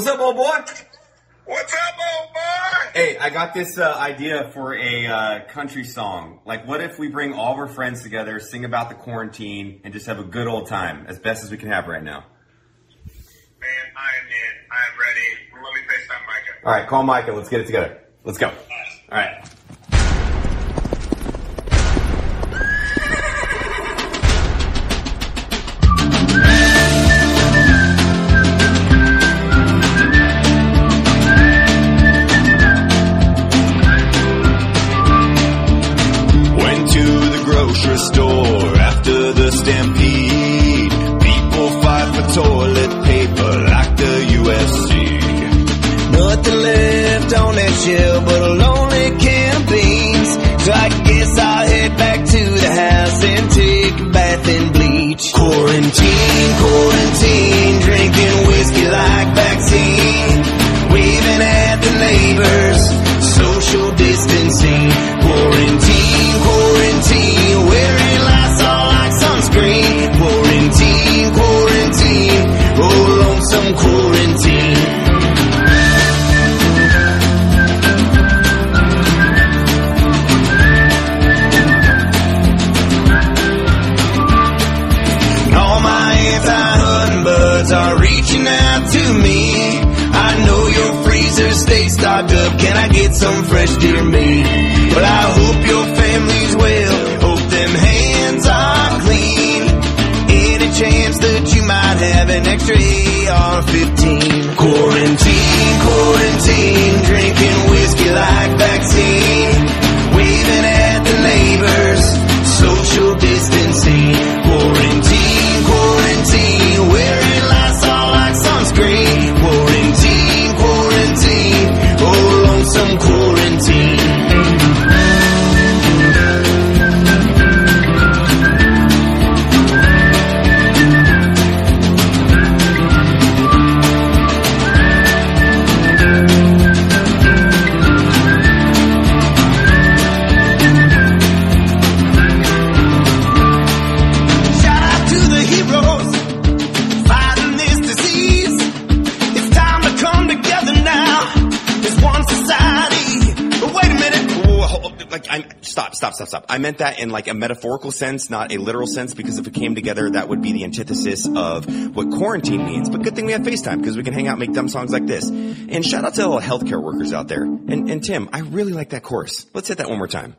What's up, old boy? What's up, old boy? Hey, I got this uh, idea for a uh, country song. Like, what if we bring all of our friends together, sing about the quarantine, and just have a good old time, as best as we can have right now? Man, I am in. I am ready. Let me FaceTime Micah. All right, call Micah. Let's get it together. Let's go. All right. Meant that in like a metaphorical sense, not a literal sense, because if it came together, that would be the antithesis of what quarantine means. But good thing we have FaceTime because we can hang out, and make dumb songs like this. And shout out to all the healthcare workers out there. And and Tim, I really like that chorus. Let's hit that one more time.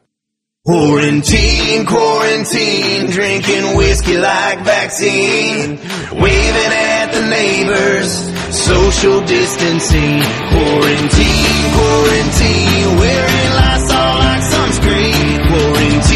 Quarantine, quarantine, drinking whiskey like vaccine. Waving at the neighbors, social distancing. Quarantine, quarantine, wearing Lysol like sunscreen. Quarantine,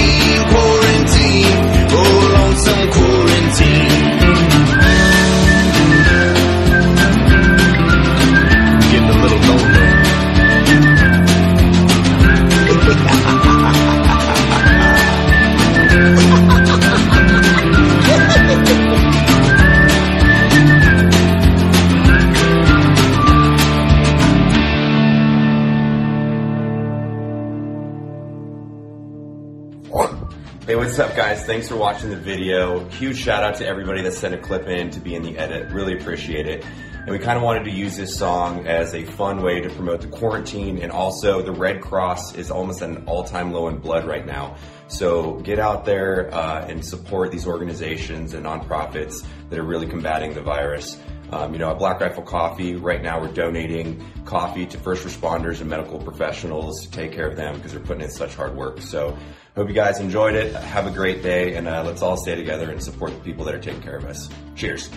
Thanks for watching the video. Huge shout out to everybody that sent a clip in to be in the edit. Really appreciate it. And we kind of wanted to use this song as a fun way to promote the quarantine and also the Red Cross is almost at an all-time low in blood right now. So get out there uh, and support these organizations and nonprofits that are really combating the virus. Um, you know, at Black Rifle Coffee, right now we're donating coffee to first responders and medical professionals to take care of them because they're putting in such hard work. So, hope you guys enjoyed it. Have a great day, and uh, let's all stay together and support the people that are taking care of us. Cheers.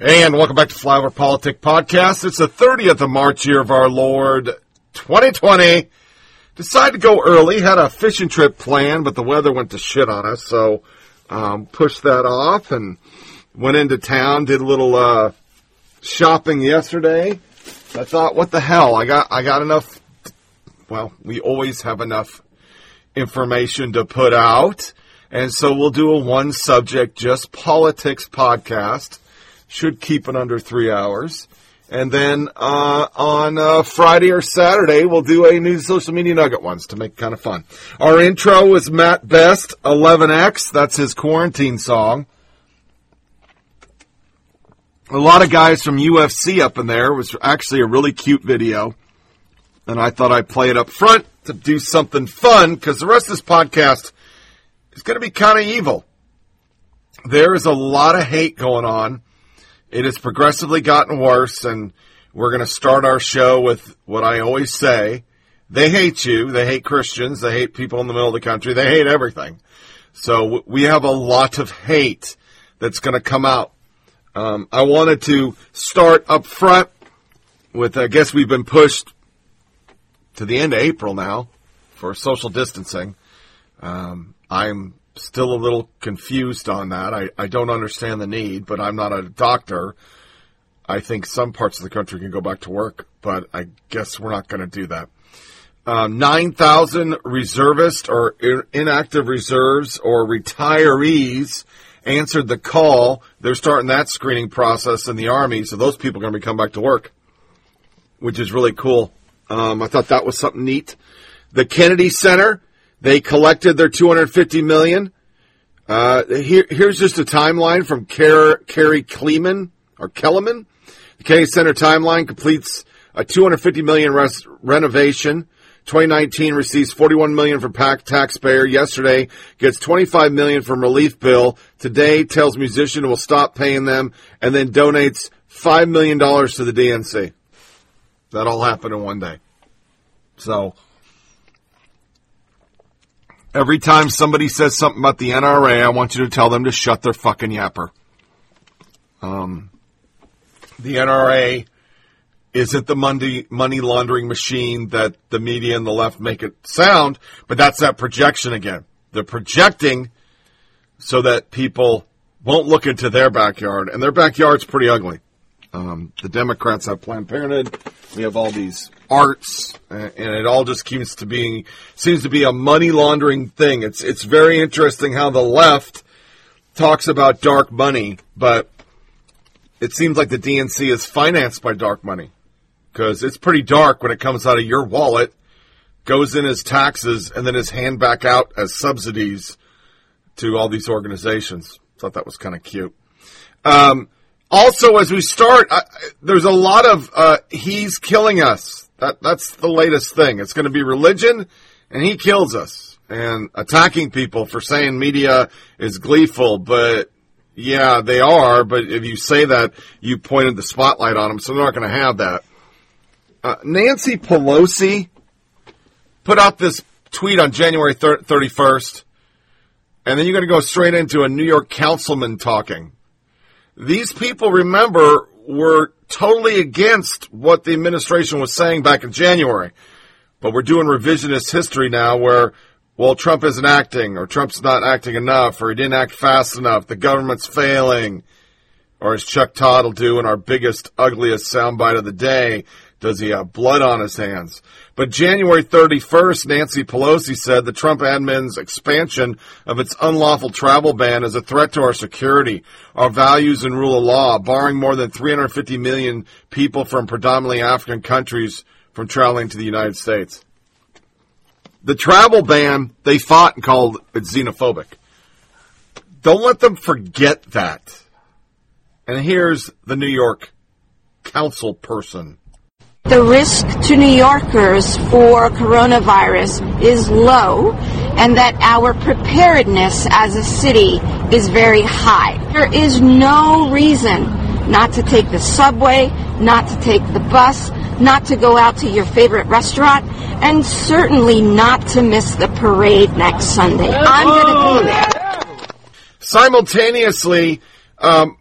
And welcome back to Flyover Politic Podcast. It's the 30th of March, year of our Lord 2020. Decided to go early, had a fishing trip planned, but the weather went to shit on us, so um, pushed that off and went into town, did a little uh, shopping yesterday. I thought, what the hell? I got I got enough. Well, we always have enough information to put out, and so we'll do a one subject, just politics podcast. Should keep it under three hours. And then uh, on uh, Friday or Saturday, we'll do a new social media nugget ones to make kind of fun. Our intro was Mat Best, 11X. That's his quarantine song. A lot of guys from UFC up in there. It was actually a really cute video. And I thought I'd play it up front to do something fun because the rest of this podcast is going to be kind of evil. There is a lot of hate going on it has progressively gotten worse, and we're going to start our show with what I always say. They hate you. They hate Christians. They hate people in the middle of the country. They hate everything. So we have a lot of hate that's going to come out. Um, I wanted to start up front with, I guess we've been pushed to the end of April now for social distancing. Um, I'm still a little confused on that. I, I don't understand the need, but I'm not a doctor. I think some parts of the country can go back to work, but I guess we're not going to do that. Uh, 9,000 reservists or inactive reserves or retirees answered the call. They're starting that screening process in the Army, so those people are going to be coming back to work, which is really cool. Um, I thought that was something neat. The Kennedy Center they collected their 250 million. Uh, here, here's just a timeline from Car- Carrie Kleeman or Kellerman. The Kennedy Center timeline completes a 250 million res- renovation. 2019 receives 41 million from PAC taxpayer. Yesterday gets 25 million from relief bill. Today tells musician will stop paying them and then donates five million dollars to the DNC. That all happened in one day. So Every time somebody says something about the NRA, I want you to tell them to shut their fucking yapper. Um, the NRA isn't the money money laundering machine that the media and the left make it sound, but that's that projection again. They're projecting so that people won't look into their backyard, and their backyard's pretty ugly. Um, the Democrats have Planned Parenthood. We have all these arts, and it all just seems to be seems to be a money laundering thing. It's it's very interesting how the left talks about dark money, but it seems like the DNC is financed by dark money because it's pretty dark when it comes out of your wallet, goes in as taxes, and then is hand back out as subsidies to all these organizations. Thought that was kind of cute. Um, also, as we start, there's a lot of uh, he's killing us. That that's the latest thing. It's going to be religion, and he kills us, and attacking people for saying media is gleeful, but yeah, they are. But if you say that, you pointed the spotlight on them, so they're not going to have that. Uh, Nancy Pelosi put out this tweet on January 31st, and then you're going to go straight into a New York councilman talking these people, remember, were totally against what the administration was saying back in January. But we're doing revisionist history now where, well, Trump isn't acting, or Trump's not acting enough, or he didn't act fast enough, the government's failing. Or as Chuck Todd will do in our biggest, ugliest soundbite of the day, does he have blood on his hands? But January 31st, Nancy Pelosi said the Trump admin's expansion of its unlawful travel ban is a threat to our security, our values and rule of law, barring more than 350 million people from predominantly African countries from traveling to the United States. The travel ban they fought and called it xenophobic. Don't let them forget that. And here's the New York council person the risk to New Yorkers for coronavirus is low and that our preparedness as a city is very high. There is no reason not to take the subway, not to take the bus, not to go out to your favorite restaurant, and certainly not to miss the parade next Sunday. I'm going to be there. Simultaneously, um,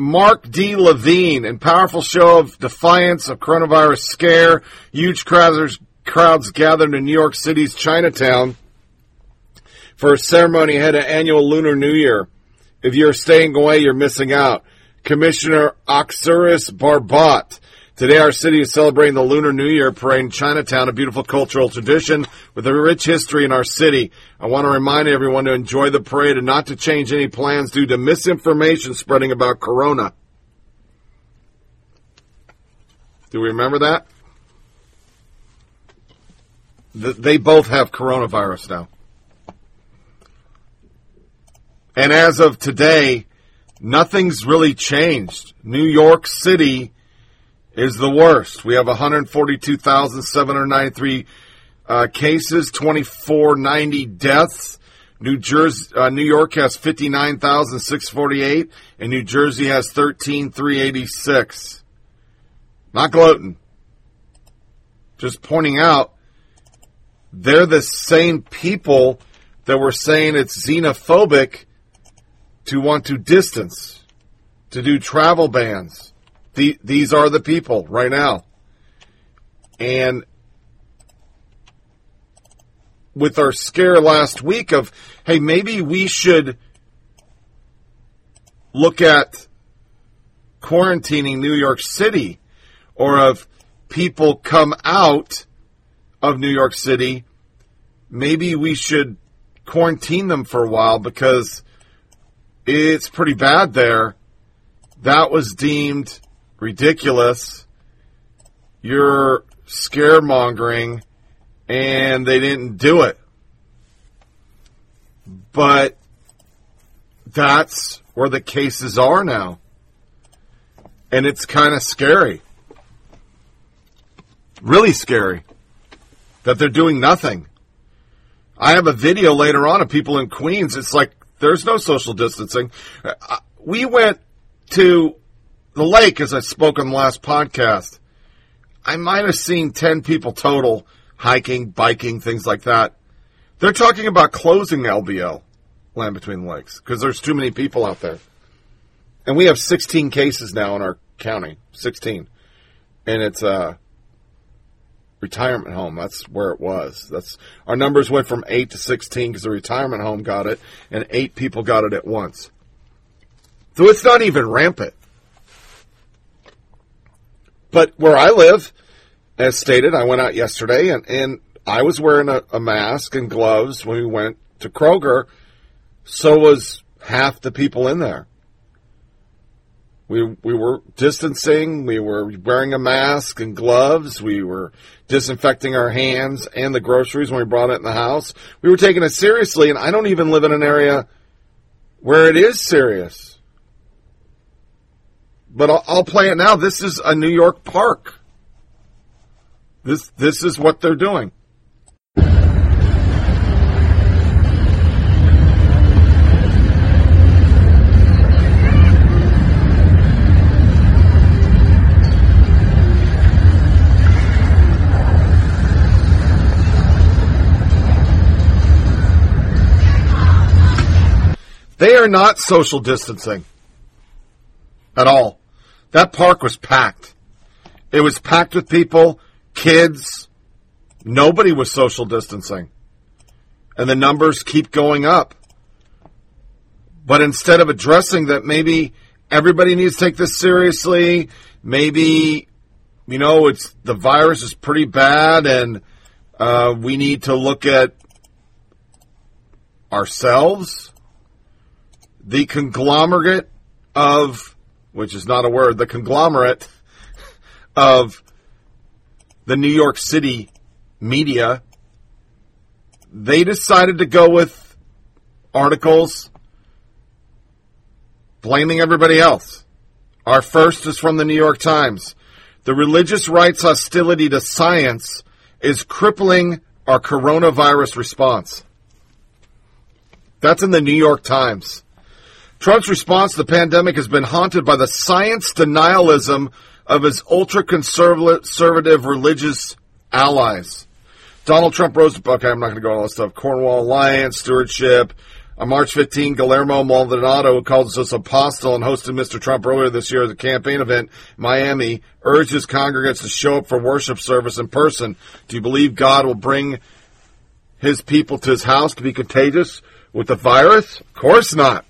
Mark D. Levine and powerful show of defiance of coronavirus scare. Huge crowds, crowds gathered in New York City's Chinatown for a ceremony ahead of annual Lunar New Year. If you're staying away, you're missing out. Commissioner Oxiris Barbot. Today, our city is celebrating the Lunar New Year parade in Chinatown, a beautiful cultural tradition with a rich history in our city. I want to remind everyone to enjoy the parade and not to change any plans due to misinformation spreading about Corona. Do we remember that? They both have coronavirus now. And as of today, nothing's really changed. New York City is the worst. We have 142,793 uh, cases, 2490 deaths. New Jersey, uh, New York has 59,648, and New Jersey has 13,386. Not gloating. Just pointing out, they're the same people that were saying it's xenophobic to want to distance, to do travel bans. The, these are the people right now. And with our scare last week of, hey, maybe we should look at quarantining New York City or of people come out of New York City, maybe we should quarantine them for a while because it's pretty bad there. That was deemed ridiculous. You're scaremongering, and they didn't do it. But that's where the cases are now. And it's kind of scary. Really scary that they're doing nothing. I have a video later on of people in Queens. It's like there's no social distancing. Uh, We went to the lake, as I spoke on the last podcast. I might have seen 10 people total hiking, biking, things like that. They're talking about closing the LBL, Land Between the Lakes, because there's too many people out there. And we have 16 cases now in our county, 16. And it's a retirement home. That's where it was. That's our numbers went from 8 to 16 because the retirement home got it and 8 people got it at once. So it's not even rampant. But where I live, as stated, I went out yesterday and, and I was wearing a, a mask and gloves when we went to Kroger. So was half the people in there. We, we were distancing, we were wearing a mask and gloves, we were disinfecting our hands and the groceries when we brought it in the house. We were taking it seriously, and I don't even live in an area where it is serious. But I'll, I'll play it now. This is a New York park. This this is what they're doing. They are not social distancing at all. That park was packed. It was packed with people, kids. Nobody was social distancing. And the numbers keep going up. But instead of addressing that, maybe everybody needs to take this seriously. Maybe, you know, it's the virus is pretty bad and uh, we need to look at ourselves the conglomerate of, which is not a word, the conglomerate of the New York City media, they decided to go with articles blaming everybody else. Our first is from the New York Times. The religious right's hostility to science is crippling our coronavirus response. That's in the New York Times. Trump's response to the pandemic has been haunted by the science denialism of his ultra conservative religious allies. Donald Trump rose okay, I'm not going to go all this stuff. Cornwall Alliance, stewardship. On March 15, Guillermo Maldonado, who calls us apostle and hosted Mr. Trump earlier this year at the campaign event in Miami, urged his congregants to show up for worship service in person. Do you believe God will bring his people to his house to be contagious with the virus? Of course not.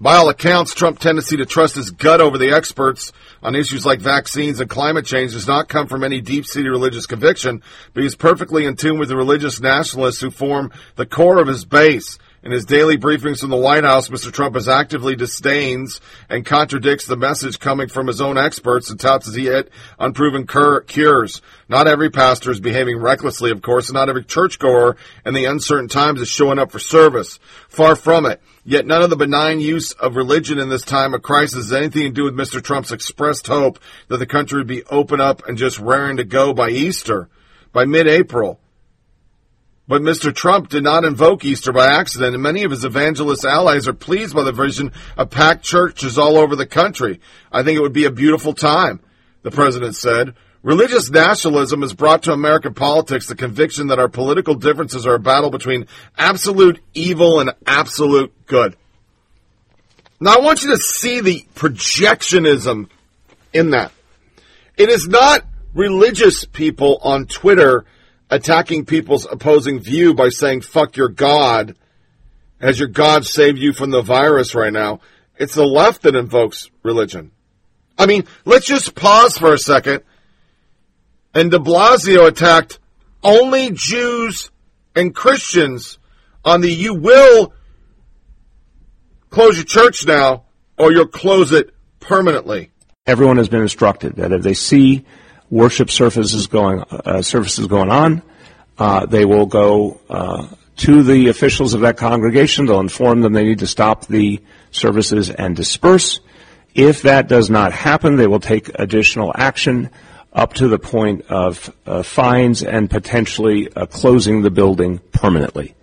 By all accounts, Trump's tendency to trust his gut over the experts on issues like vaccines and climate change does not come from any deep-seated religious conviction, but he's perfectly in tune with the religious nationalists who form the core of his base. In his daily briefings from the White House, Mr. Trump has actively disdains and contradicts the message coming from his own experts and touts as had unproven cur- cures. Not every pastor is behaving recklessly, of course, and not every churchgoer in the uncertain times is showing up for service. Far from it. Yet none of the benign use of religion in this time of crisis has anything to do with Mr. Trump's expressed hope that the country would be open up and just raring to go by Easter, by mid-April. But Mr. Trump did not invoke Easter by accident, and many of his evangelist allies are pleased by the vision of packed churches all over the country. I think it would be a beautiful time, the president said. Religious nationalism has brought to American politics the conviction that our political differences are a battle between absolute evil and absolute good. Now, I want you to see the projectionism in that. It is not religious people on Twitter attacking people's opposing view by saying, fuck your God, has your God saved you from the virus right now? It's the left that invokes religion. I mean, let's just pause for a second. And de Blasio attacked only Jews and Christians on the you will close your church now or you'll close it permanently. Everyone has been instructed that if they see worship services going uh, services going on, uh, they will go uh, to the officials of that congregation. They'll inform them they need to stop the services and disperse. If that does not happen, they will take additional action up to the point of uh, fines and potentially uh, closing the building permanently.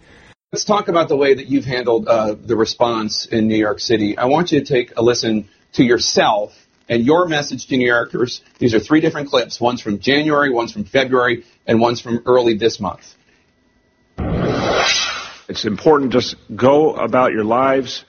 Let's talk about the way that you've handled uh, the response in New York City. I want you to take a listen to yourself and your message to New Yorkers. These are three different clips. One's from January, one's from February, and one's from early this month. It's important just go about your lives,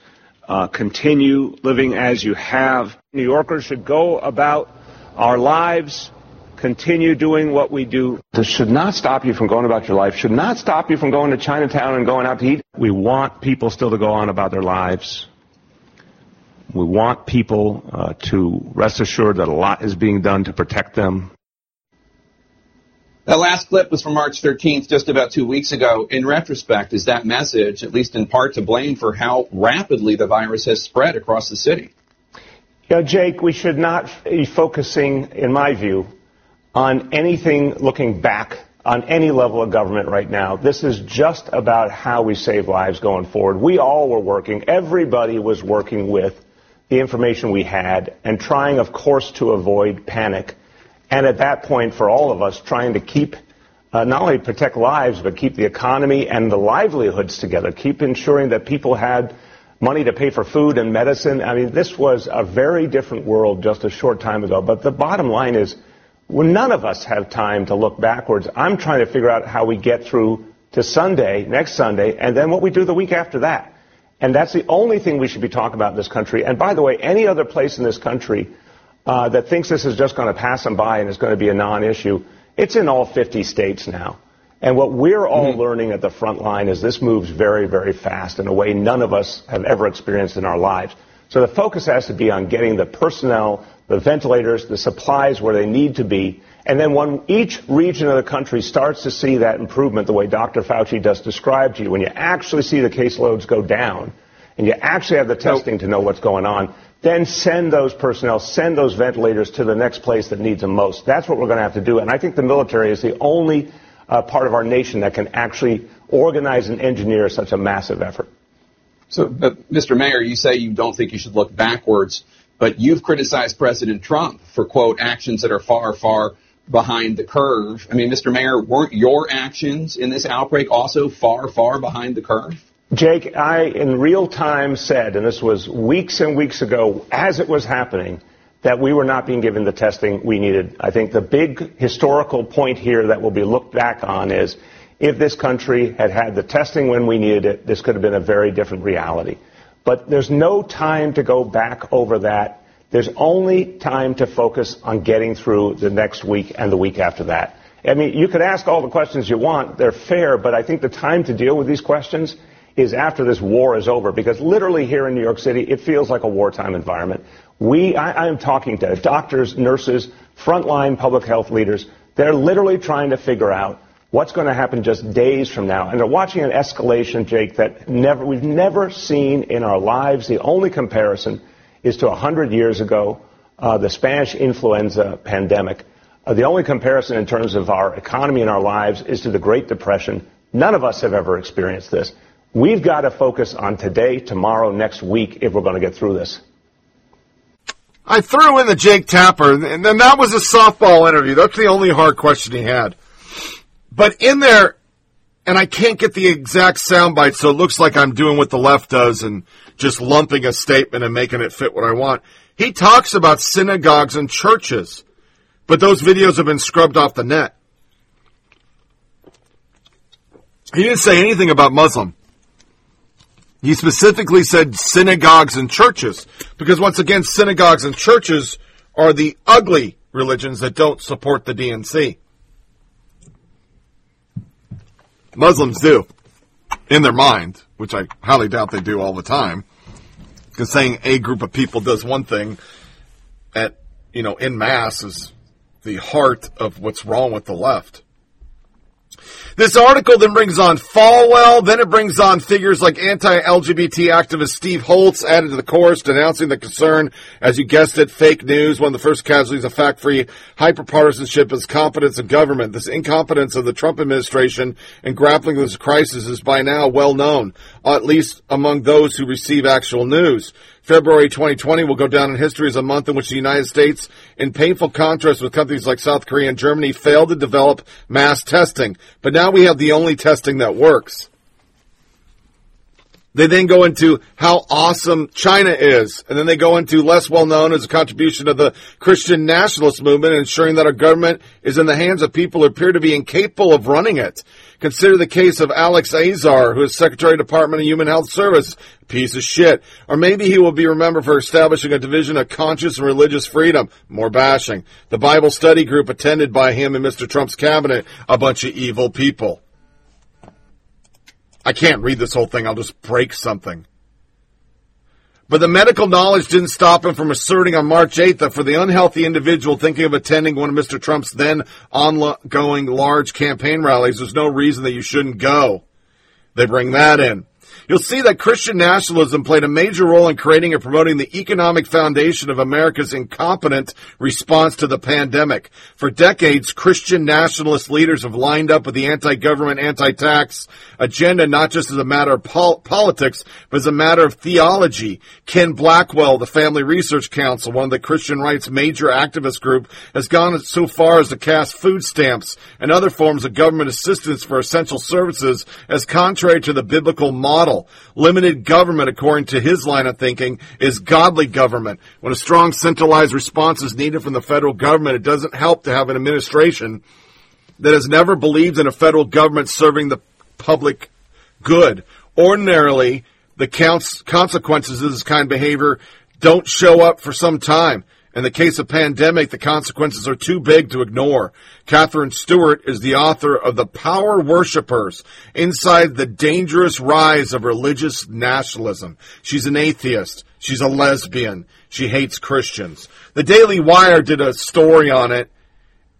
uh, continue living as you have. New Yorkers should go about our lives, continue doing what we do. This should not stop you from going about your life, should not stop you from going to Chinatown and going out to eat. We want people still to go on about their lives. We want people uh, to rest assured that a lot is being done to protect them. That last clip was from March 13th, just about two weeks ago. In retrospect, is that message, at least in part, to blame for how rapidly the virus has spread across the city? You know, Jake, we should not be focusing, in my view, on anything looking back on any level of government right now. This is just about how we save lives going forward. We all were working, everybody was working with the information we had and trying, of course, to avoid panic. And at that point, for all of us, trying to keep uh, not only protect lives, but keep the economy and the livelihoods together, keep ensuring that people had money to pay for food and medicine. I mean, this was a very different world just a short time ago. But the bottom line is, well, none of us have time to look backwards. I'm trying to figure out how we get through to Sunday, next Sunday, and then what we do the week after that. And that's the only thing we should be talking about in this country. And by the way, any other place in this country uh, that thinks this is just going to pass them by and is going to be a non-issue, it's in all 50 states now. And what we're all mm-hmm. learning at the front line is this moves very, very fast in a way none of us have ever experienced in our lives. So the focus has to be on getting the personnel, the ventilators, the supplies where they need to be. And then when each region of the country starts to see that improvement, the way Dr. Fauci just described to you, when you actually see the caseloads go down, and you actually have the testing to know what's going on, then send those personnel, send those ventilators to the next place that needs them most. That's what we're going to have to do. And I think the military is the only uh, part of our nation that can actually organize and engineer such a massive effort. So, uh, Mr. Mayor, you say you don't think you should look backwards, but you've criticized President Trump for, quote, actions that are far, far behind the curve. I mean, Mr. Mayor, weren't your actions in this outbreak also far, far behind the curve? Jake, I in real time said, and this was weeks and weeks ago as it was happening, that we were not being given the testing we needed. I think the big historical point here that will be looked back on is if this country had had the testing when we needed it, this could have been a very different reality. But there's no time to go back over that. There's only time to focus on getting through the next week and the week after that. I mean, you could ask all the questions you want. They're fair, but I think the time to deal with these questions is after this war is over, because literally here in New York City, it feels like a wartime environment. We, I, I am talking to doctors, nurses, frontline public health leaders. They're literally trying to figure out what's going to happen just days from now. And they're watching an escalation, Jake, that never, we've never seen in our lives. The only comparison is to 100 years ago, uh, the Spanish influenza pandemic. Uh, the only comparison in terms of our economy and our lives is to the Great Depression. None of us have ever experienced this. We've got to focus on today, tomorrow, next week if we're going to get through this. I threw in the Jake Tapper, and then that was a softball interview. That's the only hard question he had. But in there, and I can't get the exact soundbite, so it looks like I'm doing what the left does and just lumping a statement and making it fit what I want. He talks about synagogues and churches, but those videos have been scrubbed off the net. He didn't say anything about Muslim. He specifically said synagogues and churches, because once again, synagogues and churches are the ugly religions that don't support the DNC. Muslims do, in their mind, which I highly doubt they do all the time. Because saying a group of people does one thing at, you know, in mass is the heart of what's wrong with the left. This article then brings on Falwell, then it brings on figures like anti-LGBT activist Steve Hotze added to the chorus denouncing the concern, as you guessed it, fake news, one of the first casualties of fact-free hyperpartisanship is competence in government. This incompetence of the Trump administration in grappling with this crisis is by now well known, at least among those who receive actual news. February 2020 will go down in history as a month in which the United States, in painful contrast with countries like South Korea and Germany, failed to develop mass testing. But now we have the only testing that works. They then go into how awesome China is. And then they go into less well known as a contribution of the Christian nationalist movement, ensuring that our government is in the hands of people who appear to be incapable of running it. Consider the case of Alex Azar, who is Secretary of Department of Human Health Service. Piece of shit. Or maybe he will be remembered for establishing a division of conscious and religious freedom. More bashing. The Bible study group attended by him and Mr. Trump's cabinet. A bunch of evil people. I can't read this whole thing. I'll just break something. But the medical knowledge didn't stop him from asserting on March 8th that for the unhealthy individual thinking of attending one of Mr. Trump's then ongoing large campaign rallies, there's no reason that you shouldn't go. They bring that in. You'll see that Christian nationalism played a major role in creating and promoting the economic foundation of America's incompetent response to the pandemic. For decades, Christian nationalist leaders have lined up with the anti-government, anti-tax agenda, not just as a matter of pol- politics, but as a matter of theology. Ken Blackwell, the Family Research Council, one of the Christian rights major activist group, has gone so far as to cast food stamps and other forms of government assistance for essential services as contrary to the biblical model. Limited government, according to his line of thinking, is godly government. When a strong centralized response is needed from the federal government, it doesn't help to have an administration that has never believed in a federal government serving the public good. Ordinarily, the consequences of this kind of behavior don't show up for some time. In the case of pandemic, the consequences are too big to ignore. Katherine Stewart is the author of The Power Worshippers Inside the Dangerous Rise of Religious Nationalism. She's an atheist. She's a lesbian. She hates Christians. The Daily Wire did a story on it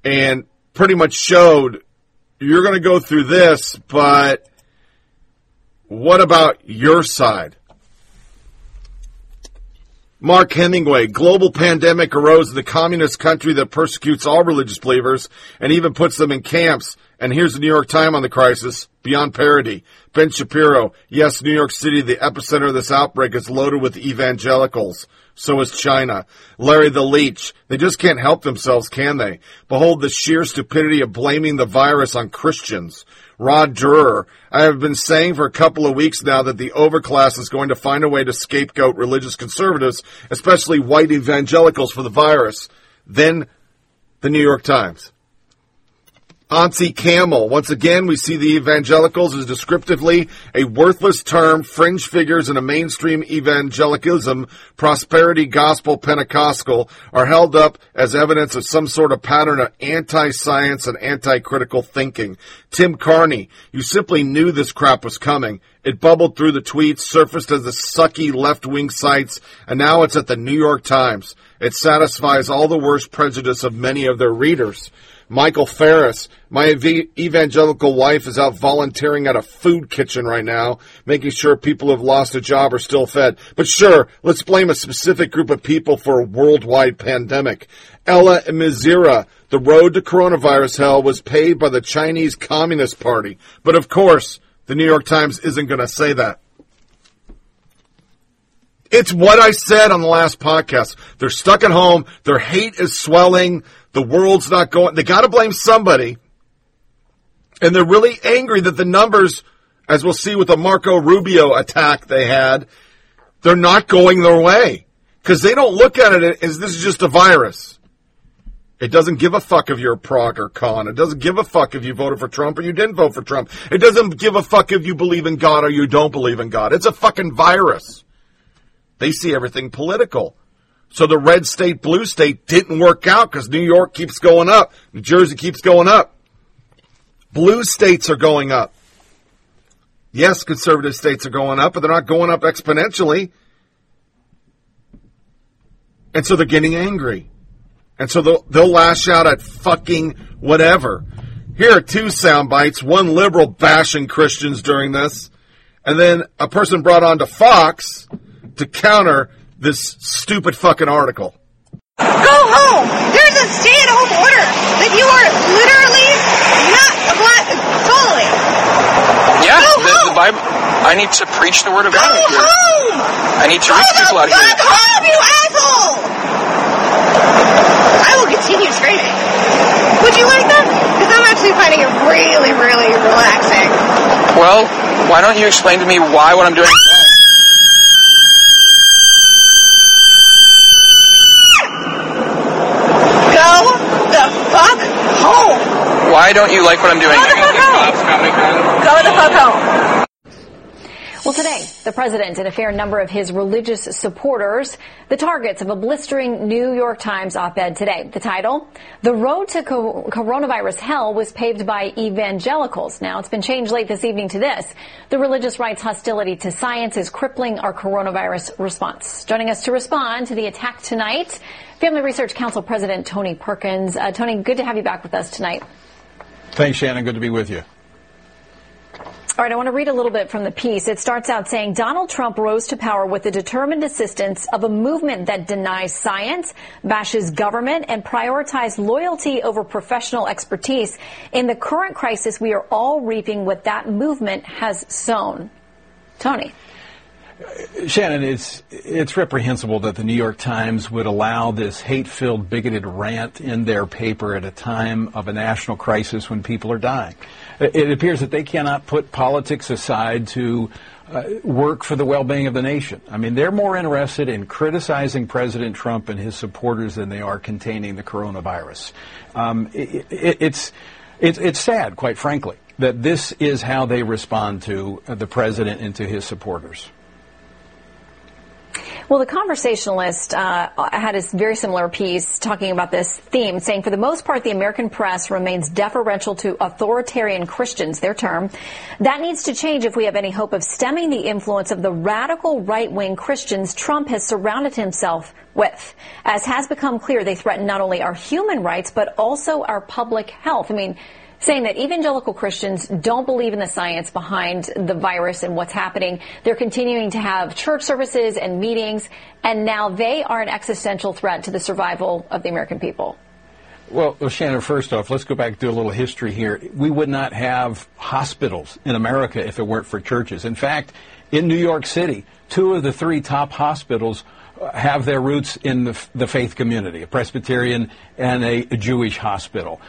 and pretty much showed you're going to go through this, but what about your side? Mark Hemingway, global pandemic arose in the communist country that persecutes all religious believers and even puts them in camps. And here's the New York Times on the crisis, beyond parody. Ben Shapiro, yes, New York City, the epicenter of this outbreak, is loaded with evangelicals. So is China. Larry the Leech. They just can't help themselves, can they? Behold the sheer stupidity of blaming the virus on Christians. Rod Dreher. I have been saying for a couple of weeks now that the overclass is going to find a way to scapegoat religious conservatives, especially white evangelicals, for the virus. Then the New York Times. Auntie Camel. Once again, we see the evangelicals as descriptively a worthless term, fringe figures in a mainstream evangelicalism, prosperity gospel Pentecostal, are held up as evidence of some sort of pattern of anti-science and anti-critical thinking. Tim Carney, you simply knew this crap was coming. It bubbled through the tweets, surfaced as the sucky left-wing sites, and now it's at the New York Times. It satisfies all the worst prejudice of many of their readers. Michael Farris. My ev- evangelical wife is out volunteering at a food kitchen right now, making sure people who have lost a job are still fed. But sure, let's blame a specific group of people for a worldwide pandemic. Ella Mizira, the road to coronavirus hell was paved by the Chinese Communist Party. But of course, the New York Times isn't going to say that. It's what I said on the last podcast. They're stuck at home. Their hate is swelling. The world's not going. They got to blame somebody. And they're really angry that the numbers, as we'll see with the Marco Rubio attack they had, they're not going their way. Because they don't look at it as this is just a virus. It doesn't give a fuck if you're a prog or con. It doesn't give a fuck if you voted for Trump or you didn't vote for Trump. It doesn't give a fuck if you believe in God or you don't believe in God. It's a fucking virus. They see everything political. So the red state, blue state didn't work out because New York keeps going up. New Jersey keeps going up. Blue states are going up. Yes, conservative states are going up, but they're not going up exponentially. And so they're getting angry. And so they'll, they'll lash out at fucking whatever. Here are two sound bites. One liberal bashing Christians during this. And then a person brought on to Fox to counter this stupid fucking article. Go home! There's a stay-at-home order that you are literally not applying. Totally. Yeah, Go the, home. the Bible. I need to preach the word of Go God here. home! I need to Go reach the people out fuck here. home, you asshole! I will continue screaming. Would you like that? Because I'm actually finding it really, really relaxing. Well, why don't you explain to me why what I'm doing? Go the fuck home! Why don't you like what I'm doing? Go the fuck home! Go the fuck home! Well, today, the president and a fair number of his religious supporters, the targets of a blistering New York Times op-ed today. The title, The Road to Co- Coronavirus Hell was paved by evangelicals. Now, it's been changed late this evening to this. The religious right's hostility to science is crippling our coronavirus response. Joining us to respond to the attack tonight, Family Research Council President Tony Perkins. Uh, Tony, good to have you back with us tonight. Thanks, Shannon. Good to be with you. All right, I want to read a little bit from the piece. It starts out saying Donald Trump rose to power with the determined assistance of a movement that denies science, bashes government, and prioritizes loyalty over professional expertise. In the current crisis, we are all reaping what that movement has sown. Tony. Shannon, it's it's reprehensible that the New York Times would allow this hate-filled, bigoted rant in their paper at a time of a national crisis when people are dying. It appears that they cannot put politics aside to uh, work for the well-being of the nation. I mean, they're more interested in criticizing President Trump and his supporters than they are containing the coronavirus. Um, it, it, it's, it's it's sad, quite frankly, that this is how they respond to the president and to his supporters. Well, the conversationalist uh, had a very similar piece talking about this theme, saying for the most part, the American press remains deferential to authoritarian Christians, their term. That needs to change if we have any hope of stemming the influence of the radical right-wing Christians Trump has surrounded himself with. As has become clear, they threaten not only our human rights, but also our public health. I mean, saying that evangelical Christians don't believe in the science behind the virus and what's happening. They're continuing to have church services and meetings, and now they are an existential threat to the survival of the American people. Well, well, Shannon, first off, let's go back and do a little history here. We would not have hospitals in America if it weren't for churches. In fact, in New York City, two of the three top hospitals uh, have their roots in the, the faith community, a Presbyterian and a, a Jewish hospital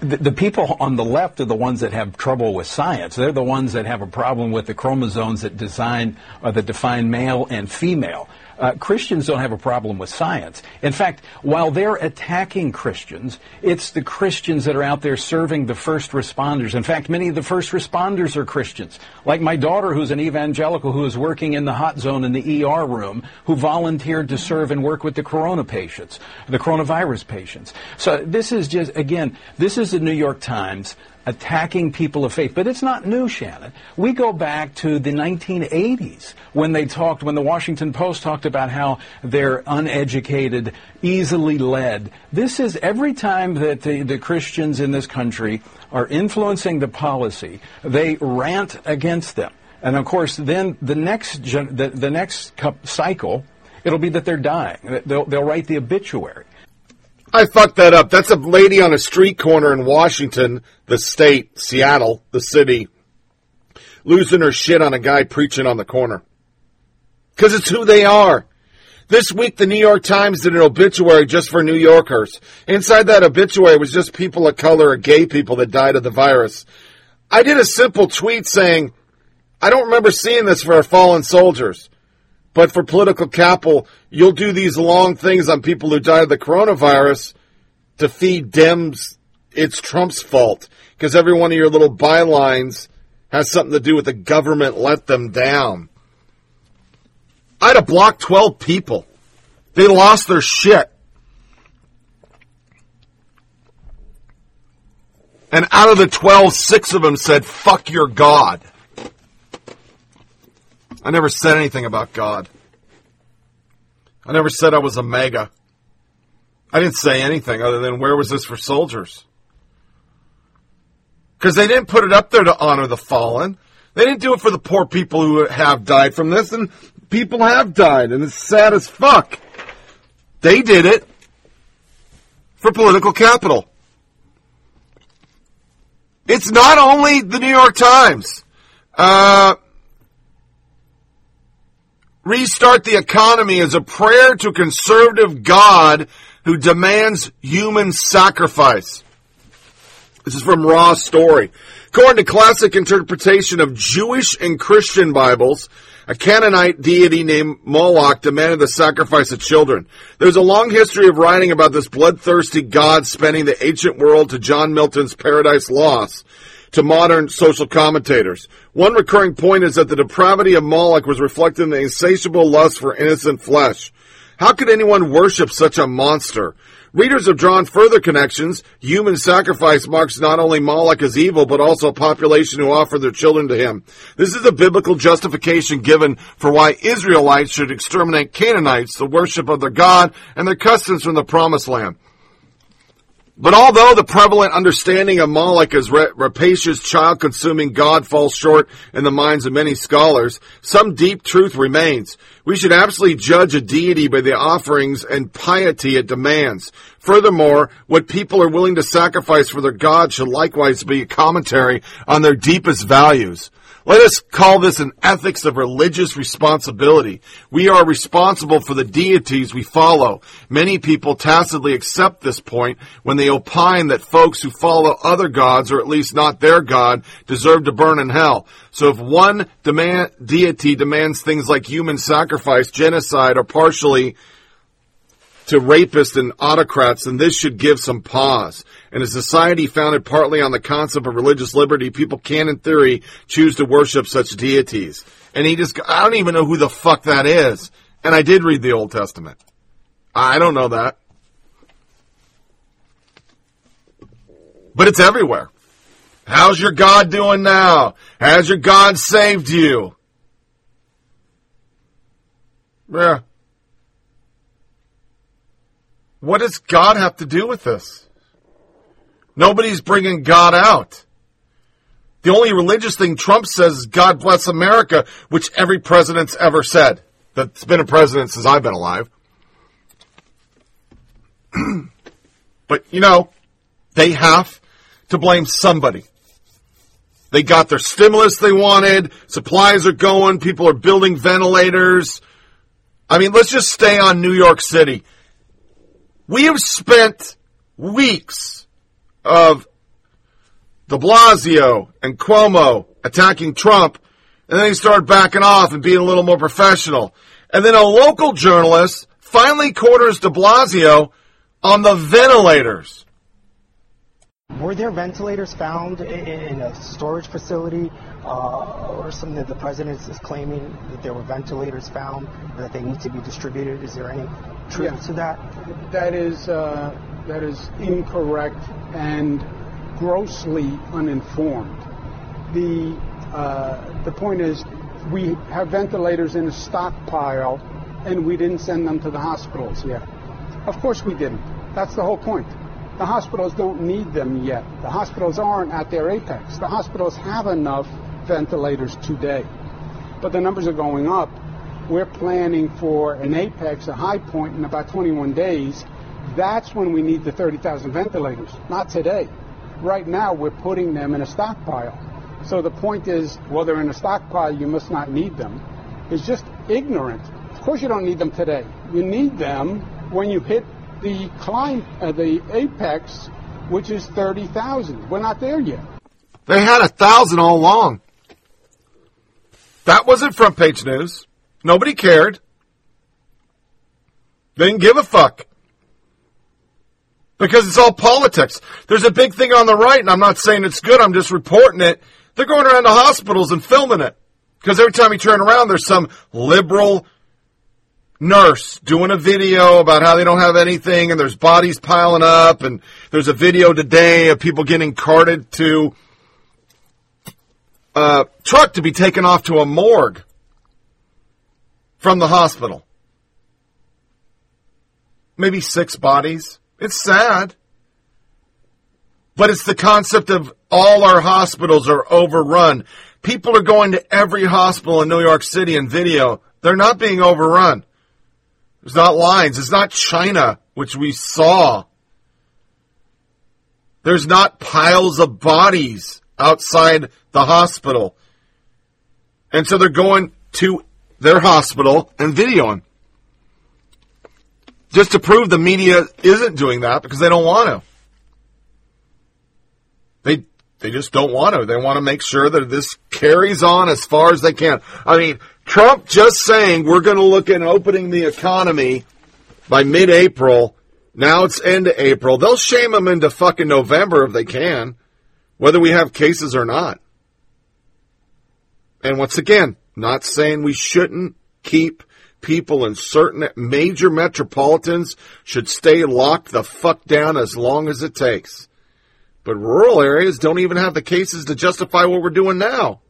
the, the, people on the left are the ones that have trouble with science. They're the ones that have a problem with the chromosomes that design or that define male and female. Uh, Christians don't have a problem with science. In fact, while they're attacking Christians, it's the Christians that are out there serving the first responders. In fact, many of the first responders are Christians. Like my daughter, who's an evangelical who is working in the hot zone in the ER room, who volunteered to serve and work with the corona patients, the coronavirus patients. So this is just, again, this is the New York Times attacking people of faith. But it's not new, Shannon. We go back to the 1980s when they talked, when the Washington Post talked about how they're uneducated, easily led. This is every time that the, the Christians in this country are influencing the policy, they rant against them. And of course, then the next, gen- the, the next cycle, it'll be that they're dying. They'll, they'll write the obituary. I fucked that up. That's a lady on a street corner in Washington, the state, Seattle, the city, losing her shit on a guy preaching on the corner. Because it's who they are. This week, the New York Times did an obituary just for New Yorkers. Inside that obituary was just people of color or gay people that died of the virus. I did a simple tweet saying, I don't remember seeing this for our fallen soldiers. But for political capital, you'll do these long things on people who died of the coronavirus to feed Dems. It's Trump's fault because every one of your little bylines has something to do with the government let them down. I'd have blocked 12 people. They lost their shit. And out of the 12, six of them said, fuck your God. I never said anything about God. I never said I was a mega. I didn't say anything other than where was this for soldiers? Because they didn't put it up there to honor the fallen. They didn't do it for the poor people who have died from this, and people have died, and it's sad as fuck. They did it for political capital. It's not only the New York Times. Uh, Restart the economy is a prayer to conservative God who demands human sacrifice. This is from Raw Story. According to classic interpretation of Jewish and Christian Bibles, a Canaanite deity named Moloch demanded the sacrifice of children. There's a long history of writing about this bloodthirsty god spending the ancient world to John Milton's Paradise Lost to modern social commentators. One recurring point is that the depravity of Moloch was reflected in the insatiable lust for innocent flesh. How could anyone worship such a monster? Readers have drawn further connections. Human sacrifice marks not only Moloch as evil, but also a population who offer their children to him. This is a biblical justification given for why Israelites should exterminate Canaanites, the worship of their God, and their customs from the promised land. But although the prevalent understanding of Moloch as rapacious, child-consuming God falls short in the minds of many scholars, some deep truth remains. We should absolutely judge a deity by the offerings and piety it demands. Furthermore, what people are willing to sacrifice for their God should likewise be a commentary on their deepest values. Let us call this an ethics of religious responsibility. We are responsible for the deities we follow. Many people tacitly accept this point when they opine that folks who follow other gods, or at least not their God, deserve to burn in hell. So if one demand, deity demands things like human sacrifice, genocide, or partially to rapists and autocrats, then this should give some pause. In a society founded partly on the concept of religious liberty, people can, in theory, choose to worship such deities. And he just, I don't even know who the fuck that is. And I did read the Old Testament. I don't know that. But it's everywhere. How's your God doing now? Has your God saved you? Yeah. What does God have to do with this? Nobody's bringing God out. The only religious thing Trump says is God bless America, which every president's ever said. That's been a president since I've been alive. but, you know, they have to blame somebody. They got their stimulus they wanted, supplies are going, people are building ventilators. I mean, let's just stay on New York City. We have spent weeks of de Blasio and Cuomo attacking Trump, and then he started backing off and being a little more professional. And then a local journalist finally corners de Blasio on the ventilators. Were there ventilators found in a storage facility uh, or something that the president is claiming that there were ventilators found or that they need to be distributed? Is there any truth Yeah. to that? That is uh, that is incorrect and grossly uninformed. The uh, the point is, we have ventilators in a stockpile, and we didn't send them to the hospitals yet. Of course, we didn't. That's the whole point. The hospitals don't need them yet. The hospitals aren't at their apex. The hospitals have enough ventilators today, but the numbers are going up. We're planning for an apex, a high point in about 21 days. That's when we need the 30,000 ventilators, not today. Right now, we're putting them in a stockpile. So the point is, well, they're in a stockpile, you must not need them. It's just ignorant. Of course, you don't need them today. You need them when you hit the climb, uh, the apex, which is 30,000. We're not there yet. They had a thousand all along. That wasn't front page news. Nobody cared. They didn't give a fuck. Because it's all politics. There's a big thing on the right, and I'm not saying it's good, I'm just reporting it. They're going around to hospitals and filming it. Because every time you turn around, there's some liberal nurse doing a video about how they don't have anything and there's bodies piling up and there's a video today of people getting carted to a truck to be taken off to a morgue from the hospital. Maybe six bodies. It's sad. But it's the concept of all our hospitals are overrun. People are going to every hospital in New York City and video. They're not being overrun. There's not lines. It's not China, which we saw. There's not piles of bodies outside the hospital. And so they're going to their hospital and videoing. Just to prove the media isn't doing that because they don't want to. They just don't want to. They want to make sure that this carries on as far as they can. I mean, Trump just saying we're going to look at opening the economy by mid-April. Now it's end of April. They'll shame them into fucking November if they can, whether we have cases or not. And once again, not saying we shouldn't keep people in certain major metropolitans should stay locked the fuck down as long as it takes. But rural areas don't even have the cases to justify what we're doing now.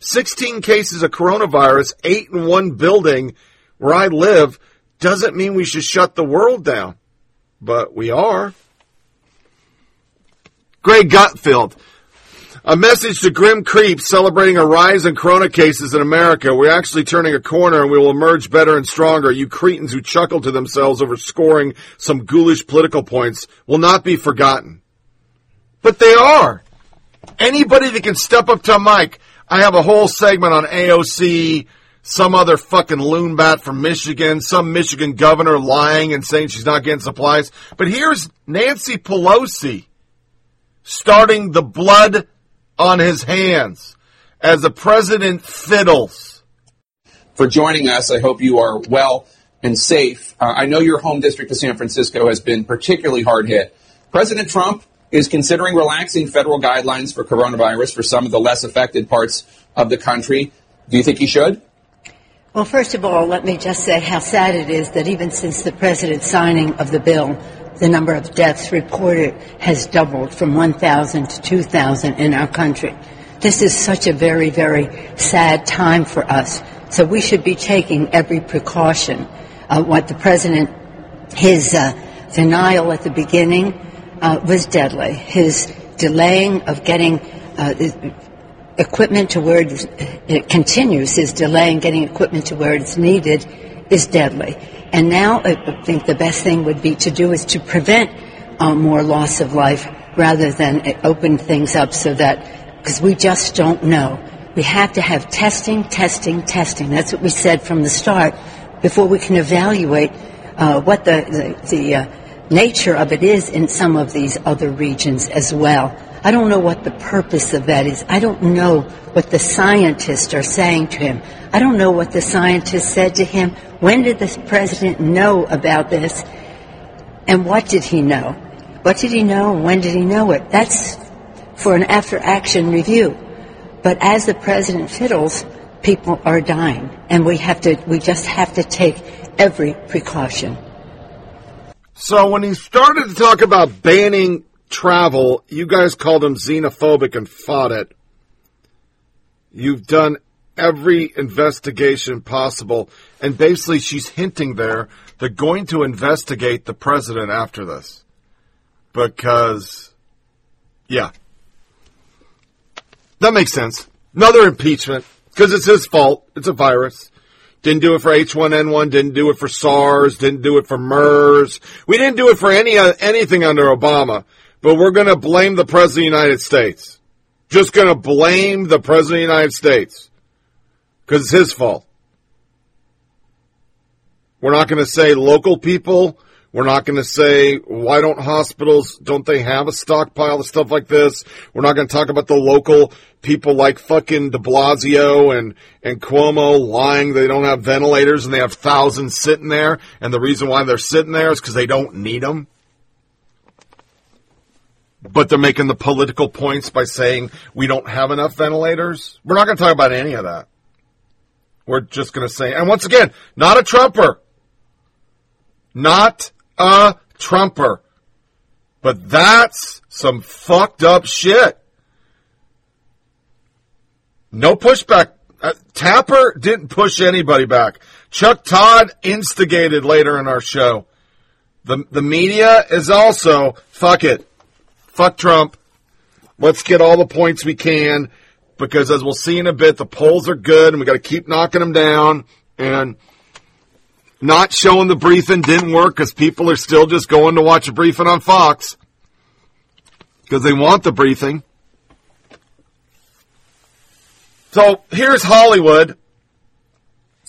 16 cases of coronavirus, 8 in one building where I live, doesn't mean we should shut the world down. But we are. Greg Gutfeld. A message to grim creeps celebrating a rise in corona cases in America. We're actually turning a corner and we will emerge better and stronger. You cretins who chuckle to themselves over scoring some ghoulish political points will not be forgotten. But they are. Anybody that can step up to a mic. I have a whole segment on AOC, some other fucking loon bat from Michigan, some Michigan governor lying and saying she's not getting supplies. But here's Nancy Pelosi starting the blood on his hands as the president fiddles. for joining us. I hope you are well and safe. Uh, I know your home district of San Francisco has been particularly hard hit. President Trump is considering relaxing federal guidelines for coronavirus for some of the less affected parts of the country. Do you think he should? Well, first of all, let me just say how sad it is that even since the president's signing of the bill, the number of deaths reported has doubled from 1,000 to 2,000 in our country. This is such a very, very sad time for us. So we should be taking every precaution. Uh, what the president, his uh, denial at the beginning uh, was deadly. His delaying of getting uh, equipment to where it, continues, his delay in getting equipment to where it's needed is deadly. And now I think the best thing would be to do is to prevent uh, more loss of life rather than uh, open things up so that, because we just don't know. We have to have testing, testing, testing. That's what we said from the start before we can evaluate uh, what the, the, the uh, nature of it is in some of these other regions as well. I don't know what the purpose of that is. I don't know what the scientists are saying to him. I don't know what the scientists said to him. When did the president know about this? And what did he know? What did he know and when did he know it? That's for an after action review. But as the president fiddles, people are dying. And we have to, we just have to take every precaution. So when he started to talk about banning travel, you guys called him xenophobic and fought it. You've done every investigation possible, and basically she's hinting there they're going to investigate the president after this. Because, yeah. That makes sense. Another impeachment, because it's his fault. It's a virus. Didn't do it for H1N1, didn't do it for SARS, didn't do it for MERS. We didn't do it for any uh, anything under Obama, but we're going to blame the President of the United States. Just going to blame the President of the United States because it's his fault. We're not going to say local people. We're not going to say why don't hospitals don't they have a stockpile of stuff like this? We're not going to talk about the local people like fucking De Blasio and and Cuomo lying they don't have ventilators and they have thousands sitting there and the reason why they're sitting there is because they don't need them. But they're making the political points by saying we don't have enough ventilators. We're not going to talk about any of that. We're just going to say, and once again, not a Trumper. Not a Trumper. But that's some fucked up shit. No pushback. Uh, Tapper didn't push anybody back. Chuck Todd instigated later in our show. The, the media is also, fuck it. Fuck Trump. Let's get all the points we can because as we'll see in a bit, the polls are good and we got to keep knocking them down and not showing the briefing didn't work because people are still just going to watch a briefing on Fox because they want the briefing. So here's Hollywood.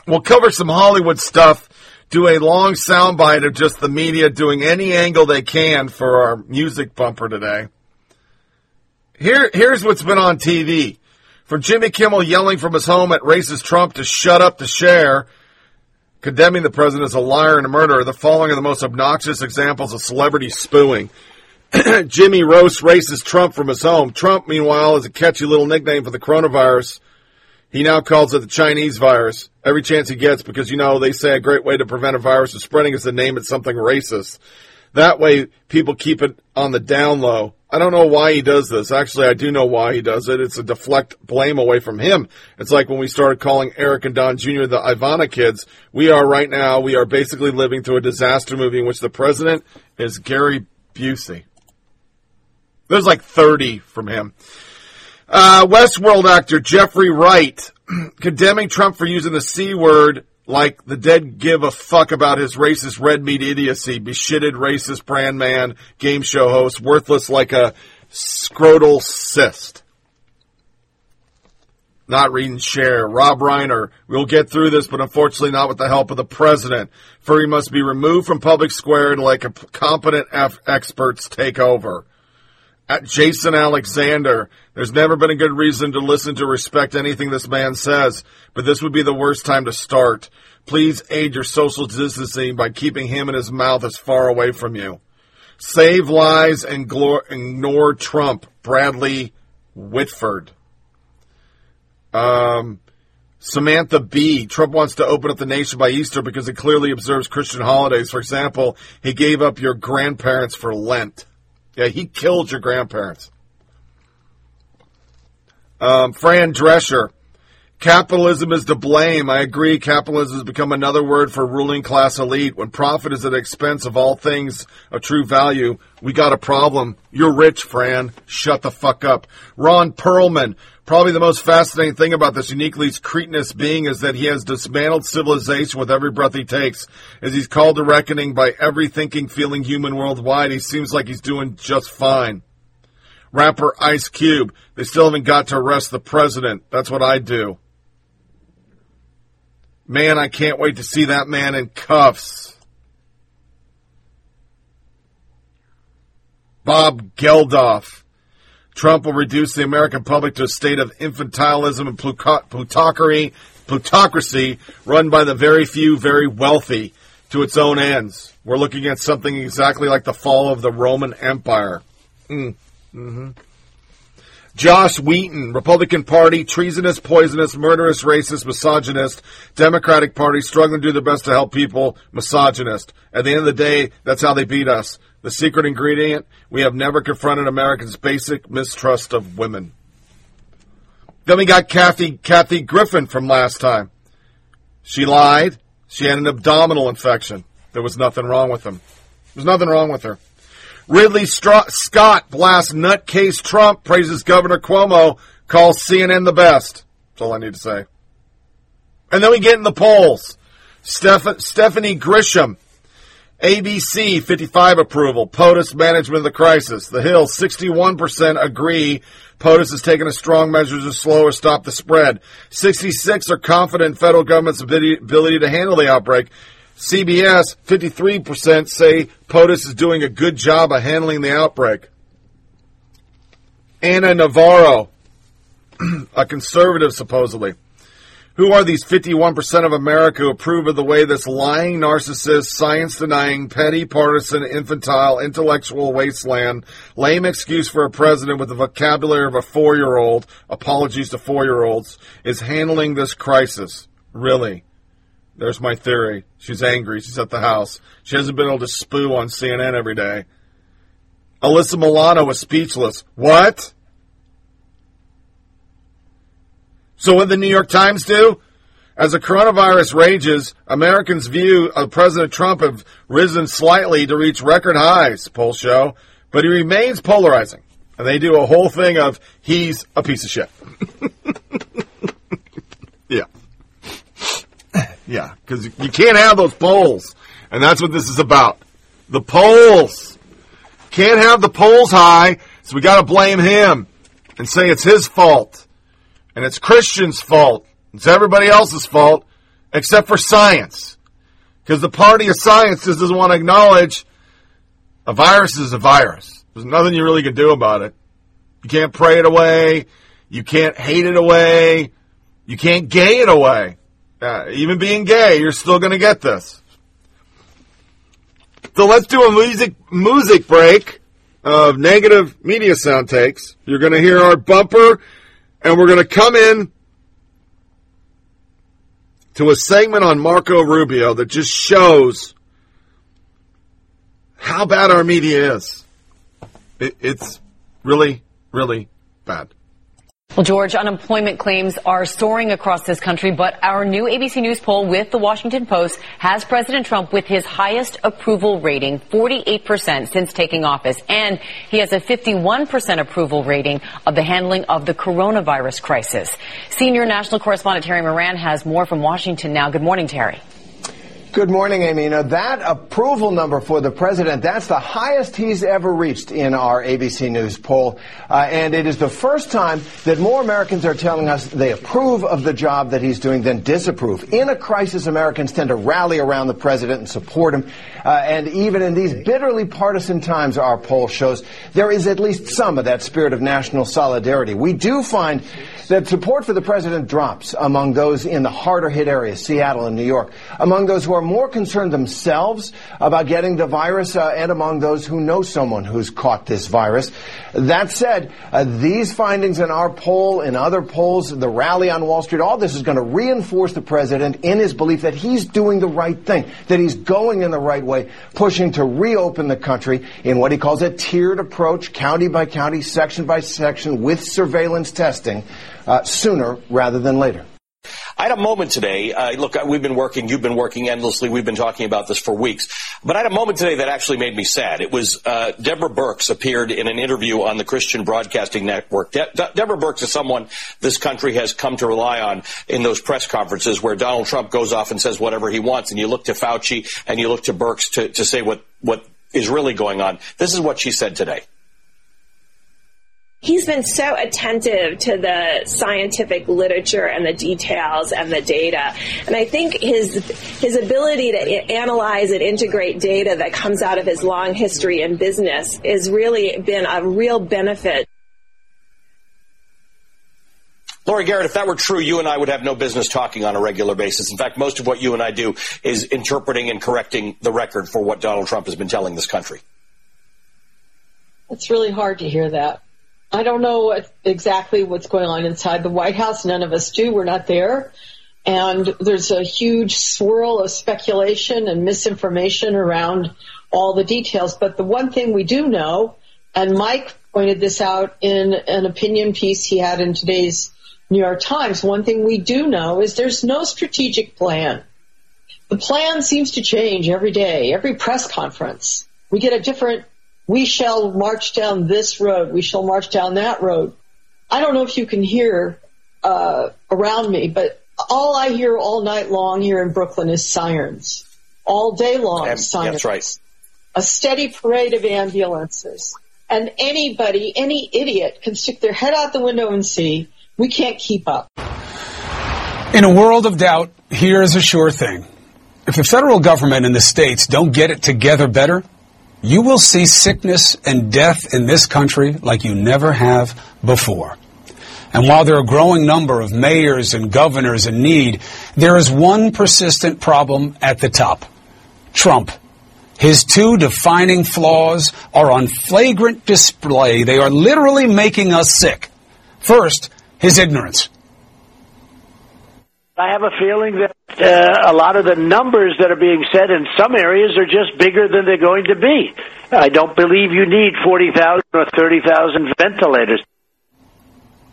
We'll cover some Hollywood stuff, do a long soundbite of just the media doing any angle they can for our music bumper today. Here, here's what's been on TV. From Jimmy Kimmel yelling from his home at racist Trump to shut up to Cher, condemning the president as a liar and a murderer, the following are the most obnoxious examples of celebrity spooing. Jimmy roasts races Trump from his home. Trump, meanwhile, is a catchy little nickname for the coronavirus. He now calls it the Chinese virus every chance he gets because, you know, they say a great way to prevent a virus from spreading is to name it something racist. That way, people keep it on the down low. I don't know why he does this. Actually, I do know why he does it. It's to deflect blame away from him. It's like when we started calling Eric and Don Jr. the Ivana kids. We are right now, we are basically living through a disaster movie in which the president is Gary Busey. There's like 30 from him. Uh, Westworld actor Jeffrey Wright condemning Trump for using the C word like the dead give a fuck about his racist red meat idiocy, beshitted racist brand man, game show host, worthless like a scrotal cyst. Not reading Cher. Rob Reiner, we'll get through this, but unfortunately not with the help of the president. for he must be removed from public square and like a competent F- experts take over. At Jason Alexander, there's never been a good reason to listen to respect anything this man says, but this would be the worst time to start. Please aid your social distancing by keeping him and his mouth as far away from you. Save lies and glor- ignore Trump. Bradley Whitford. Um, Samantha Bee Trump wants to open up the nation by Easter because it clearly observes Christian holidays. For example, he gave up your grandparents for Lent. Yeah, he killed your grandparents. Um, Fran Drescher. Capitalism is to blame. I agree. Capitalism has become another word for ruling class elite. When profit is at the expense of all things of true value, we got a problem. You're rich, Fran. Shut the fuck up. Ron Perlman. Probably the most fascinating thing about this uniquely cretinous being is that he has dismantled civilization with every breath he takes. As he's called to reckoning by every thinking, feeling human worldwide, he seems like he's doing just fine. Rapper Ice Cube. They still haven't got to arrest the president. That's what I do. Man, I can't wait to see that man in cuffs. Bob Geldof. Trump will reduce the American public to a state of infantilism and pluto- plutocracy, plutocracy run by the very few, very wealthy to its own ends. We're looking at something exactly like the fall of the Roman Empire. Mm. Hmm Joss Whedon, Republican Party, treasonous, poisonous, murderous, racist, misogynist. Democratic Party, struggling to do their best to help people, misogynist. At the end of the day, that's how they beat us. The secret ingredient, we have never confronted Americans' basic mistrust of women. Then we got Kathy, Kathy Griffin from last time. She lied. She had an abdominal infection. There was nothing wrong with them. There's nothing wrong with her. Ridley Str- Scott blasts nutcase Trump, praises Governor Cuomo, calls CNN the best. That's all I need to say. And then we get in the polls. Steph- Stephanie Grisham, ABC 55 approval, POTUS management of the crisis. The Hill 61% agree POTUS has taken a strong measures to slow or stop the spread. 66 are confident federal government's ability to handle the outbreak. CBS, 53% say POTUS is doing a good job of handling the outbreak. Ana Navarro, a conservative supposedly. Who are these 51% of America who approve of the way this lying, narcissist, science denying, petty, partisan, infantile, intellectual wasteland, lame excuse for a president with the vocabulary of a four year old, apologies to four year olds, is handling this crisis? Really? There's my theory. She's angry. She's at the house. She hasn't been able to spoo on CNN every day. Alyssa Milano was speechless. What? So what did the New York Times do? As the coronavirus rages, Americans' view of President Trump have risen slightly to reach record highs, polls show, but he remains polarizing. And they do a whole thing of he's a piece of shit. yeah. Yeah, because you can't have those polls. And that's what this is about. The polls. Can't have the polls high, so we gotta blame him and say it's his fault. And it's Christians' fault. It's everybody else's fault, except for science. Because the party of science just doesn't want to acknowledge a virus is a virus. There's nothing you really can do about it. You can't pray it away. You can't hate it away. You can't gay it away. Uh, even being gay, you're still going to get this. So let's do a music music break of negative media sound takes. You're going to hear our bumper, and we're going to come in to a segment on Marco Rubio that just shows how bad our media is. It, it's really, really bad. Well, George, unemployment claims are soaring across this country, but our new ABC News poll with the Washington Post has President Trump with his highest approval rating, 48% since taking office. And he has a 51% approval rating of the handling of the coronavirus crisis. Senior national correspondent Terry Moran has more from Washington now. Good morning, Terry. Good morning, Amy. Now, that approval number for the president, that's the highest he's ever reached in our ABC News poll. Uh, and it is the first time that more Americans are telling us they approve of the job that he's doing than disapprove. In a crisis, Americans tend to rally around the president and support him. Uh, and even in these bitterly partisan times, our poll shows there is at least some of that spirit of national solidarity. We do find that support for the president drops among those in the harder hit areas, Seattle and New York, among those who are more concerned themselves about getting the virus, uh, and among those who know someone who's caught this virus. That said, uh, these findings in our poll, in other polls, the rally on Wall Street, all this is going to reinforce the president in his belief that he's doing the right thing, that he's going in the right way, pushing to reopen the country in what he calls a tiered approach, county by county, section by section, with surveillance testing uh, sooner rather than later. I had a moment today. Uh, look, we've been working, you've been working endlessly. We've been talking about this for weeks. But I had a moment today that actually made me sad. It was uh, Deborah Birx appeared in an interview on the Christian Broadcasting Network. De- De- Deborah Birx is someone this country has come to rely on in those press conferences where Donald Trump goes off and says whatever he wants, and you look to Fauci and you look to Birx to, to say what, what is really going on. This is what she said today. He's been so attentive to the scientific literature and the details and the data. And I think his, his ability to analyze and integrate data that comes out of his long history in business has really been a real benefit. Laurie Garrett, if that were true, you and I would have no business talking on a regular basis. In fact, most of what you and I do is interpreting and correcting the record for what Donald Trump has been telling this country. It's really hard to hear that. I don't know what, exactly what's going on inside the White House. None of us do. We're not there. And there's a huge swirl of speculation and misinformation around all the details. But the one thing we do know, and Mike pointed this out in an opinion piece he had in today's New York Times, one thing we do know is there's no strategic plan. The plan seems to change every day, every press conference. We get a different, we shall march down this road, we shall march down that road. I don't know if you can hear uh, around me, but all I hear all night long here in Brooklyn is sirens. All day long, And- sirens. That's right. A steady parade of ambulances. And anybody, any idiot can stick their head out the window and see, we can't keep up. In a world of doubt, here is a sure thing. If the federal government and the states don't get it together better, you will see sickness and death in this country like you never have before. And while there are a growing number of mayors and governors in need, there is one persistent problem at the top. Trump. His two defining flaws are on flagrant display. They are literally making us sick. First, his ignorance. I have a feeling that uh, a lot of the numbers that are being said in some areas are just bigger than they're going to be. I don't believe you need 40,000 or 30,000 ventilators.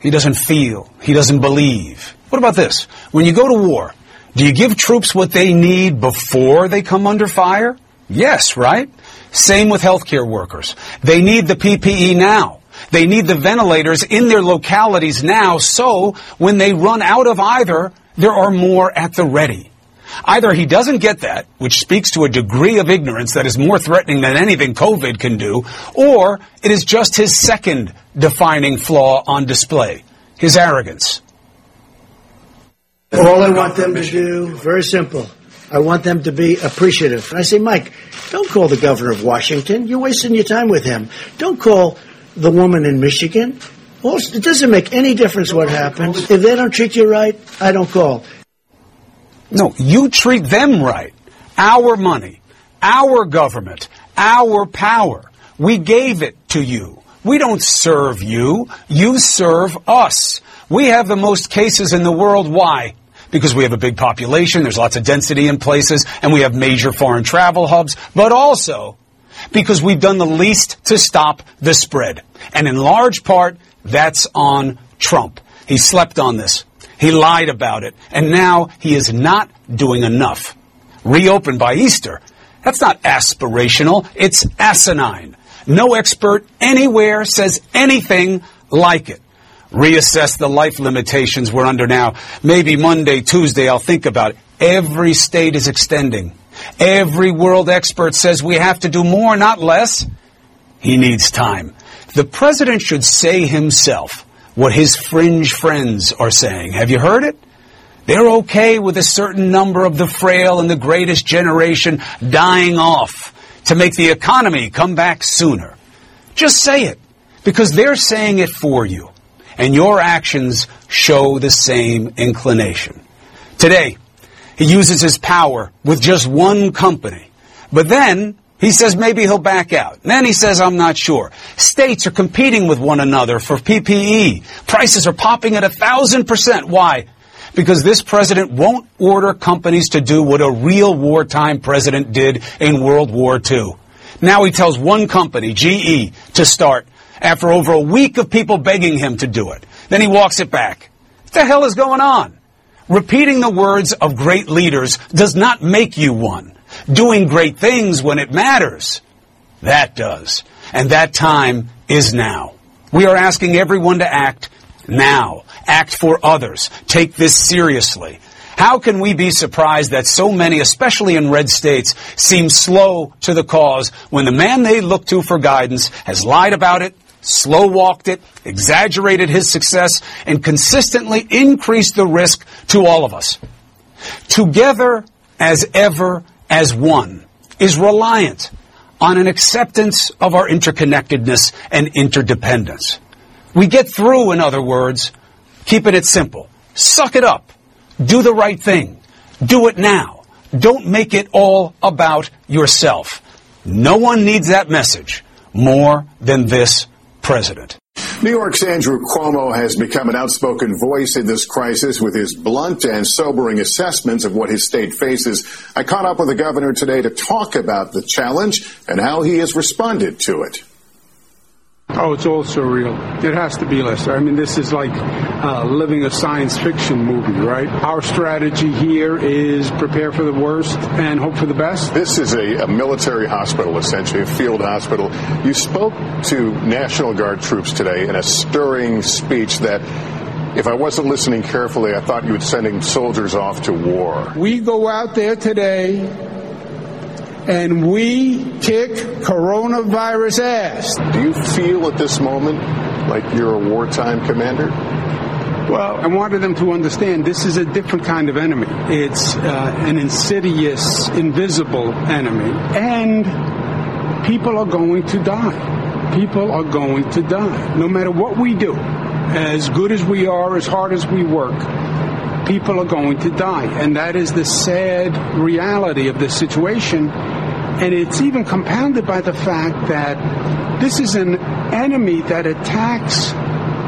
He doesn't feel. He doesn't believe. What about this? When you go to war, do you give troops what they need before they come under fire? Yes, right? Same with healthcare workers. They need the PPE now. They need the ventilators in their localities now so when they run out of either, there are more at the ready. Either he doesn't get that, which speaks to a degree of ignorance that is more threatening than anything COVID can do, or it is just his second defining flaw on display, his arrogance. All I want them to do, very simple. I want them to be appreciative. I say, Mike, don't call the governor of Washington. You're wasting your time with him. Don't call the woman in Michigan. Well, it doesn't make any difference what happens. If they don't treat you right, I don't call. No, you treat them right. Our money, our government, our power. We gave it to you. We don't serve you. You serve us. We have the most cases in the world. Why? Because we have a big population, there's lots of density in places, and we have major foreign travel hubs, but also because we've done the least to stop the spread. And in large part, that's on Trump. He slept on this. He lied about it. And now he is not doing enough. Reopen by Easter. That's not aspirational. It's asinine. No expert anywhere says anything like it. Reassess the life limitations we're under now. Maybe Monday, Tuesday, I'll think about it. Every state is extending. Every world expert says we have to do more, not less. He needs time. The president should say himself what his fringe friends are saying. Have you heard it? They're okay with a certain number of the frail and the greatest generation dying off to make the economy come back sooner. Just say it because they're saying it for you and your actions show the same inclination. Today, he uses his power with just one company, but then he says maybe he'll back out. Then he says, I'm not sure. States are competing with one another for PPE. Prices are popping at a thousand percent. Why? Because this president won't order companies to do what a real wartime president did in World War II. Now he tells one company, GE, to start after over a week of people begging him to do it. Then he walks it back. What the hell is going on? Repeating the words of great leaders does not make you one. Doing great things when it matters, that does. And that time is now. We are asking everyone to act now. Act for others. Take this seriously. How can we be surprised that so many, especially in red states, seem slow to the cause when the man they look to for guidance has lied about it, slow walked it, exaggerated his success, and consistently increased the risk to all of us? Together as ever as one is reliant on an acceptance of our interconnectedness and interdependence. We get through, in other words, keeping it simple. Suck it up. Do the right thing. Do it now. Don't make it all about yourself. No one needs that message more than this president. New York's Andrew Cuomo has become an outspoken voice in this crisis with his blunt and sobering assessments of what his state faces. I caught up with the governor today to talk about the challenge and how he has responded to it. Oh, it's all surreal. It has to be, Lester. I mean, this is like uh, living a science fiction movie, right? Our strategy here is prepare for the worst and hope for the best. This is a, a military hospital, essentially, a field hospital. You spoke to National Guard troops today in a stirring speech that if I wasn't listening carefully, I thought you were sending soldiers off to war. We go out there today and we kick coronavirus ass. Do you feel at this moment like you're a wartime commander? Well, I wanted them to understand this is a different kind of enemy. It's uh, an insidious, invisible enemy. And people are going to die. People are going to die. No matter what we do, as good as we are, as hard as we work, people are going to die. And that is the sad reality of this situation. And it's even compounded by the fact that this is an enemy that attacks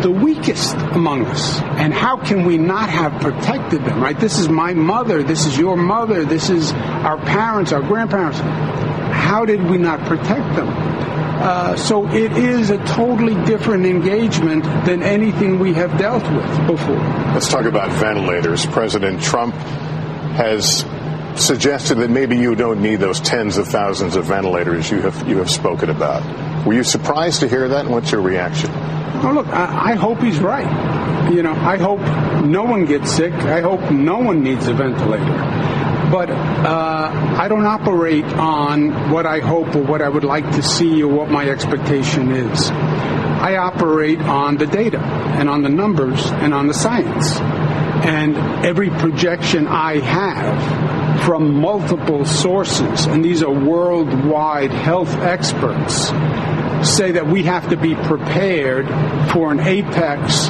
the weakest among us. And how can we not have protected them, right? This is my mother. This is your mother. This is our parents, our grandparents. How did we not protect them? Uh, so it is a totally different engagement than anything we have dealt with before. Let's talk about ventilators. President Trump has suggested that maybe you don't need those tens of thousands of ventilators you have you have spoken about. Were you surprised to hear that, and what's your reaction? Oh, look, I, I hope he's right. You know, I hope no one gets sick. I hope no one needs a ventilator but uh, I don't operate on what I hope or what I would like to see or what my expectation is. I operate on the data and on the numbers and on the science. And every projection I have from multiple sources, and these are worldwide health experts, say that we have to be prepared for an apex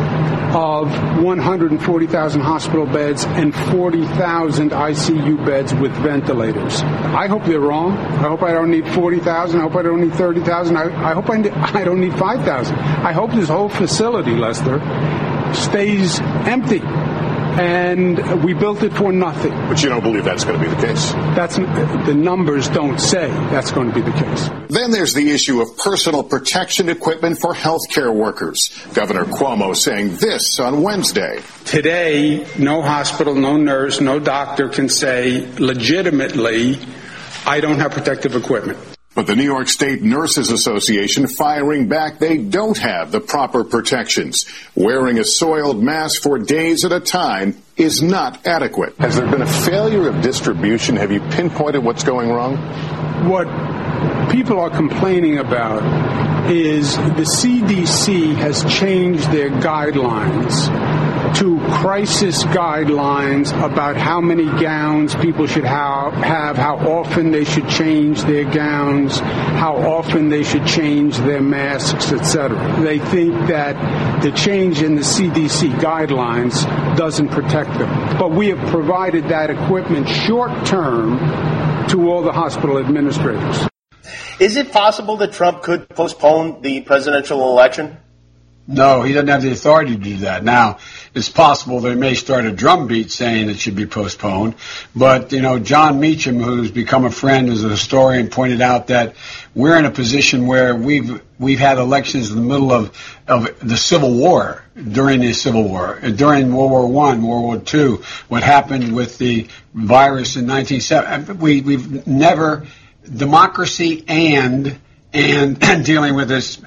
of 140,000 hospital beds and 40,000 ICU beds with ventilators. I hope they're wrong. I hope I don't need 40,000. I hope I don't need 30,000. I, I hope I, I don't need 5,000. I hope this whole facility, Lester, stays empty and we built it for nothing. But you don't believe that's going to be the case? That's the numbers don't say that's going to be the case. Then there's the issue of personal protection equipment for healthcare workers. Governor Cuomo saying this on Wednesday. Today, no hospital, no nurse, no doctor can say legitimately, I don't have protective equipment. But the New York State Nurses Association firing back they don't have the proper protections. Wearing a soiled mask for days at a time is not adequate. Has there been a failure of distribution? Have you pinpointed what's going wrong? What people are complaining about is the CDC has changed their guidelines to crisis guidelines about how many gowns people should have, how often they should change their gowns, how often they should change their masks, etc. They think that the change in the CDC guidelines doesn't protect them. But we have provided that equipment short term to all the hospital administrators. Is it possible that Trump could postpone the presidential election? No, he doesn't have the authority to do that. Now, it's possible they may start a drumbeat saying it should be postponed. But, you know, Jon Meacham, who's become a friend as a historian, pointed out that we're in a position where we've, we've had elections in the middle of, of the Civil War, during the Civil War, during World War One, World War Two, what happened with the virus in 1970. We, we've never, democracy and, and dealing with this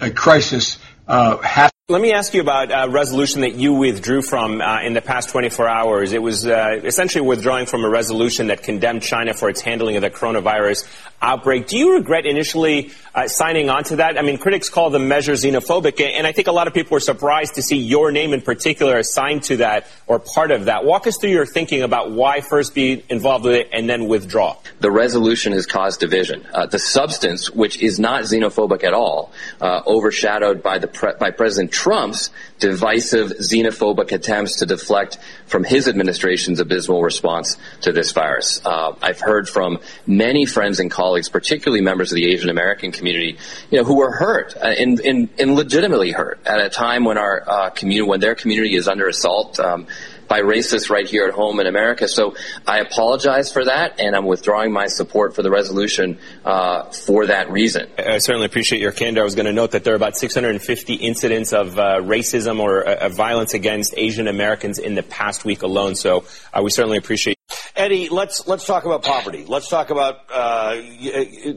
uh, crisis have let me ask you about a resolution that you withdrew from uh, in the past 24 hours. It was uh, essentially withdrawing from a resolution that condemned China for its handling of the coronavirus. Outbreak. Do you regret initially uh, signing on to that? I mean, critics call the measure xenophobic, and I think a lot of people were surprised to see your name in particular assigned to that or part of that. Walk us through your thinking about why first be involved with it and then withdraw. The resolution has caused division. Uh, the substance, which is not xenophobic at all, uh, overshadowed by the pre- by President Trump's divisive xenophobic attempts to deflect from his administration's abysmal response to this virus. Uh, I've heard from many friends and colleagues, particularly members of the Asian American community, you know, who were hurt and, and, and legitimately hurt at a time when our uh, community, when their community is under assault. Um, by racists right here at home in America. So I apologize for that, and I'm withdrawing my support for the resolution uh, for that reason. I certainly appreciate your candor. I was going to note that there are about 650 incidents of uh, racism or uh, violence against Asian Americans in the past week alone. So uh, we certainly appreciate. Eddie, let's let's talk about poverty. Let's talk about uh,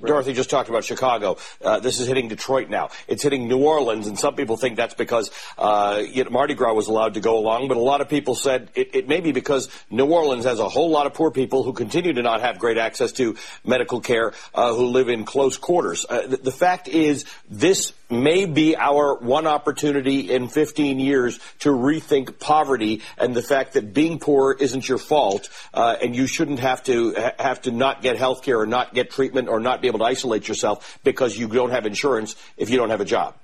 Dorothy just talked about Chicago. Uh, this is hitting Detroit now. It's hitting New Orleans, and some people think that's because uh, you know, Mardi Gras was allowed to go along. But a lot of people said it, it, may be because New Orleans has a whole lot of poor people who continue to not have great access to medical care, uh, who live in close quarters. Uh, the fact is, this may be our one opportunity in 15 years to rethink poverty and the fact that being poor isn't your fault, uh, and you shouldn't have to have to not get health care or not get treatment or not be able to isolate yourself because you don't have insurance if you don't have a job.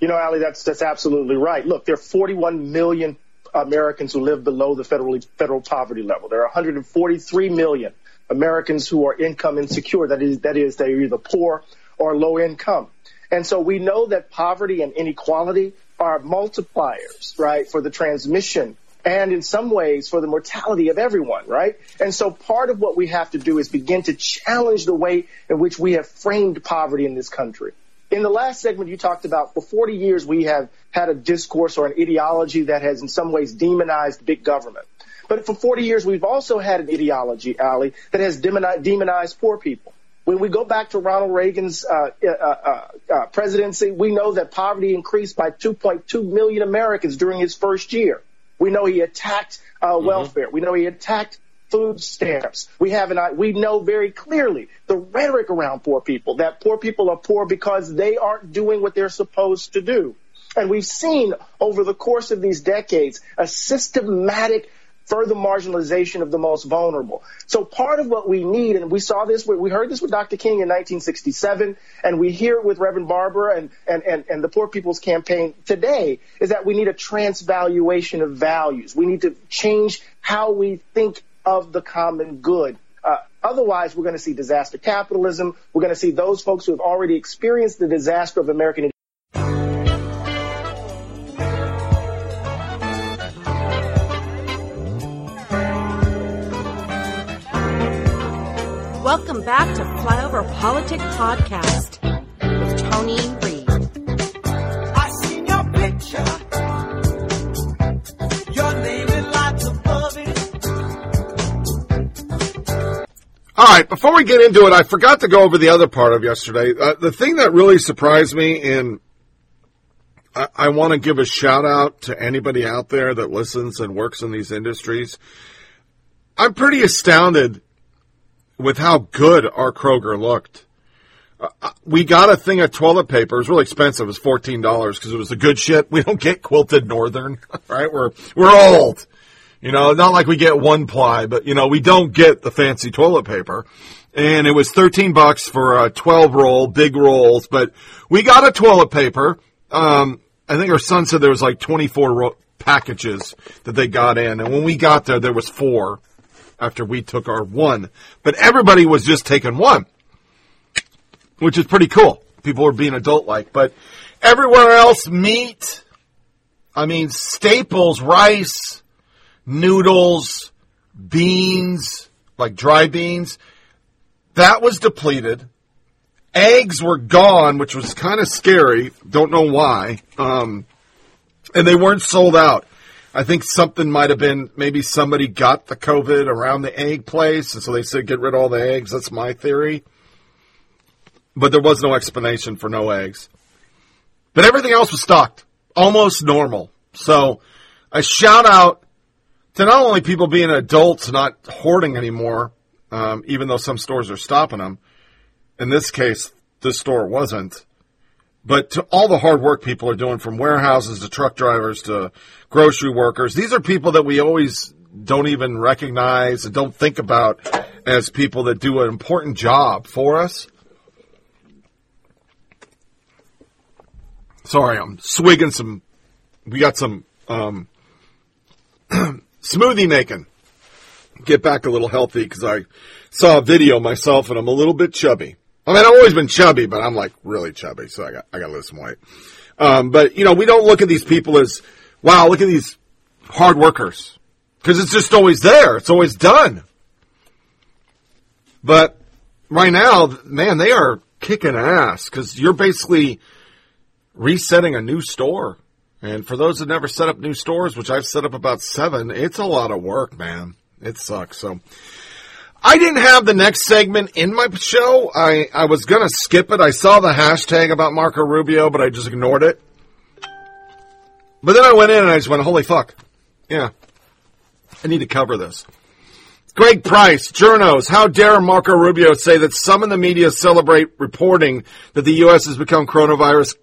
You know, Ali, that's that's absolutely right. Look, there are 41 million Americans who live below the federal federal poverty level. There are 143 million Americans who are income insecure. That is, that is, they're either poor or low income. And so we know that poverty and inequality are multipliers, right, for the transmission and in some ways for the mortality of everyone, right? And so part of what we have to do is begin to challenge the way in which we have framed poverty in this country. In the last segment, you talked about for 40 years, we have had a discourse or an ideology that has in some ways demonized big government. But for 40 years, we've also had an ideology, Ali, that has demonized poor people. When we go back to Ronald Reagan's uh, uh, uh, uh, presidency, we know that poverty increased by 2.2 million Americans during his first year. We know he attacked uh, mm-hmm. welfare. We know he attacked food stamps. We have an, we know very clearly the rhetoric around poor people, that poor people are poor because they aren't doing what they're supposed to do. And we've seen over the course of these decades a systematic further marginalization of the most vulnerable. So part of what we need, and we saw this, we heard this with Dr. King in 1967, and we hear it with Reverend Barber and, and, and, and the Poor People's Campaign today, is that we need a transvaluation of values. We need to change how we think of the common good. Uh, otherwise, we're going to see disaster capitalism. We're going to see those folks who have already experienced the disaster of American Welcome back to Flyover Politic Podcast with Tony Reed. I seen your picture. Your name is lights above it. All right, before we get into it, I forgot to go over the other part of yesterday. Uh, the thing that really surprised me, and I, I want to give a shout out to anybody out there that listens and works in these industries. I'm pretty astounded with how good our Kroger looked. Uh, uh, we got a thing of toilet paper. It was really expensive. It was fourteen dollars because it was the good shit. We don't get quilted northern, right? We're we're old, you know. Not like we get one ply, but you know we don't get the fancy toilet paper. And it was thirteen bucks for a twelve roll, big rolls. But we got a toilet paper. Um, I think our son said there was like twenty four ro- packages that they got in, and when we got there, there was four after we took our one. But everybody was just taking one, which is pretty cool. People were being adult like. But everywhere else, meat, I mean, staples, rice, noodles, beans, like dry beans, that was depleted. Eggs were gone, which was kind of scary. Don't know why. Um, and they weren't sold out. I think something might have been maybe somebody got the COVID around the egg place, and so they said get rid of all the eggs. That's my theory. But there was no explanation for no eggs. But everything else was stocked, almost normal. So a shout out to not only people being adults, not hoarding anymore, um, even though some stores are stopping them. In this case, this store wasn't. But to all the hard work people are doing from warehouses to truck drivers to grocery workers, these are people that we always don't even recognize and don't think about as people that do an important job for us. Sorry, I'm swigging some. We got some um, smoothie making. Get back a little healthy because I saw a video myself and I'm a little bit chubby. I mean, I've always been chubby, but I'm like really chubby, so I got I got to lose some weight. Um, but you know, we don't look at these people as wow, look at these hard workers because it's just always there. It's always done. But right now, man, they are kicking ass because you're basically resetting a new store. And for those that never set up new stores, which I've set up about seven, it's a lot of work, man. It sucks. So I didn't have the next segment in my show. I, I was going to skip it. I saw the hashtag about Marco Rubio, but I just ignored it. But then I went in and I just went, holy fuck. Yeah. I need to cover this. Greg Price, journos, how dare Marco Rubio say that some in the media celebrate reporting that the U.S. has become coronavirus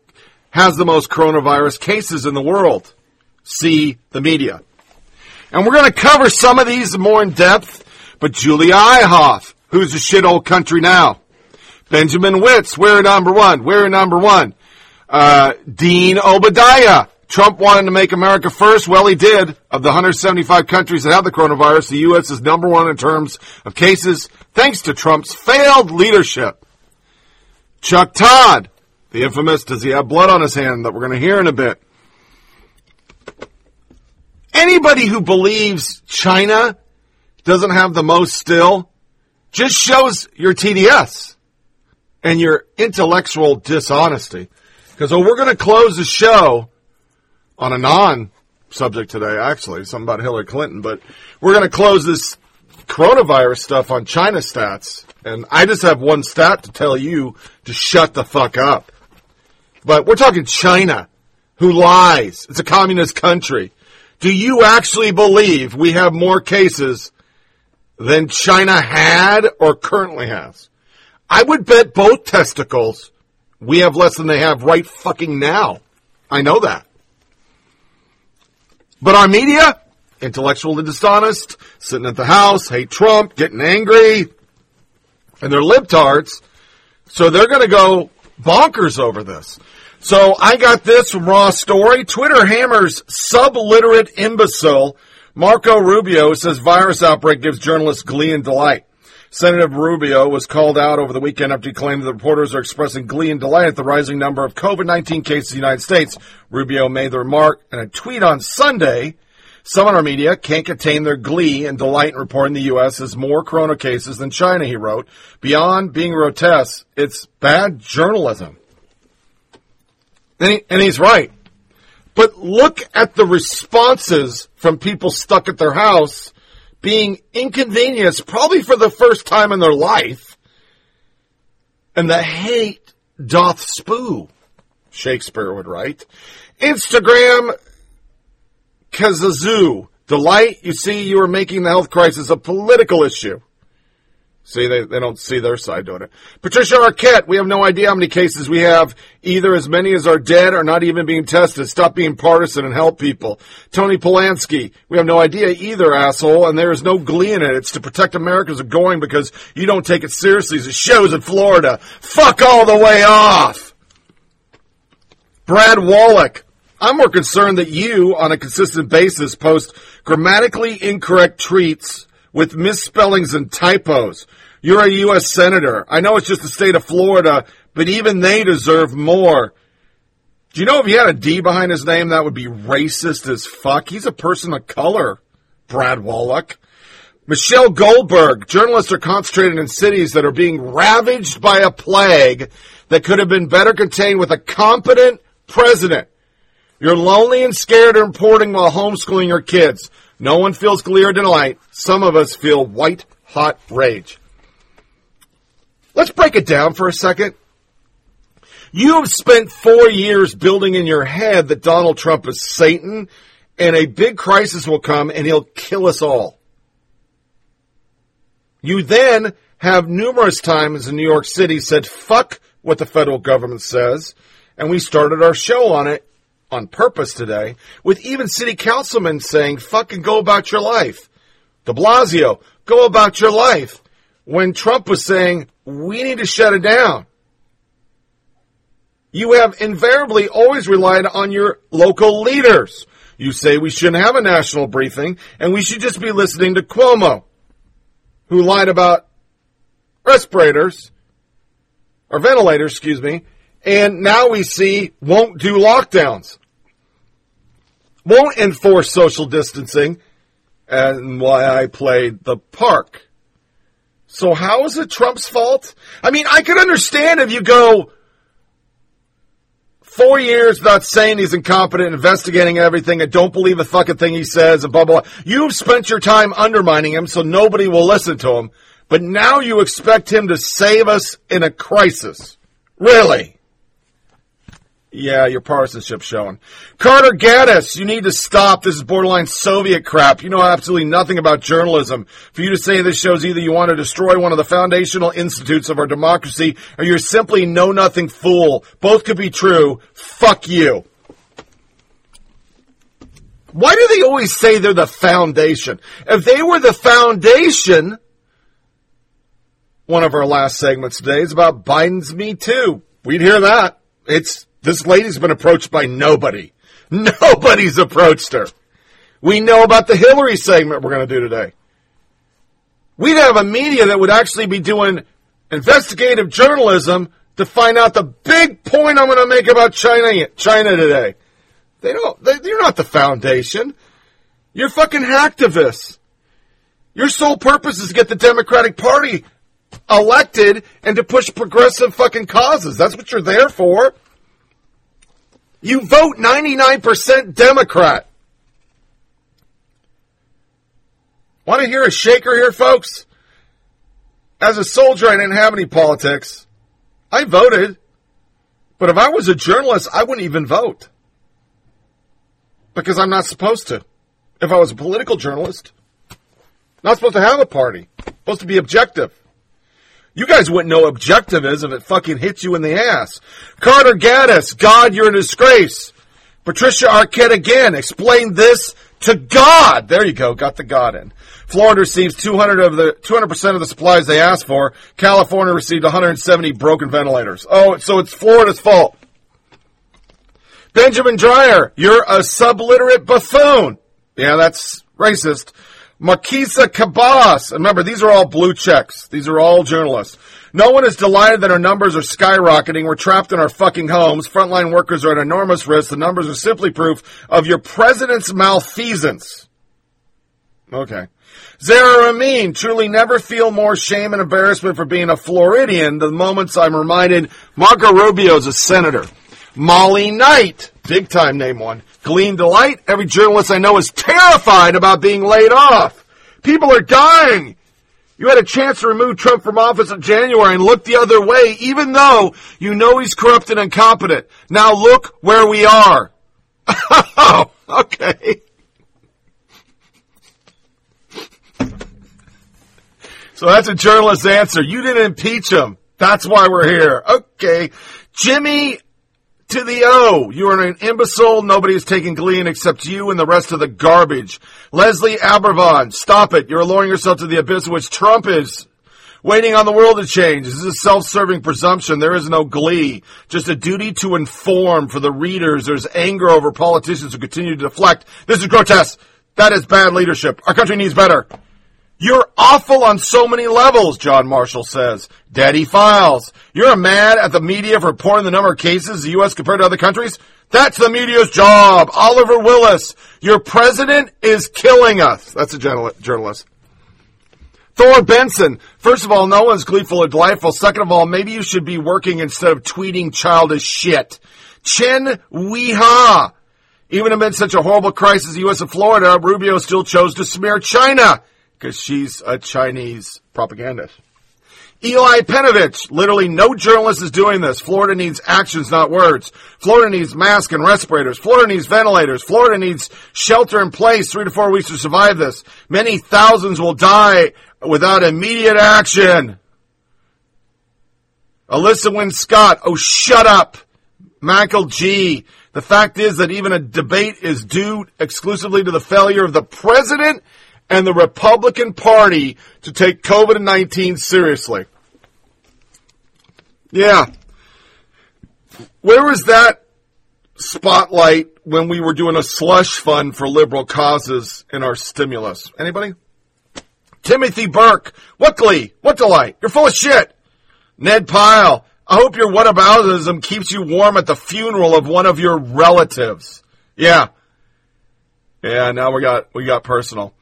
has the most coronavirus cases in the world. See the media. And we're going to cover some of these more in depth, but Julia Ioffe, who's a shit old country now. Benjamin Wittes, we're number one, we're number one. Uh, Dean Obeidallah, Trump wanted to make America first. Well, he did. Of the 175 countries that have the coronavirus, the U.S. is number one in terms of cases, thanks to Trump's failed leadership. Chuck Todd, the infamous, does he have blood on his hand that we're going to hear in a bit? Anybody who believes China doesn't have the most still just shows your TDS and your intellectual dishonesty. Because oh, we're going to close the show on a non subject today, actually, something about Hillary Clinton, but we're going to close this coronavirus stuff on China stats. And I just have one stat to tell you to shut the fuck up. But we're talking China, who lies. It's a communist country. Do you actually believe we have more cases than China had or currently has? I would bet both testicles we have less than they have right fucking now. I know that. But our media, intellectual and dishonest, sitting at the house, hate Trump, getting angry, and they're libtards, so they're going to go bonkers over this. So I got this from Raw Story. Twitter hammers subliterate imbecile Marco Rubio says virus outbreak gives journalists glee and delight. Senator Rubio was called out over the weekend after he claimed that reporters are expressing glee and delight at the rising number of COVID-19 cases in the United States. Rubio made the remark in a tweet on Sunday. Some in our media can't contain their glee and delight in reporting the U.S. has more corona cases than China, he wrote. Beyond being grotesque, it's bad journalism. And, he, and he's right. But look at the responses from people stuck at their house being inconvenienced probably for the first time in their life. And the hate doth spew, Shakespeare would write. Instagram Kazazoo. Delight, you see, you are making the health crisis a political issue. See, they, they don't see their side doing it. Patricia Arquette, we have no idea how many cases we have. Either as many as are dead or not even being tested. Stop being partisan and help people. Tony Posnanski, we have no idea either, asshole, and there is no glee in it. It's to protect Americans America's going because you don't take it seriously as it shows in Florida. Fuck all the way off! Brad Wallach, I'm more concerned that you, on a consistent basis, post grammatically incorrect tweets with misspellings and typos. You're a U.S. Senator. I know it's just the state of Florida, but even they deserve more. Do you know if he had a D behind his name, that would be racist as fuck? He's a person of color, Brad Wallach. Michelle Goldberg, journalists are concentrated in cities that are being ravaged by a plague that could have been better contained with a competent president. You're lonely and scared and reporting while homeschooling your kids. No one feels glee or delight. Some of us feel white hot rage. Let's break it down for a second. You have spent four years building in your head that Donald Trump is Satan and a big crisis will come and he'll kill us all. You then have numerous times in New York City said, fuck what the federal government says. And we started our show on it on purpose today with even city councilmen saying, fucking go about your life. De Blasio, go about your life. When Trump was saying, we need to shut it down. You have invariably always relied on your local leaders. You say we shouldn't have a national briefing and we should just be listening to Cuomo, who lied about respirators or ventilators, excuse me, and now we see won't do lockdowns, won't enforce social distancing, and why I played the park. So how is it Trump's fault? I mean, I could understand if you go four years without saying he's incompetent, investigating everything, and don't believe a fucking thing he says, and blah, blah, blah. You've spent your time undermining him so nobody will listen to him, but now you expect him to save us in a crisis. Really? Yeah, your partisanship showing. Carter Gaddis, you need to stop. This is borderline Soviet crap. You know absolutely nothing about journalism. For you to say this shows either you want to destroy one of the foundational institutes of our democracy or you're simply know nothing fool. Both could be true. Fuck you. Why do they always say they're the foundation? If they were the foundation, one of our last segments today is about Biden's Me Too. We'd hear that. It's this lady's been approached by nobody. Nobody's approached her. We know about the Hillary segment we're going to do today. We'd have a media that would actually be doing investigative journalism to find out the big point I'm going to make about China, China today. They don't, they, you're not the foundation. You're fucking hacktivists. Your sole purpose is to get the Democratic Party elected and to push progressive fucking causes. That's what you're there for. You vote 99% Democrat. Want to hear a shaker here, folks? As a soldier, I didn't have any politics. I voted. But if I was a journalist, I wouldn't even vote. Because I'm not supposed to. If I was a political journalist, not supposed to have a party. Supposed to be objective. You guys wouldn't know objective is if it fucking hits you in the ass. Carter Gaddis, God, you're a disgrace. Patricia Arquette again, explain this to God. There you go, got the God in. Florida receives 200 of the 200% of the supplies they asked for. California received 170 broken ventilators. Oh, so it's Florida's fault. Benjamin Dreyer, you're a subliterate buffoon. Yeah, that's racist. Marquisa Cabas. Remember, these are all blue checks. These are all journalists. No one is delighted that our numbers are skyrocketing. We're trapped in our fucking homes. Frontline workers are at enormous risk. The numbers are simply proof of your president's malfeasance. Okay. Zara Amin, truly never feel more shame and embarrassment for being a Floridian the moments I'm reminded Marco Rubio is a senator. Molly Knight, big time name one. Glean Delight, every journalist I know is terrified about being laid off. People are dying. You had a chance to remove Trump from office in January and look the other way, even though you know he's corrupt and incompetent. Now look where we are. oh, okay. So that's a journalist's answer. You didn't impeach him. That's why we're here. Okay. Jimmy to the O. You are an imbecile. Nobody is taking Glean except you and the rest of the garbage. Leslie Abervon, stop it. You're lowering yourself to the abyss in which Trump is. Waiting on the world to change. This is a self-serving presumption. There is no glee. Just a duty to inform for the readers. There's anger over politicians who continue to deflect. This is grotesque. That is bad leadership. Our country needs better. You're awful on so many levels, John Marshall says. Daddy files. You're mad at the media for reporting the number of cases in the U.S. compared to other countries? That's the media's job. Oliver Willis, your president is killing us. That's a journalist. Thor Benson, first of all, no one's gleeful or delightful. Second of all, maybe you should be working instead of tweeting childish shit. Chen Weihua, even amid such a horrible crisis in the U.S. and Florida, Rubio still chose to smear China because she's a Chinese propagandist. Eli Penovich, literally no journalist is doing this. Florida needs actions, not words. Florida needs masks and respirators. Florida needs ventilators. Florida needs shelter in place three to four weeks to survive this. Many thousands will die without immediate action. Alyssa Wynn Scott, oh, shut up. Michael G. The fact is that even a debate is due exclusively to the failure of the president and the Republican Party to take COVID 19 seriously. Yeah. Where was that spotlight when we were doing a slush fund for liberal causes in our stimulus? Anybody? Timothy Burke, what glee? What delight? You're full of shit. Ned Pyle, I hope your whataboutism keeps you warm at the funeral of one of your relatives. Yeah. Yeah, now we got, we got personal.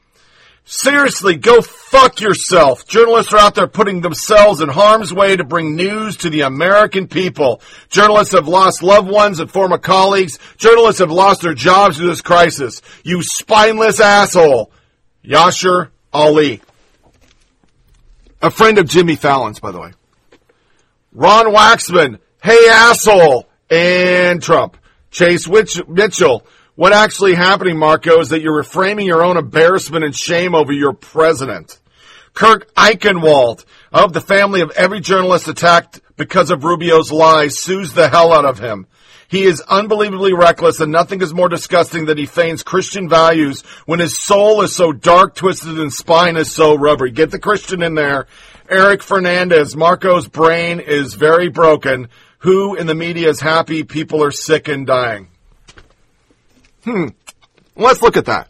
Seriously, go fuck yourself. Journalists are out there putting themselves in harm's way to bring news to the American people. Journalists have lost loved ones and former colleagues. Journalists have lost their jobs through this crisis. You spineless asshole. Yashar Ali. A friend of Jimmy Fallon's, by the way. Ron Waxman. Hey asshole. And Trump. Chase Mitchell. What actually happening, Marco, is that you're reframing your own embarrassment and shame over your president. Kurt Eichenwald of the family of every journalist attacked because of Rubio's lies sues the hell out of him. He is unbelievably reckless and nothing is more disgusting than he feigns Christian values when his soul is so dark, twisted, and spine is so rubbery. Get the Christian in there. Eric Fernandez, Marco's brain is very broken. Who in the media is happy people are sick and dying? Hmm. Let's look at that.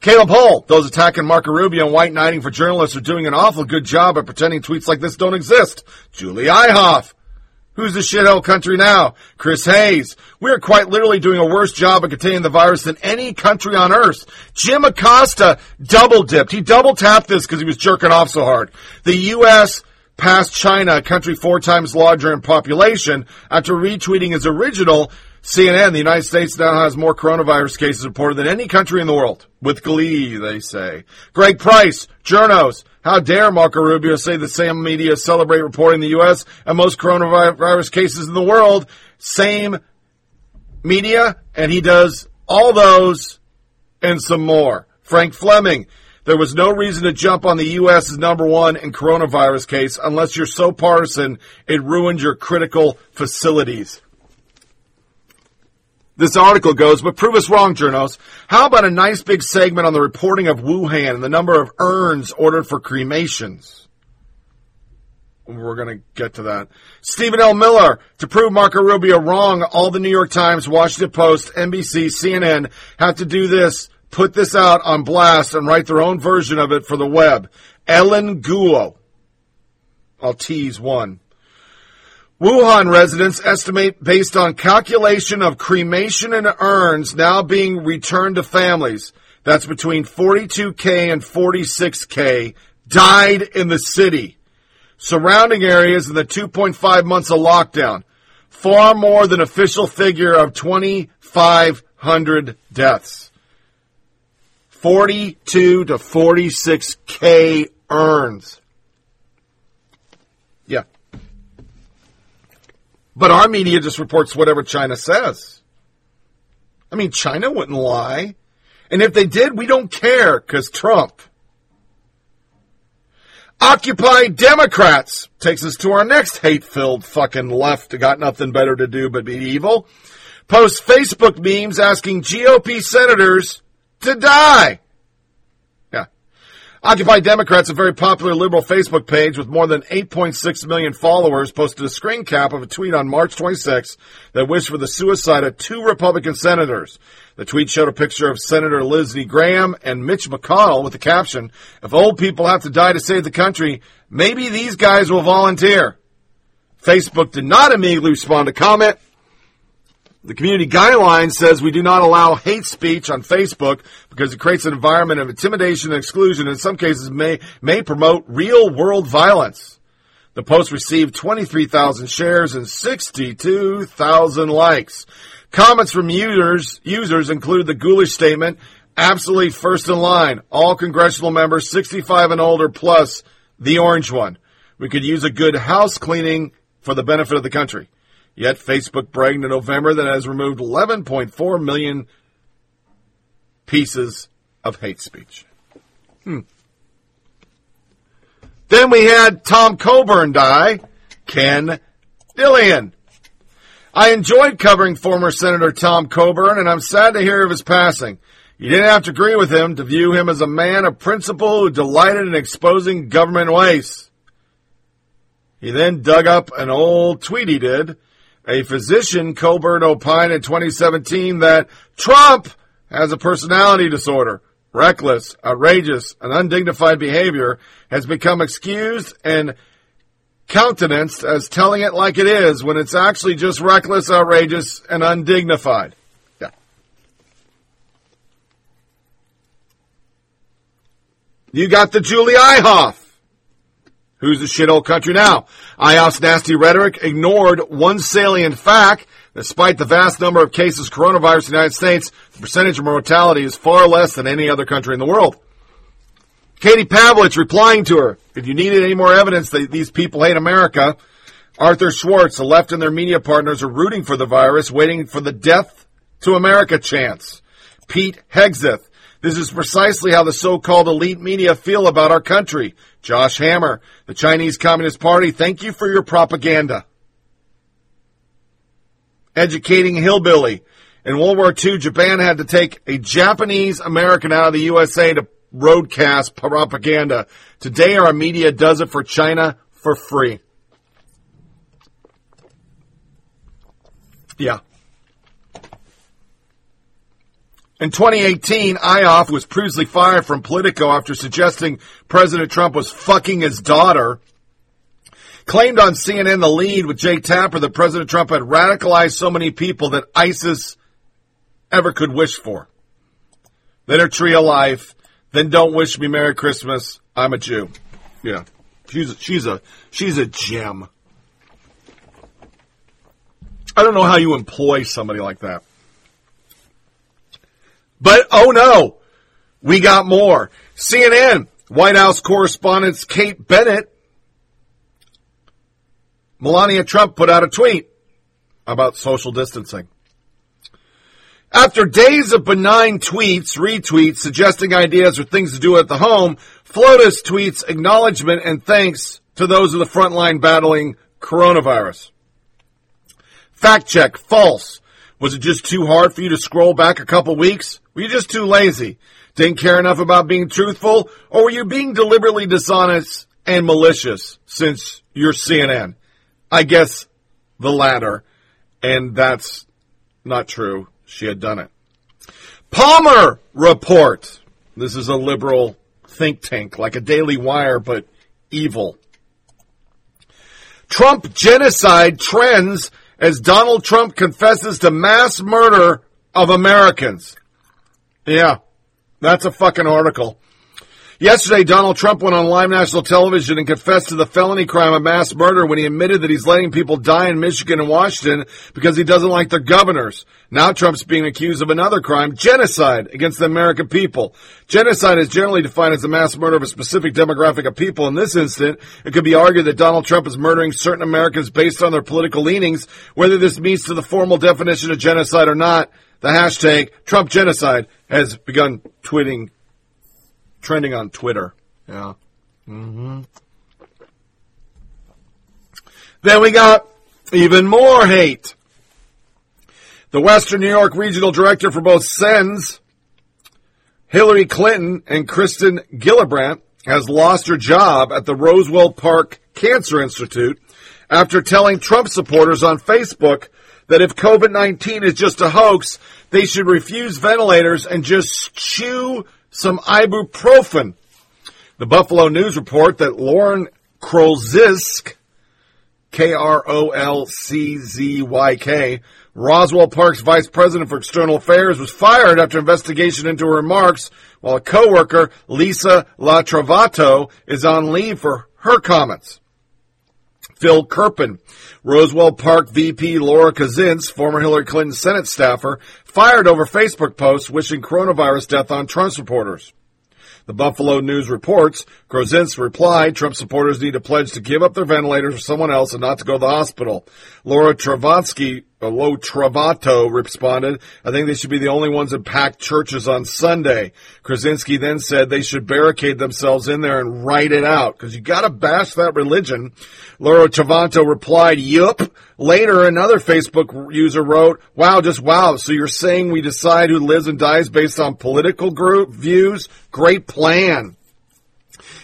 Caleb Hull, those attacking Marco Rubio and white knighting for journalists are doing an awful good job at pretending tweets like this don't exist. Julie Ioffe. Who's the shithole country now? Chris Hayes. We are quite literally doing a worse job of containing the virus than any country on earth. Jim Acosta double dipped. He double tapped this because he was jerking off so hard. The U.S. passed China, a country four times larger in population, after retweeting his original CNN, the United States now has more coronavirus cases reported than any country in the world. With glee, they say. Greg Price, Journos. How dare Marco Rubio say the same media celebrate reporting the U.S. and most coronavirus cases in the world. Same media, and he does all those and some more. Frank Fleming. There was no reason to jump on the U.S. as number one in coronavirus case unless you're so partisan it ruined your critical facilities this article goes, but prove us wrong, journos. How about a nice big segment on the reporting of Wuhan and the number of urns ordered for cremations? We're going to get to that. Stephen L. Miller, to prove Marco Rubio wrong, all the New York Times, Washington Post, NBC, CNN have to do this, put this out on blast and write their own version of it for the web. Ellen Guo. I'll tease one. Wuhan residents estimate based on calculation of cremation and urns now being returned to families. That's between 42K and 46K died in the city. Surrounding areas in the 2.5 months of lockdown. Far more than official figure of 2,500 deaths. 42 to 46K urns. But our media just reports whatever China says. I mean, China wouldn't lie. And if they did, we don't care because Trump. Occupy Democrats takes us to our next hate filled fucking left. Got nothing better to do but be evil. Post Facebook memes asking GOP senators to die. Occupy Democrats, a very popular liberal Facebook page with more than 8.6 million followers, posted a screen cap of a tweet on March 26 that wished for the suicide of two Republican senators. The tweet showed a picture of Senator Lindsey Graham and Mitch McConnell with the caption, if old people have to die to save the country, maybe these guys will volunteer. Facebook did not immediately respond to comment, the community guideline says we do not allow hate speech on Facebook because it creates an environment of intimidation and exclusion. And in some cases, may may promote real world violence. The post received 23,000 shares and 62,000 likes. Comments from users users include the ghoulish statement, absolutely first in line. All congressional members 65 and older plus the orange one. We could use a good house cleaning for the benefit of the country. Yet Facebook bragged in November that it has removed 11.4 million pieces of hate speech. Hmm. Then we had Tom Coburn die, Ken Dilanian. I enjoyed covering former Senator Tom Coburn, and I'm sad to hear of his passing. You didn't have to agree with him to view him as a man of principle who delighted in exposing government waste. He then dug up an old tweet he did. A physician, Coburn opined in 2017 that Trump has a personality disorder. Reckless, outrageous, and undignified behavior has become excused and countenanced as telling it like it is when it's actually just reckless, outrageous, and undignified. Yeah. You got the Julie Ioffe. Who's the shithole country now? Ioffe's nasty rhetoric ignored one salient fact. Despite the vast number of cases of coronavirus in the United States, the percentage of mortality is far less than any other country in the world. Katie Pavlich replying to her, if you needed any more evidence that these people hate America, Arthur Schwartz, the left and their media partners are rooting for the virus, waiting for the death to America chance. Pete Hegseth, this is precisely how the so-called elite media feel about our country. Josh Hammer, the Chinese Communist Party, thank you for your propaganda. Educating Hillbilly. In World War II, Japan had to take a Japanese American out of the USA to broadcast propaganda. Today, our media does it for China for free. Yeah. In 2018, Ioffe was previously fired from Politico after suggesting President Trump was fucking his daughter. Claimed on CNN the lead with Jake Tapper that President Trump had radicalized so many people that ISIS ever could wish for. Then her tree of life. Then don't wish me Merry Christmas. I'm a Jew. Yeah. She's a, she's a, she's a gem. I don't know how you employ somebody like that. But oh no, we got more. CNN, White House correspondent Kate Bennett, Melania Trump put out a tweet about social distancing. After days of benign tweets, retweets, suggesting ideas or things to do at the home, FLOTUS tweets acknowledgement and thanks to those of the front line battling coronavirus. Fact check, false. Was it just too hard for you to scroll back a couple weeks? Were you just too lazy? Didn't care enough about being truthful? Or were you being deliberately dishonest and malicious since you're CNN? I guess the latter. And that's not true. She had done it. Palmer report. This is a liberal think tank, like a Daily Wire, but evil. Trump genocide trends as Donald Trump confesses to mass murder of Americans. Yeah, that's a fucking article. Yesterday, Donald Trump went on live national television and confessed to the felony crime of mass murder when he admitted that he's letting people die in Michigan and Washington because he doesn't like their governors. Now Trump's being accused of another crime, genocide against the American people. Genocide is generally defined as the mass murder of a specific demographic of people. In this instant, it could be argued that Donald Trump is murdering certain Americans based on their political leanings, whether this meets to the formal definition of genocide or not. The hashtag Trump genocide has begun tweeting trending on Twitter. Yeah. Mm-hmm. Then we got even more hate. The Western New York regional director for both SENS, Hillary Clinton and Kirsten Gillibrand, has lost her job at the Roswell Park Cancer Institute after telling Trump supporters on Facebook that if COVID-19 is just a hoax, they should refuse ventilators and just chew some ibuprofen. The Buffalo News report that Lauren Krolczyk, K-R-O-L-C-Z-Y-K, Roswell Park's vice president for external affairs, was fired after investigation into her remarks, while a coworker, Lisa Latrovato, is on leave for her comments. Phil Kerpen, Roswell Park VP Laura Kazins, former Hillary Clinton Senate staffer, fired over Facebook posts wishing coronavirus death on Trump supporters. The Buffalo News reports Grozins replied, Trump supporters need to pledge to give up their ventilators for someone else and not to go to the hospital. Laura Travansky, uh, Lo Travato responded, I think they should be the only ones that pack churches on Sunday. Krasinski then said they should barricade themselves in there and write it out because you got to bash that religion. Laura Travato replied, yup. Later, another Facebook user wrote, wow, just wow. So you're saying we decide who lives and dies based on political group views? Great plan.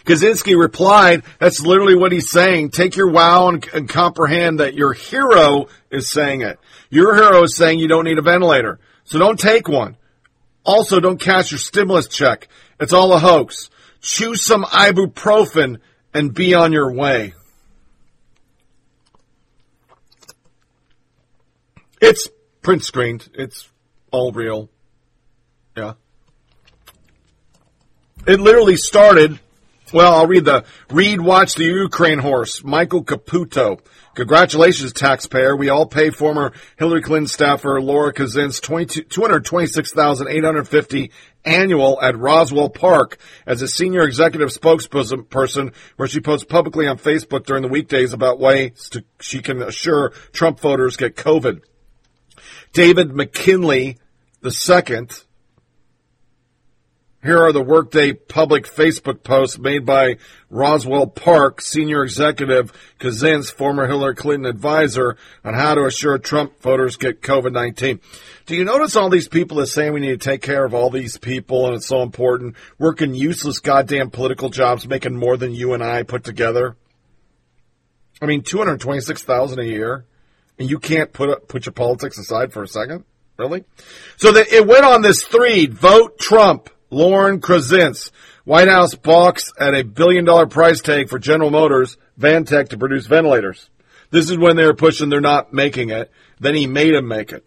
Kaczynski replied, that's literally what he's saying. Take your wow and, and, comprehend that your hero is saying it. Your hero is saying you don't need a ventilator. So don't take one. Also, don't cash your stimulus check. It's all a hoax. Choose some ibuprofen and be on your way. It's print screened. It's all real. Yeah. It literally started. Well, I'll read the read watch the Ukraine horse, Michael Caputo. Congratulations, taxpayer. We all pay former Hillary Clinton staffer Laura Kazin's 226,850 annual at Roswell Park as a senior executive spokesperson where she posts publicly on Facebook during the weekdays about ways to, she can assure Trump voters get COVID. David McKinley II. Here are the Workday public Facebook posts made by Roswell Park senior executive Kazin's former Hillary Clinton advisor on how to assure Trump voters get COVID-19. Do you notice all these people that saying we need to take care of all these people and it's so important, working useless goddamn political jobs, making more than you and I put together? I mean, 226,000 a year and you can't put put your politics aside for a second? Really? So it went on this thread, vote Trump, Lauren Krasinski. White House balks at a billion dollar price tag for General Motors, Ventec to produce ventilators. This is when they were pushing they're not making it. Then he made them make it.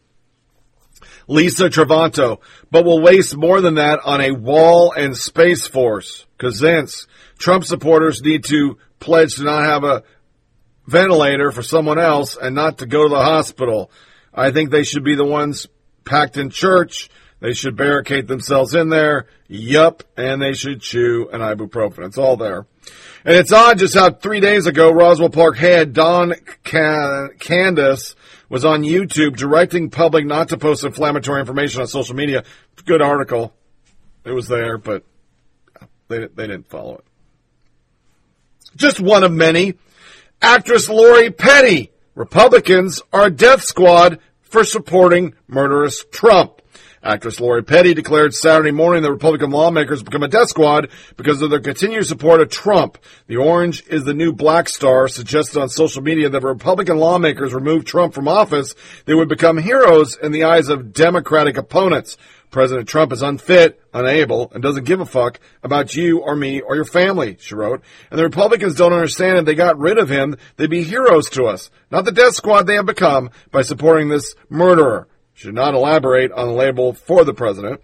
Lisa Travanto, but will waste more than that on a wall and space force. Kaczynski. Trump supporters need to pledge to not have a ventilator for someone else and not to go to the hospital. I think they should be the ones packed in church. They should barricade themselves in there. Yup. And they should chew an ibuprofen. It's all there. And it's odd just how three days ago, Roswell Park head Don Candace was on YouTube directing public not to post inflammatory information on social media. Good article. It was there, but they, they didn't follow it. Just one of many. Actress Lori Petty. Republicans are death squad for supporting murderous Trump. Actress Lori Petty declared Saturday morning that Republican lawmakers become a death squad because of their continued support of Trump. The orange is the new black star suggested on social media that if Republican lawmakers remove Trump from office, they would become heroes in the eyes of Democratic opponents. President Trump is unfit, unable, and doesn't give a fuck about you or me or your family, she wrote. And the Republicans don't understand if they got rid of him, they'd be heroes to us, not the death squad they have become by supporting this murderer. Should not elaborate on the label for the president.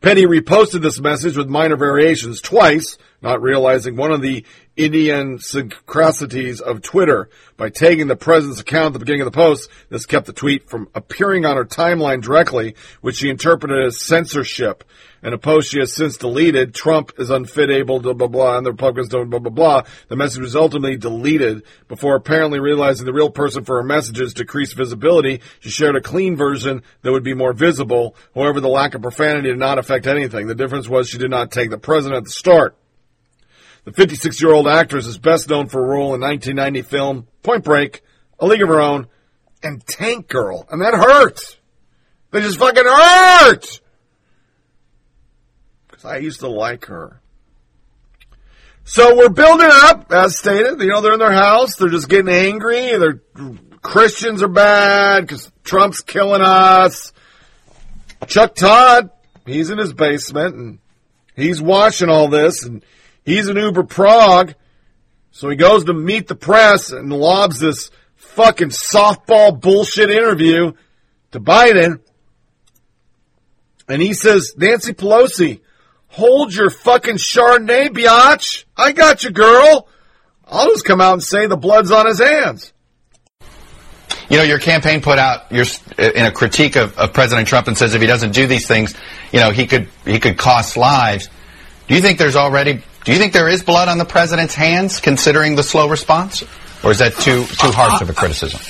Petty reposted this message with minor variations twice, not realizing one of the idiosyncrasies of Twitter. By tagging the president's account at the beginning of the post, this kept the tweet from appearing on her timeline directly, which she interpreted as censorship. In a post she has since deleted, Trump is unfit, able, blah, blah, blah, and the Republicans don't, blah, blah, blah. The message was ultimately deleted before apparently realizing the real person for her messages decreased visibility. She shared a clean version that would be more visible. However, the lack of profanity did not affect anything. The difference was she did not take the president at the start. The 56 year old actress is best known for a role in 1990 film Point Break, A League of Her Own, and Tank Girl. And that hurts. They just fucking hurt! Because I used to like her. So we're building up, as stated. You know, they're in their house. They're just getting angry. They're, Christians are bad because Trump's killing us. Chuck Todd, he's in his basement and he's watching all this and He's an Uber Prague. So he goes to meet the press and lobs this fucking softball bullshit interview to Biden. And he says, Nancy Pelosi, hold your fucking Chardonnay, biatch. I got you, girl. I'll just come out and say the blood's on his hands. You know, your campaign put out your, in a critique of, of President Trump and says if he doesn't do these things, you know, he could he could cost lives. Do you think there's already Do you think there is blood on the president's hands, considering the slow response, or is that too too harsh of a criticism?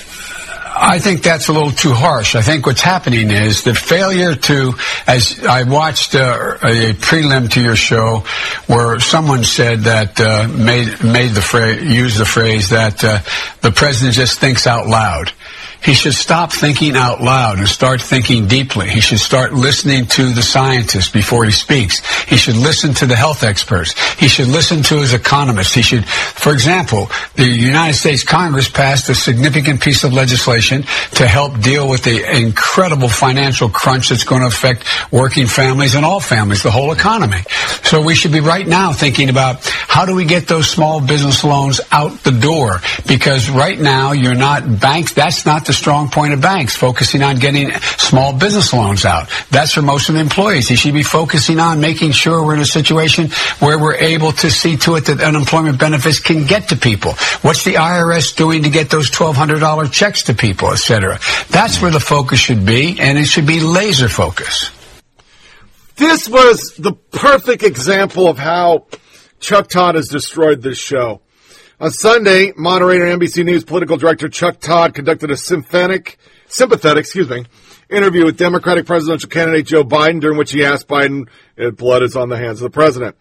I think that's a little too harsh. I think what's happening is the failure to, as I watched uh, a prelim to your show, where someone said that uh, made made the phrase used the phrase that uh, the president just thinks out loud. He should stop thinking out loud and start thinking deeply. He should start listening to the scientists before he speaks. He should listen to the health experts. He should listen to his economists. He should, for example, the United States Congress passed a significant piece of legislation to help deal with the incredible financial crunch that's going to affect working families and all families, the whole economy. So we should be right now thinking about how do we get those small business loans out the door? Because right now you're not banks. That's not the strong point of banks, focusing on getting small business loans out. That's for most of the employees. He should be focusing on making sure we're in a situation where we're able to see to it that unemployment benefits can get to people. What's the IRS doing to get those $1,200 checks to people, et cetera? That's where the focus should be, and it should be laser focus. This was the perfect example of how Chuck Todd has destroyed this show. On Sunday, moderator NBC News political director Chuck Todd conducted a sympathetic, sympathetic, excuse me, interview with Democratic presidential candidate Joe Biden, during which he asked Biden if blood is on the hands of the president.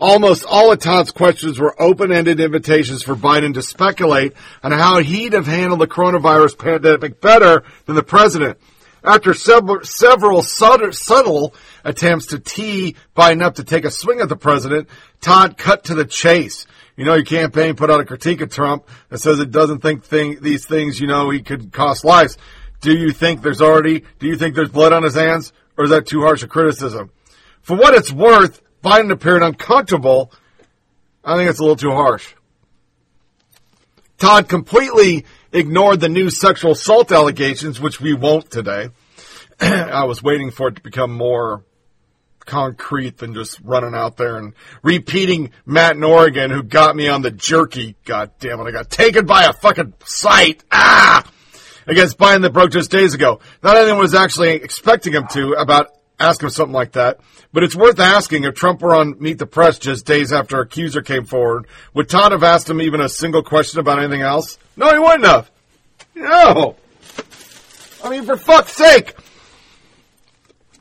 Almost all of Todd's questions were open-ended invitations for Biden to speculate on how he'd have handled the coronavirus pandemic better than the president. After several, several subtle, subtle attempts to tee Biden up to take a swing at the president, Todd cut to the chase. You know, your campaign put out a critique of Trump that says it doesn't think thing, these things, you know, he could cost lives. Do you think there's already, do you think there's blood on his hands? Or is that too harsh a criticism? For what it's worth, Biden appeared uncomfortable. I think it's a little too harsh. Todd completely ignored the new sexual assault allegations, which we won't today. I was waiting for it to become more concrete than just running out there and repeating Matt Norrigan, who got me on the jerky. God damn it, I got taken by a fucking sight. Ah! Against Biden that broke just days ago. Not anyone was actually expecting him to about ask him something like that. But it's worth asking if Trump were on Meet the Press just days after accuser came forward, would Todd have asked him even a single question about anything else? No, he wouldn't have. No. I mean, for fuck's sake.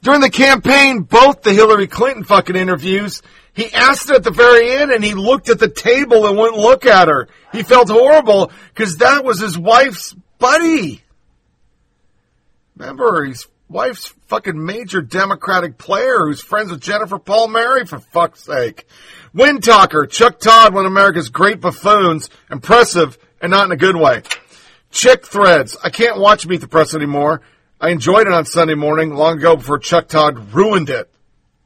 During the campaign, both the Hillary Clinton fucking interviews, he asked her at the very end and he looked at the table and wouldn't look at her. He felt horrible because that was his wife's buddy. Remember, his wife's fucking major Democratic player who's friends with Jennifer Palmieri, for fuck's sake. Wind Talker, Chuck Todd, one of America's great buffoons, impressive and not in a good way. Chick Threads, I can't watch Meet the Press anymore. I enjoyed it on Sunday morning long ago before Chuck Todd ruined it.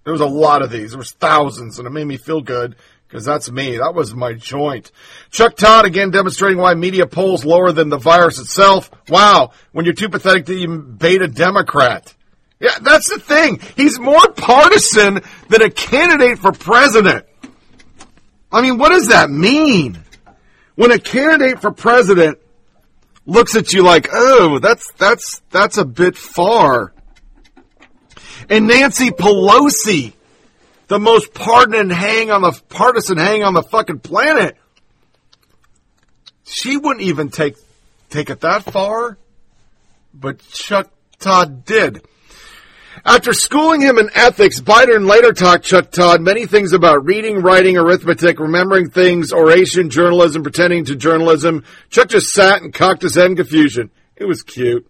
There was a lot of these. There was thousands, and it made me feel good because that's me. That was my joint. Chuck Todd again demonstrating why media polls lower than the virus itself. Wow, when you're too pathetic to even bait a Democrat. Yeah, that's the thing. He's more partisan than a candidate for president. I mean, what does that mean? When a candidate for president looks at you like, oh, that's, that's, that's a bit far. And Nancy Pelosi, the most partisan hang on the partisan hang on the fucking planet, she wouldn't even take take it that far, but Chuck Todd did. After schooling him in ethics, Biden later taught Chuck Todd many things about reading, writing, arithmetic, remembering things, oration, journalism, pretending to journalism. Chuck just sat and cocked his head in confusion. It was cute.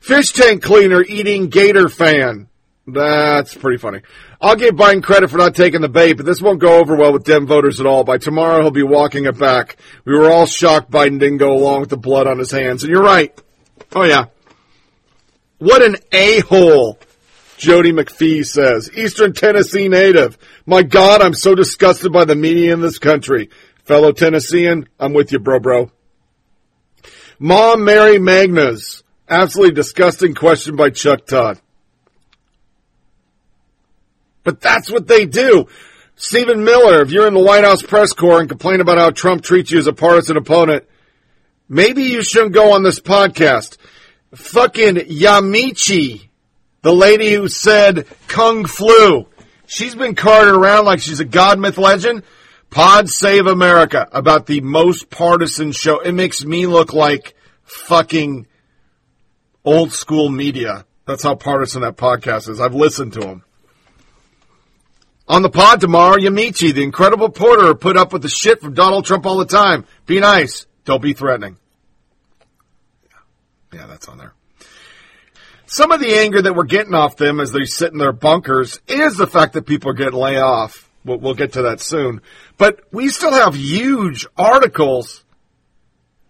Fish tank cleaner eating gator fan. That's pretty funny. I'll give Biden credit for not taking the bait, but this won't go over well with Dem voters at all. By tomorrow, he'll be walking it back. We were all shocked Biden didn't go along with the blood on his hands. And you're right. Oh, yeah. What an a-hole, Jody McPhee says. Eastern Tennessee native. My God, I'm so disgusted by the media in this country. Fellow Tennessean, I'm with you, bro, bro. Mom Mary Magnas. Absolutely disgusting question by Chuck Todd. But that's what they do. Stephen Miller, if you're in the White House press corps and complain about how Trump treats you as a partisan opponent, maybe you shouldn't go on this podcast. Fucking Yamiche, the lady who said Kung Flu. She's been carted around like she's a god myth legend. Pod Save America about the most partisan show. It makes me look like fucking old school media. That's how partisan that podcast is. I've listened to them. On the pod tomorrow, Yamichi, the incredible porter, put up with the shit from Donald Trump all the time. Be nice. Don't be threatening. Yeah, that's on there. Some of the anger that we're getting off them as they sit in their bunkers is the fact that people are getting laid off. We'll, we'll get to that soon. But we still have huge articles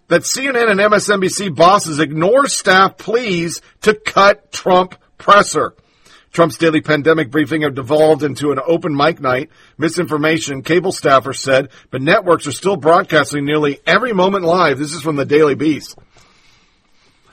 that CNN and MSNBC bosses ignore staff pleas to cut Trump presser. Trump's daily pandemic briefing have devolved into an open mic night. Misinformation, cable staffers said, but networks are still broadcasting nearly every moment live. This is from the Daily Beast.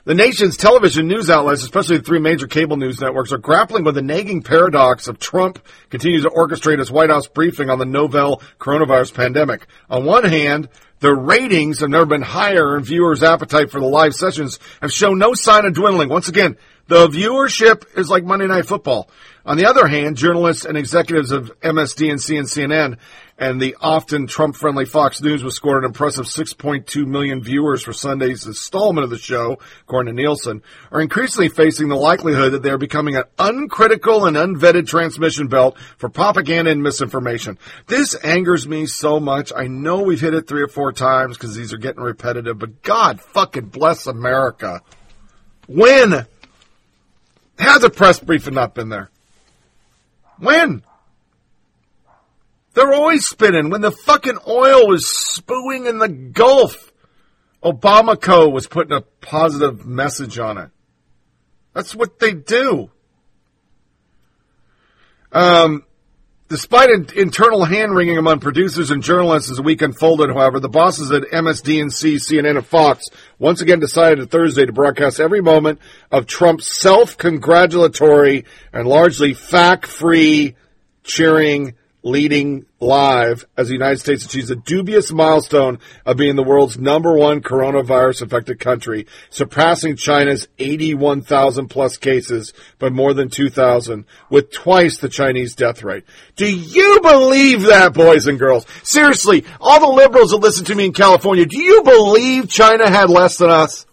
The nation's television news outlets, especially the three major cable news networks, are grappling with the nagging paradox of Trump continues to orchestrate his White House briefing on the novel coronavirus pandemic. On one hand, the ratings have never been higher and viewers' appetite for the live sessions have shown no sign of dwindling. Once again, the viewership is like Monday Night Football. On the other hand, journalists and executives of MSDNC and CNN and the often Trump-friendly Fox News was scored an impressive 6.2 million viewers for Sunday's installment of the show, according to Nielsen, are increasingly facing the likelihood that they are becoming an uncritical and unvetted transmission belt for propaganda and misinformation. This angers me so much. I know we've hit it three or four times because these are getting repetitive, but God fucking bless America. When has a press briefing not been there? When? They're always spinning. When the fucking oil was spewing in the Gulf, Obamacare was putting a positive message on it. That's what they do. Um, despite an internal hand wringing among producers and journalists as the week unfolded, however, the bosses at MSDNC, CNN, and Fox once again decided on Thursday to broadcast every moment of Trump's self-congratulatory and largely fact-free cheering leading live as the United States achieves a dubious milestone of being the world's number one coronavirus affected country, surpassing China's 81,000 plus cases by more than 2,000 with twice the Chinese death rate. Do you believe that, boys and girls? Seriously, all the liberals that listen to me in California, do you believe China had less than us?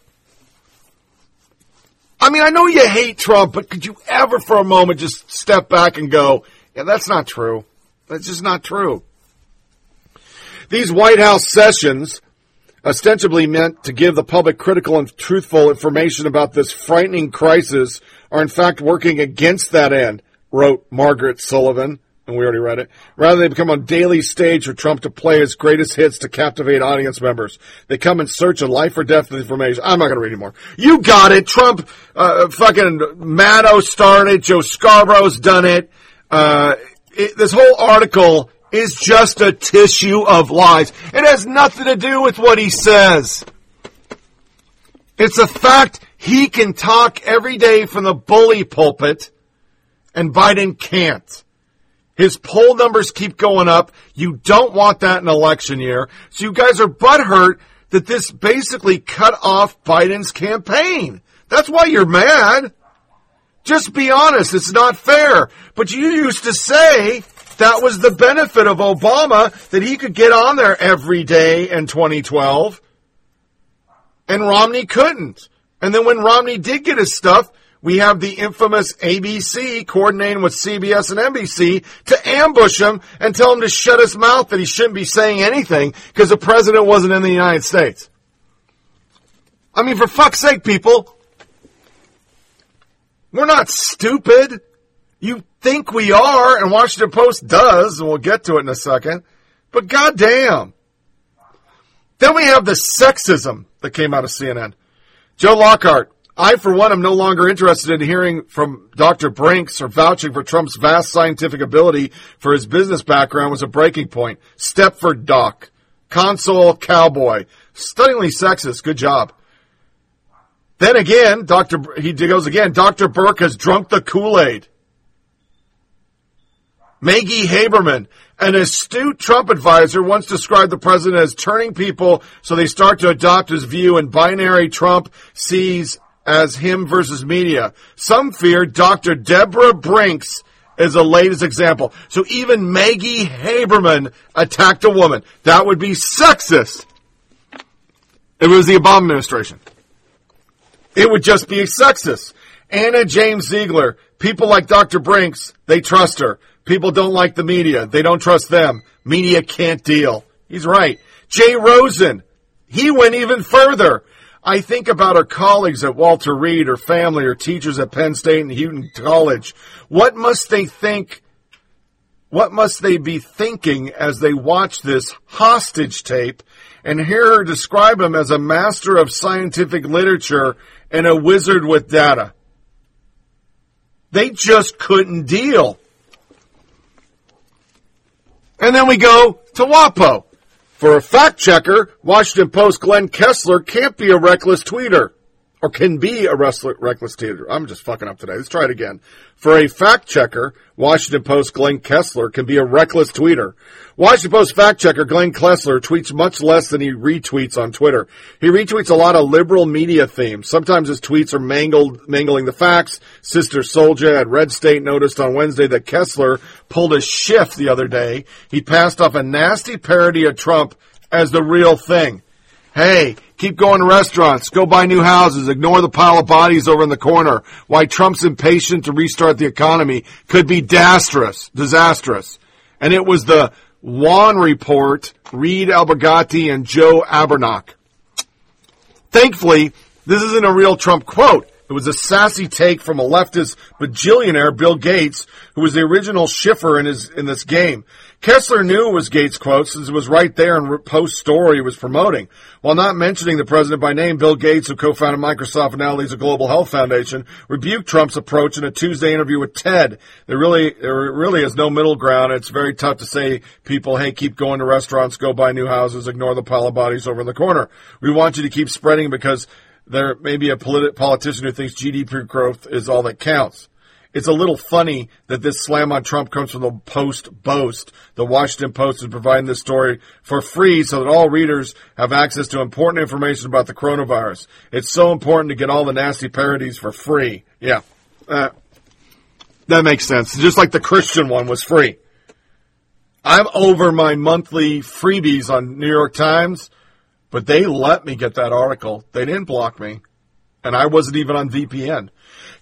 I mean, I know you hate Trump, but could you ever for a moment just step back and go, yeah, that's not true. That's just not true. These White House sessions, ostensibly meant to give the public critical and truthful information about this frightening crisis, are in fact working against that end, wrote Margaret Sullivan, and we already read it. Rather, they become a daily stage for Trump to play his greatest hits to captivate audience members. They come in search of life or death information. I'm not going to read anymore. You got it. Trump, uh, fucking Maddow started. Joe Scarborough's done it. Uh, it, this whole article is just a tissue of lies. It has nothing to do with what he says. It's a fact he can talk every day from the bully pulpit and Biden can't. His poll numbers keep going up. You don't want that in election year. So you guys are butthurt that this basically cut off Biden's campaign. That's why you're mad. Just be honest. It's not fair. But you used to say that was the benefit of Obama that he could get on there every day in 2012 and Romney couldn't. And then when Romney did get his stuff, we have the infamous ABC coordinating with CBS and NBC to ambush him and tell him to shut his mouth that he shouldn't be saying anything because the president wasn't in the United States. I mean, for fuck's sake, people. We're not stupid. You think we are, and Washington Post does, and we'll get to it in a second. But goddamn. Then we have the sexism that came out of CNN. Joe Lockhart, I, for one, am no longer interested in hearing from Dr. Birx or vouching for Trump's vast scientific ability for his business background was a breaking point. Stepford Doc. Console cowboy. Stunningly sexist. Good job. Then again, Dr. He goes again, Dr. Birx has drunk the Kool-Aid. Maggie Haberman, an astute Trump advisor, once described the president as turning people so they start to adopt his view and binary Trump sees as him versus media. Some fear Dr. Deborah Birx is the latest example. So even Maggie Haberman attacked a woman. That would be sexist. It was the Obama administration. It would just be sexist. Anna James Ziegler, people like Dr. Birx, they trust her. People don't like the media. They don't trust them. Media can't deal. He's right. Jay Rosen, he went even further. I think about our colleagues at Walter Reed, or family, or teachers at Penn State and Houghton College. What must they think? What must they be thinking as they watch this hostage tape and hear her describe him as a master of scientific literature and a wizard with data? They just couldn't deal. And then we go to WAPO. For a fact checker, Washington Post Glenn Kessler can't be a reckless tweeter. Or can be a reckless tweeter. I'm just fucking up today. Let's try it again. For a fact checker, Washington Post Glenn Kessler can be a reckless tweeter. Washington Post fact checker Glenn Kessler tweets much less than he retweets on Twitter. He retweets a lot of liberal media themes. Sometimes his tweets are mangled, mangling the facts. Sister Toldjah at Red State noticed on Wednesday that Kessler pulled a shift the other day. He passed off a nasty parody of Trump as the real thing. Hey, keep going to restaurants, go buy new houses, ignore the pile of bodies over in the corner. Why Trump's impatient to restart the economy could be disastrous, disastrous. And it was the Juan Report, Reed Albergotti, and Joe Abernock. Thankfully, this isn't a real Trump quote. It was a sassy take from a leftist bajillionaire, Bill Gates, who was the original shiffer in his in this game. Kessler knew it was Gates' quote since it was right there in post story he was promoting. While not mentioning the president by name, Bill Gates, who co-founded Microsoft and now leads a global health foundation, rebuked Trump's approach in a Tuesday interview with TED. There really, there really is no middle ground. It's very tough to say people, hey, keep going to restaurants, go buy new houses, ignore the pile of bodies over in the corner. We want you to keep spreading because there may be a politi- politician who thinks GDP growth is all that counts. It's a little funny that this slam on Trump comes from the Post Boast. The Washington Post is providing this story for free so that all readers have access to important information about the coronavirus. It's so important to get all the nasty parodies for free. Yeah. Uh, that makes sense. Just like the Christian one was free. I'm over my monthly freebies on New York Times, but they let me get that article. They didn't block me. And I wasn't even on VPN.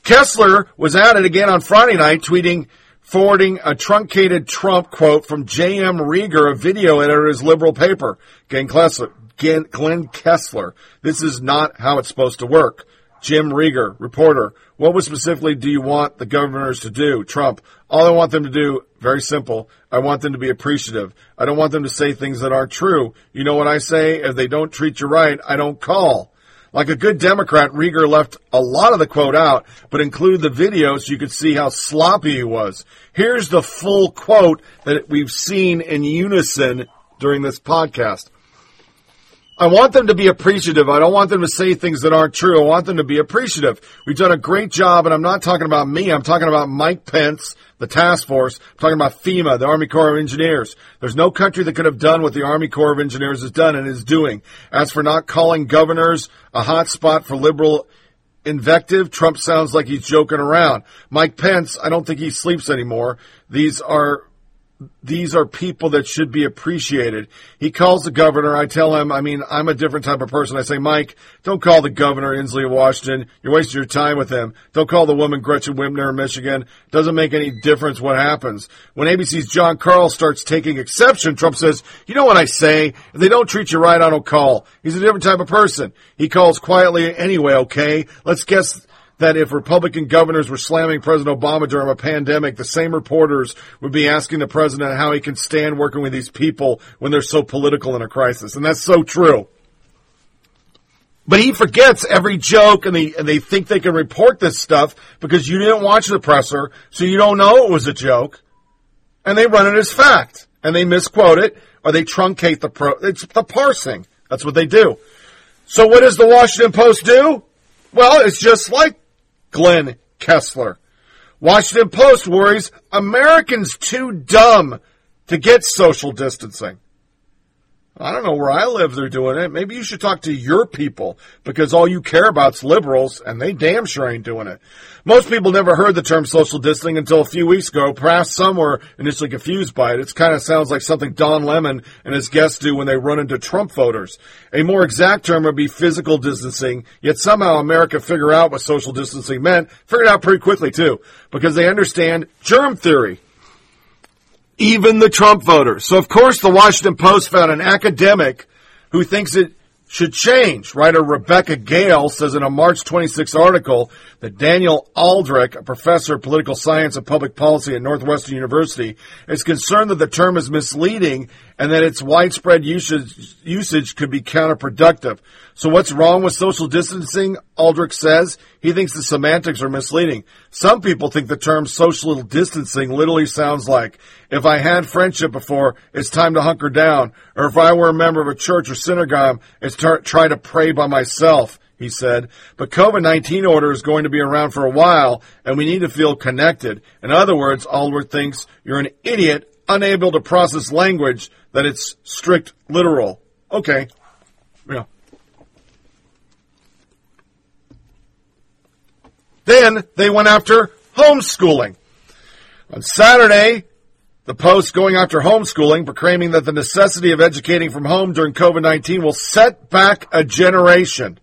Kessler was at it again on Friday night, tweeting, forwarding a truncated Trump quote from J.M. Rieger, a video editor at his liberal paper. Glenn Kessler, Glenn Kessler, this is not how it's supposed to work. Jim Rieger, reporter, what specifically do you want the governors to do? Trump, all I want them to do, very simple. I want them to be appreciative. I don't want them to say things that aren't true. You know what I say? If they don't treat you right, I don't call. Like a good Democrat, Rieger left a lot of the quote out, but included the video so you could see how sloppy he was. Here's the full quote that we've seen in unison during this podcast. I want them to be appreciative. I don't want them to say things that aren't true. I want them to be appreciative. We've done a great job, and I'm not talking about me. I'm talking about Mike Pence, the task force. I'm talking about FEMA, the Army Corps of Engineers. There's no country that could have done what the Army Corps of Engineers has done and is doing. As for not calling governors a hot spot for liberal invective, Trump sounds like he's joking around. Mike Pence, I don't think he sleeps anymore. These are these are people that should be appreciated. He calls the governor. I tell him, I mean, I'm a different type of person. I say, Mike, don't call the governor Inslee of Washington. You're wasting your time with him. Don't call the woman Gretchen Whitmer in Michigan. Doesn't make any difference what happens. When ABC's Jon Karl starts taking exception, Trump says, you know what I say? If they don't treat you right, I don't call. He's a different type of person. He calls quietly anyway, okay? Let's guess that if Republican governors were slamming President Obama during a pandemic, the same reporters would be asking the president how he can stand working with these people when they're so political in a crisis. And that's so true. But he forgets every joke and they, and they think they can report this stuff because you didn't watch the presser, so you don't know it was a joke. And they run it as fact. And they misquote it or they truncate the pro, it's the parsing. That's what they do. So what does the Washington Post do? Well, it's just like Glenn Kessler. Washington Post worries Americans too dumb to get social distancing. I don't know where I live they're doing it. Maybe you should talk to your people because all you care about's liberals and they damn sure ain't doing it. Most people never heard the term social distancing until a few weeks ago. Perhaps some were initially confused by it. It kind of sounds like something Don Lemon and his guests do when they run into Trump voters. A more exact term would be physical distancing, yet somehow America figured out what social distancing meant, figured out pretty quickly too, because they understand germ theory even the Trump voters. So of course the Washington Post found an academic who thinks it should change. Writer Rebecca Gale says in a March 26 article that Daniel Aldrich, a professor of political science and public policy at Northwestern University, is concerned that the term is misleading and that its widespread usage, usage could be counterproductive. So what's wrong with social distancing? Aldrich says he thinks the semantics are misleading. Some people think the term social distancing literally sounds like if I had friendship before, it's time to hunker down, or if I were a member of a church or synagogue, it's tar- try to pray by myself. He said, but COVID-19 order is going to be around for a while and we need to feel connected. In other words, Aldrich thinks you're an idiot unable to process language that it's strict literal. Okay. Yeah. Then they went after homeschooling. On Saturday, the Post going after homeschooling, proclaiming that the necessity of educating from home during COVID-19 will set back a generation.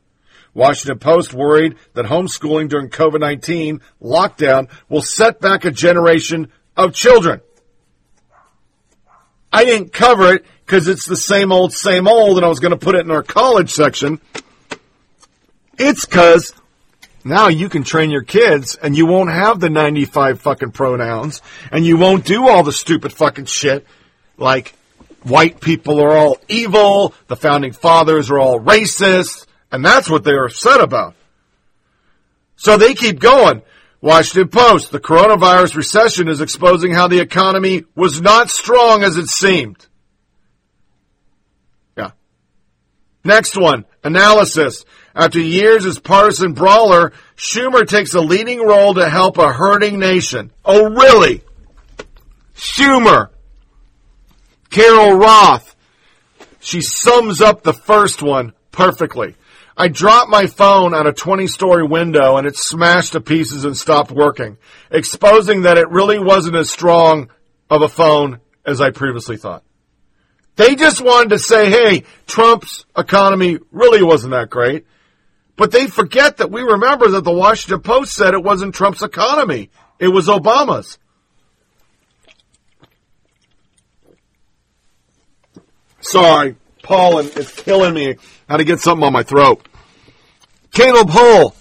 Washington Post worried that homeschooling during COVID-19 lockdown will set back a generation of children. I didn't cover it because it's the same old, same old, and I was going to put it in our college section. It's because now you can train your kids and you won't have the 95 fucking pronouns and you won't do all the stupid fucking shit like white people are all evil, the founding fathers are all racist, and that's what they're upset about. So they keep going. Washington Post, the coronavirus recession is exposing how the economy was not strong as it seemed. Yeah. Next one, analysis. After years as partisan brawler, Schumer takes a leading role to help a hurting nation. Oh, really? Schumer. Carol Roth. She sums up the first one perfectly. I dropped my phone on a 20 story window and it smashed to pieces and stopped working, exposing that it really wasn't as strong of a phone as I previously thought. They just wanted to say, hey, Trump's economy really wasn't that great. But they forget that we remember that the Washington Post said it wasn't Trump's economy. It was Obama's. Sorry, pollen is killing me. How to get something on my throat. Caleb Hull.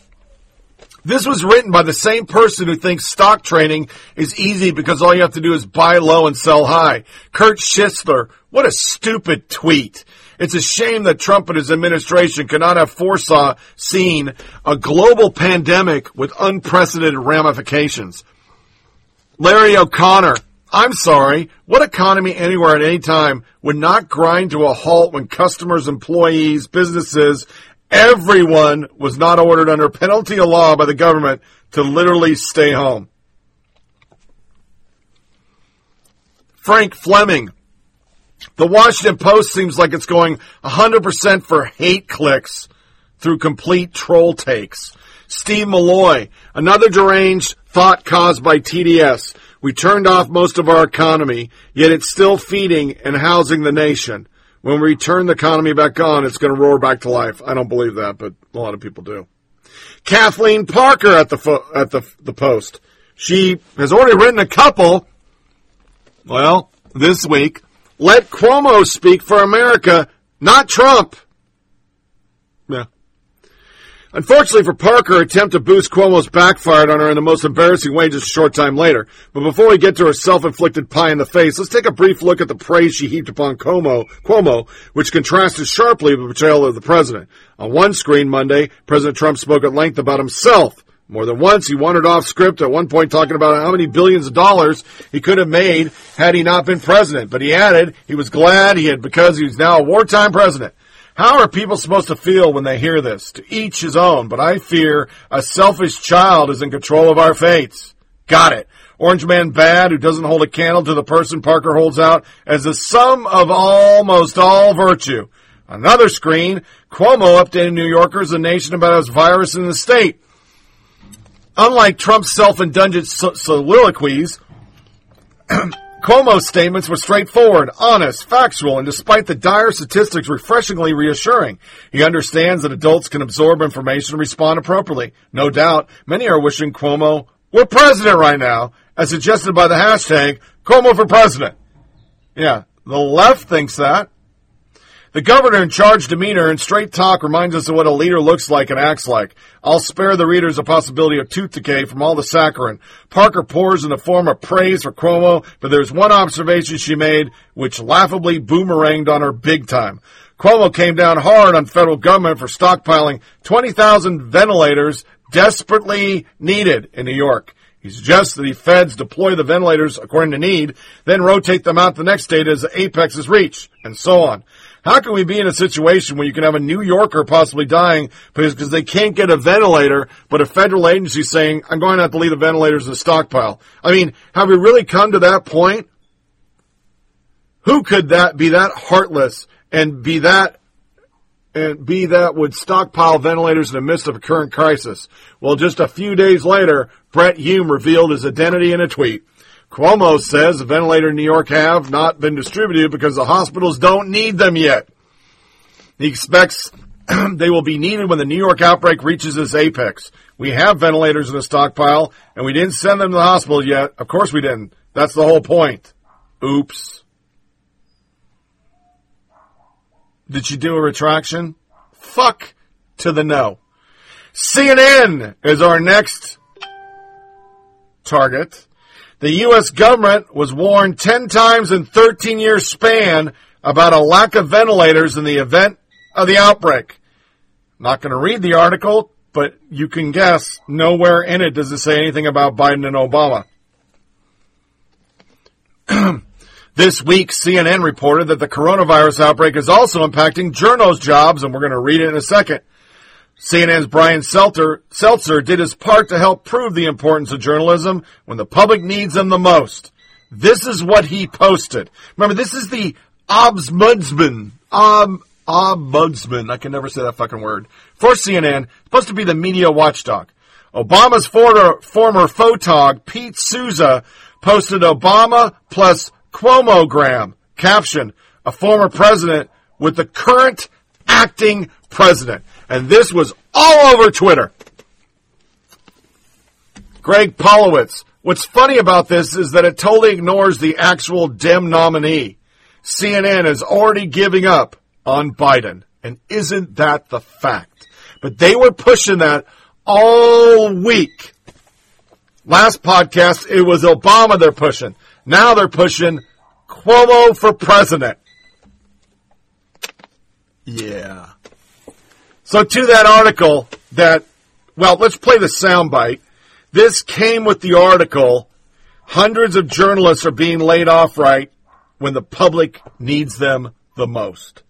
This was written by the same person who thinks stock trading is easy because all you have to do is buy low and sell high. Kurt Schlichter. What a stupid tweet. It's a shame that Trump and his administration could not have foresaw seen a global pandemic with unprecedented ramifications. Larry O'Connor. I'm sorry. What economy anywhere at any time would not grind to a halt when customers, employees, businesses, everyone was not ordered under penalty of law by the government to literally stay home? Frank Fleming. The Washington Post seems like it's going 100% for hate clicks through complete troll takes. Steve Milloy, another deranged thought caused by TDS. We turned off most of our economy, yet it's still feeding and housing the nation. When we turn the economy back on, it's going to roar back to life. I don't believe that, but a lot of people do. Kathleen Parker at the fo- at the the Post. She has already written a couple. Well, this week, let Cuomo speak for America, not Trump. Unfortunately for Parker, attempt to boost Cuomo's backfired on her in the most embarrassing way just a short time later. But before we get to her self-inflicted pie in the face, let's take a brief look at the praise she heaped upon Cuomo, Cuomo which contrasted sharply with the portrayal of the president. On one screen Monday, President Trump spoke at length about himself. More than once, he wandered off script at one point talking about how many billions of dollars he could have made had he not been president. But he added he was glad he had because he was now a wartime president. How are people supposed to feel when they hear this? To each his own, but I fear a selfish child is in control of our fates. Got it. Orange Man bad, who doesn't hold a candle to the person Parker holds out as the sum of almost all virtue. Another screen, Cuomo updating New Yorkers and nation about his virus in the state. Unlike Trump's self-indulgent soliloquies, Cuomo's statements were straightforward, honest, factual, and despite the dire statistics, refreshingly reassuring. He understands that adults can absorb information and respond appropriately. No doubt, many are wishing Cuomo were president right now, as suggested by the hashtag Cuomo for president. Yeah, the left thinks that. The governor in charge demeanor and straight talk reminds us of what a leader looks like and acts like. I'll spare the readers the possibility of tooth decay from all the saccharin. Parker pours in the form of praise for Cuomo, but there's one observation she made which laughably boomeranged on her big time. Cuomo came down hard on federal government for stockpiling 20,000 ventilators desperately needed in New York. He suggests that the feds deploy the ventilators according to need, then rotate them out the next day as the apex is reached, and so on. How can we be in a situation where you can have a New Yorker possibly dying because, they can't get a ventilator, but a federal agency saying, I'm going to have to leave the ventilators in the stockpile? I mean, have we really come to that point? Who could that be that heartless and be that and be that would stockpile ventilators in the midst of a current crisis? Well, just a few days later, Brit Hume revealed his identity in a tweet. Cuomo says the ventilator in New York have not been distributed because the hospitals don't need them yet. He expects they will be needed when the New York outbreak reaches its apex. We have ventilators in the stockpile, and we didn't send them to the hospital yet. Of course we didn't. That's the whole point. Oops. Did she do a retraction? Fuck to the no. CNN is our next target. The U.S. government was warned 10 times in 13 year span about a lack of ventilators in the event of the outbreak. Not going to read the article, but you can guess nowhere in it does it say anything about Biden and Obama. this week, CNN reported that the coronavirus outbreak is also impacting journals' jobs, and we're going to read it in a second. CNN's Brian Stelter, Stelter did his part to help prove the importance of journalism when the public needs them the most. This is what he posted. Remember, this is the ombudsman, um, ombudsman. I can never say that fucking word. For CNN, supposed to be the media watchdog. Obama's former, former photog, Pete Souza, posted Obama plus Cuomogram. Caption, a former president with the current acting president. And this was all over Twitter. Greg Pollowitz. What's funny about this is that it totally ignores the actual Dem nominee. CNN is already giving up on Biden. And isn't that the fact? But they were pushing that all week. Last podcast, it was Obama they're pushing. Now they're pushing Cuomo for president. Yeah. So to that article that, well, let's play the soundbite. This came with the article. Hundreds of journalists are being laid off right when the public needs them the most.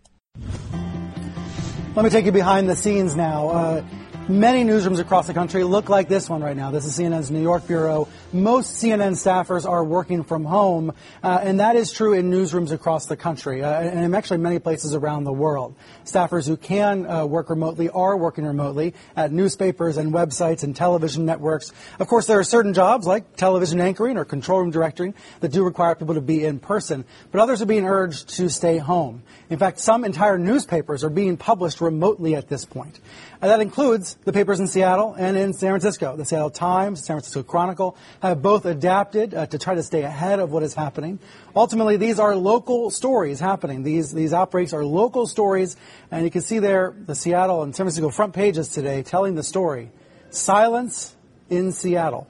Let me take you behind the scenes now. Uh, Many newsrooms across the country look like this one right now. This is CNN's New York bureau. Most CNN staffers are working from home, uh, and that is true in newsrooms across the country, uh, and actually many places around the world. Staffers who can uh, work remotely are working remotely at newspapers and websites and television networks. Of course, there are certain jobs like television anchoring or control room directing that do require people to be in person, but others are being urged to stay home. In fact, some entire newspapers are being published remotely at this point. And that includes the papers in Seattle and in San Francisco. The Seattle Times, San Francisco Chronicle have both adapted uh, to try to stay ahead of what is happening. Ultimately, these are local stories happening. These, these outbreaks are local stories, and you can see there the Seattle and San Francisco front pages today telling the story. Silence in Seattle.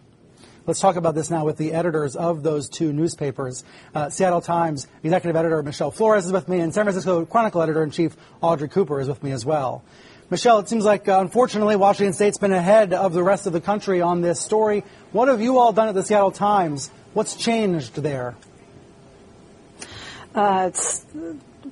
Let's talk about this now with the editors of those two newspapers. Uh, Seattle Times executive editor Michelle Flores is with me, and San Francisco Chronicle editor in chief Audrey Cooper is with me as well. Michelle, it seems like, uh, unfortunately, Washington State's been ahead of the rest of the country on this story. What have you all done at the Seattle Times? What's changed there? Uh, it's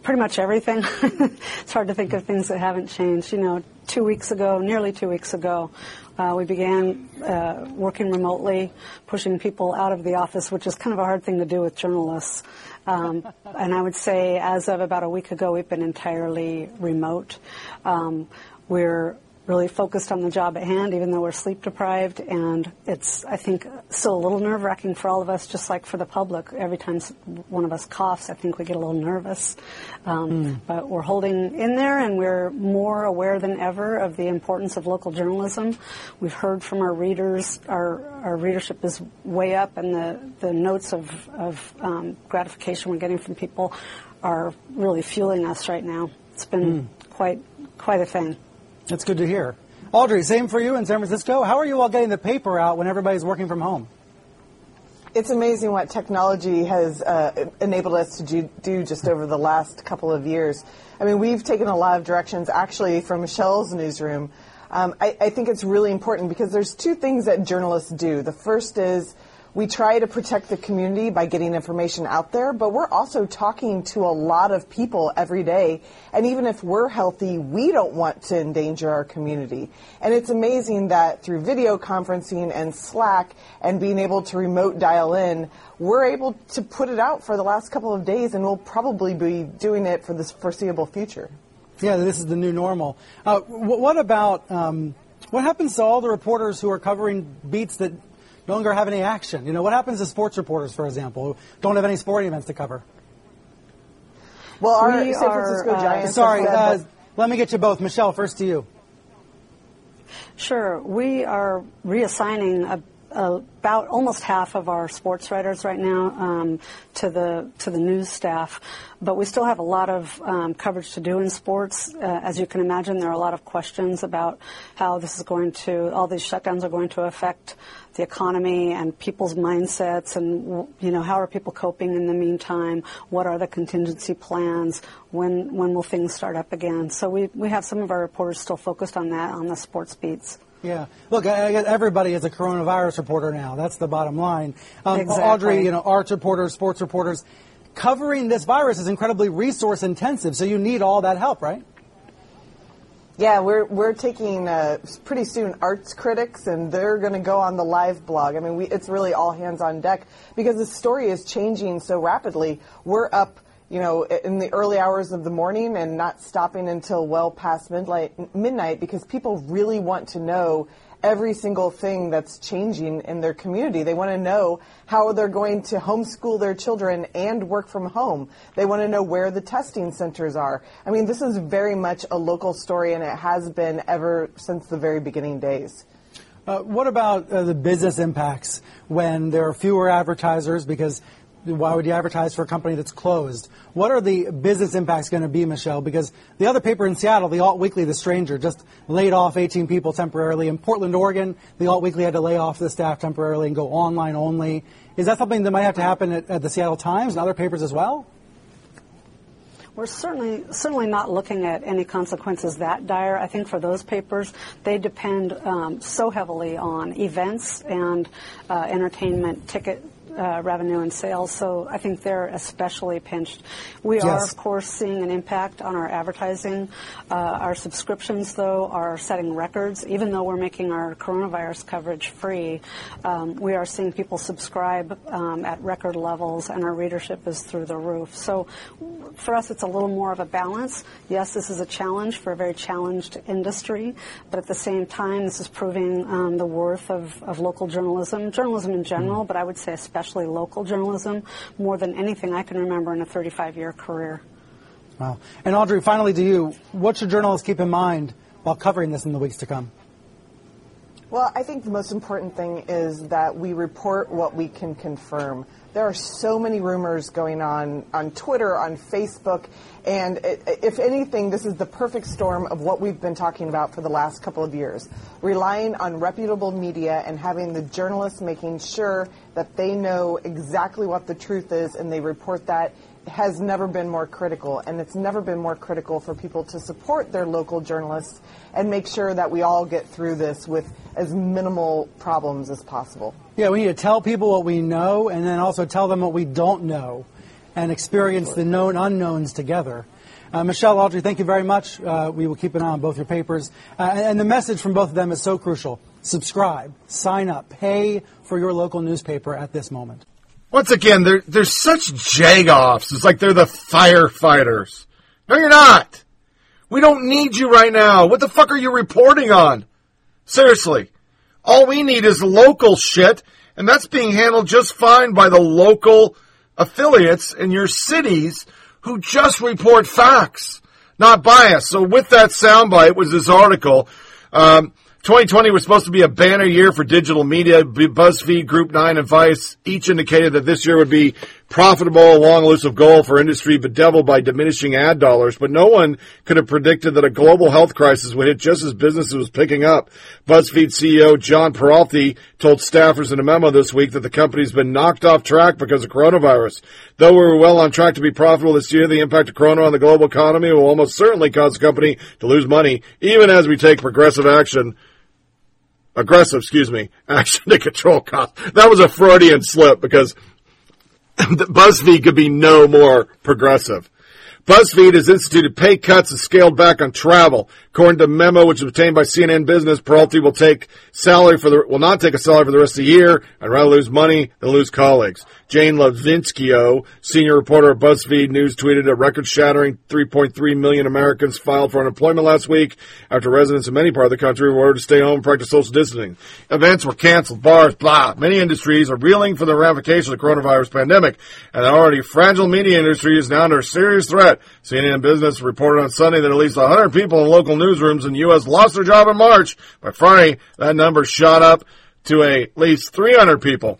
pretty much everything. it's hard to think of things that haven't changed. You know, two weeks ago, nearly two weeks ago, uh, we began uh, working remotely, pushing people out of the office, which is kind of a hard thing to do with journalists. Um, and I would say, as of about a week ago, we've been entirely remote. Um, we're really focused on the job at hand, even though we're sleep deprived. And it's, I think, still a little nerve wracking for all of us, just like for the public. Every time one of us coughs, I think we get a little nervous. Um, mm. But we're holding in there, and we're more aware than ever of the importance of local journalism. We've heard from our readers, our, our readership is way up, and the, the notes of, of um, gratification we're getting from people are really fueling us right now. It's been mm. quite quite a thing. That's good to hear. Audrey, same for you in San Francisco. How are you all getting the paper out when everybody's working from home? It's amazing what technology has uh, enabled us to do, just over the last couple of years. I mean, we've taken a lot of directions actually from Michelle's newsroom. Um, I, I think it's really important because there's two things that journalists do. The first is we try to protect the community by getting information out there, but we're also talking to a lot of people every day. And even if we're healthy, we don't want to endanger our community. And it's amazing that through video conferencing and Slack and being able to remote dial in, we're able to put it out for the last couple of days and we'll probably be doing it for the foreseeable future. Yeah, this is the new normal. Uh, what about um, what happens to all the reporters who are covering beats that no longer have any action. You know, what happens to sports reporters, for example, who don't have any sporting events to cover? Well, our we San Francisco are, uh, Giants. Sorry, uh, let me get you both. Michelle, first to you. Sure. We are reassigning a about almost half of our sports writers right now um, to the to the news staff, but we still have a lot of um, coverage to do in sports. Uh, as you can imagine, there are a lot of questions about how this is going to all these shutdowns are going to affect the economy and people's mindsets and you know how are people coping in the meantime? What are the contingency plans? When when will things start up again? So we we have some of our reporters still focused on that on the sports beats yeah. Look, I, I everybody is a coronavirus reporter now. That's the bottom line. Um, exactly. Audrey, you know, arts reporters, sports reporters, covering this virus is incredibly resource intensive. So you need all that help, right? Yeah, we're we're taking uh, pretty soon arts critics, and they're going to go on the live blog. I mean, we, it's really all hands on deck because the story is changing so rapidly. We're up you know, in the early hours of the morning and not stopping until well past midnight, midnight because people really want to know every single thing that's changing in their community. They want to know how they're going to homeschool their children and work from home. They want to know where the testing centers are. I mean, this is very much a local story and it has been ever since the very beginning days. Uh, what about uh, the business impacts when there are fewer advertisers because why would you advertise for a company that's closed? What are the business impacts going to be, Michelle? Because the other paper in Seattle, the Alt Weekly, The Stranger, just laid off 18 people temporarily. In Portland, Oregon, the Alt Weekly had to lay off the staff temporarily and go online only. Is that something that might have to happen at, at the Seattle Times and other papers as well? We're certainly certainly not looking at any consequences that dire. I think for those papers, they depend um, so heavily on events and uh, entertainment ticket revenue and sales, so I think they're especially pinched. We are, of course, seeing an impact on our advertising. Uh, our subscriptions, though, are setting records. Even though we're making our coronavirus coverage free, um, we are seeing people subscribe um, at record levels, and our readership is through the roof. So for us, it's a little more of a balance. Yes, this is a challenge for a very challenged industry, but at the same time, this is proving um, the worth of, of local journalism, journalism in general, mm. but I would say especially especially local journalism, more than anything I can remember in a 35 year career. Wow. And Audrey, finally to you, what should journalists keep in mind while covering this in the weeks to come? Well, I think the most important thing is that we report what we can confirm. There are so many rumors going on on Twitter, on Facebook, and if anything, this is the perfect storm of what we've been talking about for the last couple of years. Relying on reputable media and having the journalists making sure that they know exactly what the truth is and they report that has never been more critical, and it's never been more critical for people to support their local journalists and make sure that we all get through this with as minimal problems as possible. Yeah, we need to tell people what we know and then also tell them what we don't know. and experience the known unknowns together. Uh, Michelle Audrey, thank you very much. Uh, we will keep an eye on both your papers. Uh, and, and the message from both of them is so crucial. Subscribe, sign up, pay for your local newspaper at this moment. Once again, they're, they're such jagoffs. It's like they're the firefighters. No, you're not. We don't need you right now. What the fuck are you reporting on? Seriously. All we need is local shit, and that's being handled just fine by the local affiliates in your cities who just report facts, not bias. So with that soundbite was this article. Um, 2020 was supposed to be a banner year for digital media. BuzzFeed, Group 9, and Vice each indicated that this year would be profitable, a long elusive goal for industry bedeviled by diminishing ad dollars. But no one could have predicted that a global health crisis would hit just as business was picking up. BuzzFeed CEO John Peretti told staffers in a memo this week that the company's been knocked off track because of coronavirus. Though we were well on track to be profitable this year, the impact of corona on the global economy will almost certainly cause the company to lose money, even as we take progressive action aggressive, excuse me, action to control costs. That was a Freudian slip because BuzzFeed could be no more progressive. BuzzFeed has instituted pay cuts and scaled back on travel. According to memo which was obtained by CNN Business, Peretti will take salary for the will not take a salary for the rest of the year I'd rather lose money than lose colleagues. Jane Lytvynenko, senior reporter at BuzzFeed News, tweeted a record-shattering 3.3 million Americans filed for unemployment last week after residents in many parts of the country were ordered to stay home and practice social distancing. Events were canceled, bars, blah. Many industries are reeling from the ramifications of the coronavirus pandemic, and the already fragile media industry is now under serious threat. CNN Business reported on Sunday that at least 100 people in local newsrooms in the U.S. lost their job in March. By Friday, that number shot up to at least 300 people.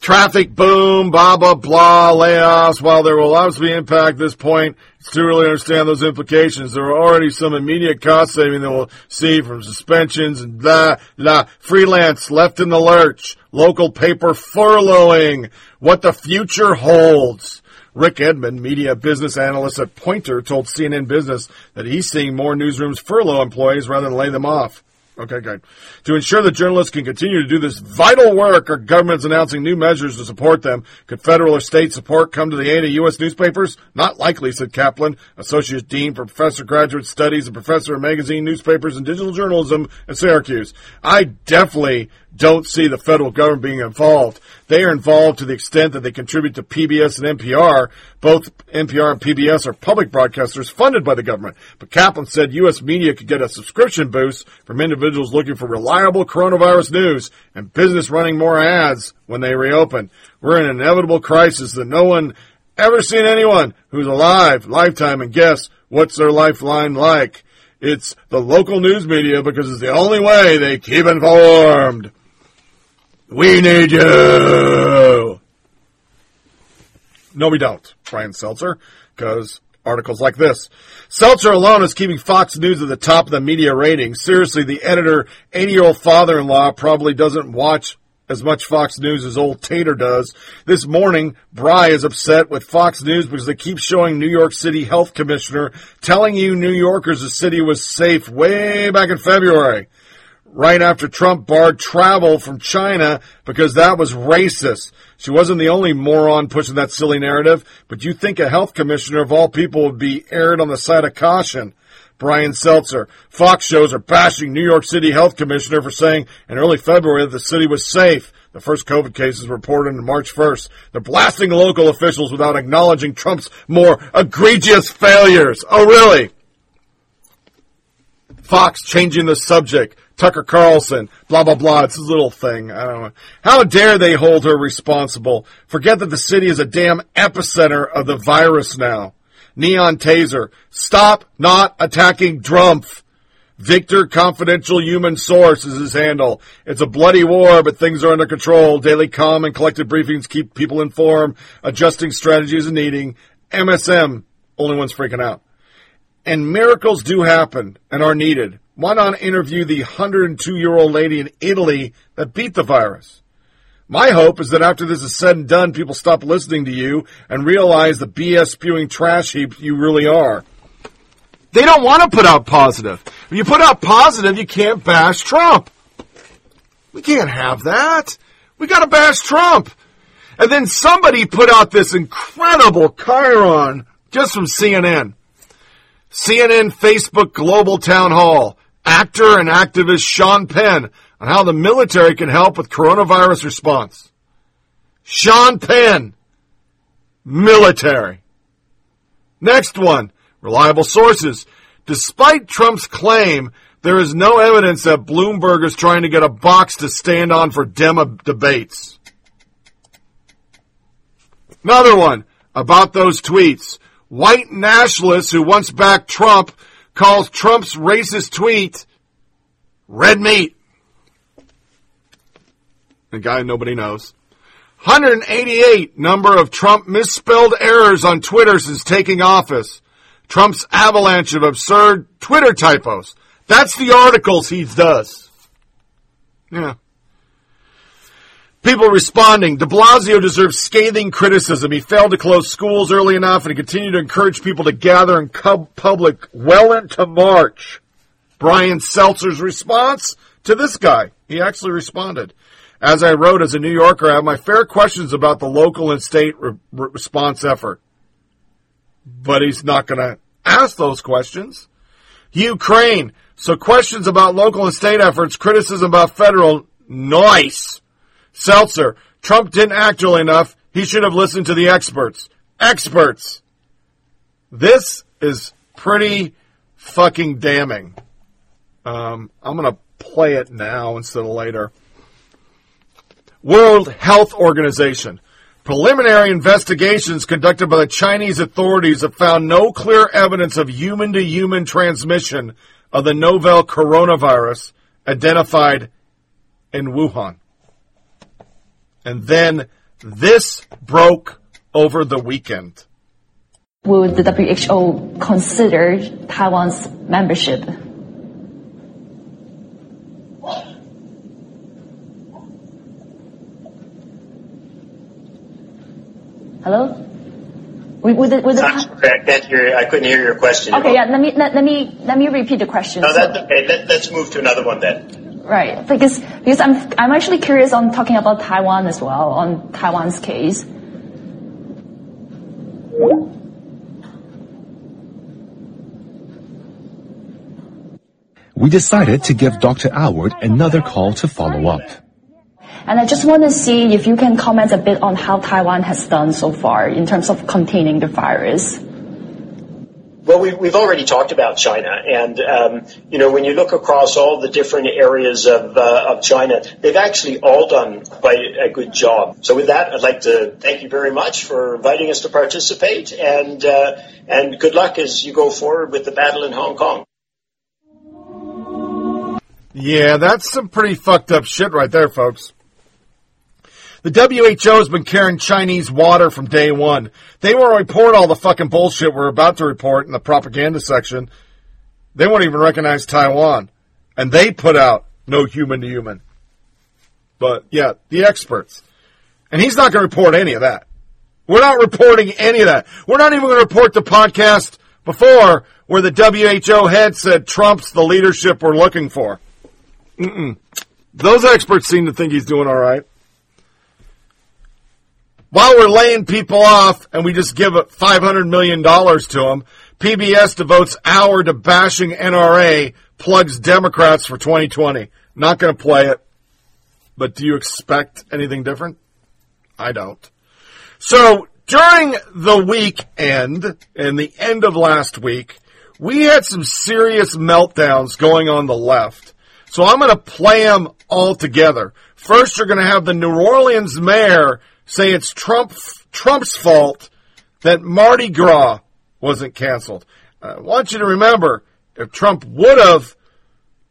Traffic boom, blah, blah, blah, layoffs. While there will obviously impact this point, it's too early to understand those implications. There are already some immediate cost saving that we'll see from suspensions and blah, blah. Freelance left in the lurch. Local paper furloughing. What the future holds. Rick Edmond, media business analyst at Poynter, told CNN Business that he's seeing more newsrooms furlough employees rather than lay them off. Okay, good. To ensure that journalists can continue to do this vital work, our government's announcing new measures to support them. Could federal or state support come to the aid of U.S. newspapers? Not likely, said Kaplan, Associate Dean for Professor Graduate Studies and Professor of Magazine, Newspapers, and Digital Journalism at Syracuse. I definitely don't see the federal government being involved. They are involved to the extent that they contribute to PBS and NPR. Both NPR and PBS are public broadcasters funded by the government. But Kaplan said U.S. media could get a subscription boost from individuals looking for reliable coronavirus news and business running more ads when they reopen. We're in an inevitable crisis that no one ever seen anyone who's alive, lifetime, and guess what's their lifeline like. It's the local news media because it's the only way they keep informed. We need you. No, we don't, Brian Stelter, because articles like this. Stelter alone is keeping Fox News at the top of the media ratings. Seriously, the editor, 80 year old father in law, probably doesn't watch as much Fox News as old Tater does. This morning, Bry is upset with Fox News because they keep showing New York City Health Commissioner telling you New Yorkers the city was safe way back in February right after Trump barred travel from China because that was racist. She wasn't the only moron pushing that silly narrative, but you think a health commissioner of all people would be aired on the side of caution. Brian Stelter. Fox shows are bashing New York City health commissioner for saying in early February that the city was safe. The first COVID cases reported on March 1st. They're blasting local officials without acknowledging Trump's more egregious failures. Oh, really? Fox changing the subject. Tucker Carlson, blah, blah, blah. It's a little thing. I don't know. How dare they hold her responsible? Forget that the city is a damn epicenter of the virus now. Neon Taser. Stop not attacking Drumpf. Victor Confidential Human Source is his handle. It's a bloody war, but things are under control. Daily calm and collected briefings keep people informed, adjusting strategies and needing. MSM, only one's freaking out. And miracles do happen and are needed. Why not interview the 102 year old lady in Italy that beat the virus? My hope is that after this is said and done, people stop listening to you and realize the BS spewing trash heap you really are. They don't want to put out positive. If you put out positive, you can't bash Trump. We can't have that. We got to bash Trump. And then somebody put out this incredible chyron just from CNN. CNN Facebook Global Town Hall. Actor and activist Sean Penn on how the military can help with coronavirus response. Sean Penn. Military. Next one. Reliable sources. Despite Trump's claim, there is no evidence that Bloomberg is trying to get a box to stand on for Demo debates. Another one about those tweets. White nationalists who once backed Trump calls Trump's racist tweet red meat. The guy nobody knows. 188 number of Trump misspelled errors on Twitter since taking office. Trump's avalanche of absurd Twitter typos. That's the articles he does. Yeah. People responding. De Blasio deserves scathing criticism. He failed to close schools early enough and he continued to encourage people to gather in public well into March. Brian Stelter's response to this guy. He actually responded. As I wrote as a New Yorker, I have my fair questions about the local and state re- response effort. But he's not going to ask those questions. Ukraine. So questions about local and state efforts, criticism about federal, nice. Stelter, Trump didn't act early enough. He should have listened to the experts. Experts. This is pretty fucking damning. Um, I'm going to play it now instead of later. World Health Organization. Preliminary investigations conducted by the Chinese authorities have found no clear evidence of human to human transmission of the novel coronavirus identified in Wuhan. And then this broke over the weekend. Will the WHO consider Taiwan's membership? Hello? With, with the, with the I'm sorry, I can't hear. I couldn't hear your question. Okay, yeah. Let me let, let me let me repeat the question. No, that's okay. Let, let's move to another one then. Right, because because I'm I'm actually curious on talking about Taiwan as well on Taiwan's case. We decided to give Dr. Aylward another call to follow up. And I just want to see if you can comment a bit on how Taiwan has done so far in terms of containing the virus. Well, we, we've already talked about China, and um, you know when you look across all the different areas of uh, of China, they've actually all done quite a good job. So with that, I'd like to thank you very much for inviting us to participate, and uh, and good luck as you go forward with the battle in Hong Kong. Yeah, that's some pretty fucked up shit right there, folks. The WHO has been carrying Chinese water from day one. They won't report all the fucking bullshit we're about to report in the propaganda section. They won't even recognize Taiwan. And they put out no human to human. But yeah, the experts. And he's not going to report any of that. We're not reporting any of that. We're not even going to report the podcast before where the WHO head said Trump's the leadership we're looking for. Mm-mm. Those experts seem to think he's doing all right while we're laying people off and we just give $500 million to them, PBS devotes hour to bashing NRA, plugs Democrats for 2020. Not going to play it. But do you expect anything different? I don't. So during the weekend and the end of last week, we had some serious meltdowns going on the left. So I'm going to play them all together. First, you're going to have the New Orleans mayor say it's Trump Trump's fault that Mardi Gras wasn't canceled. I want you to remember if Trump would have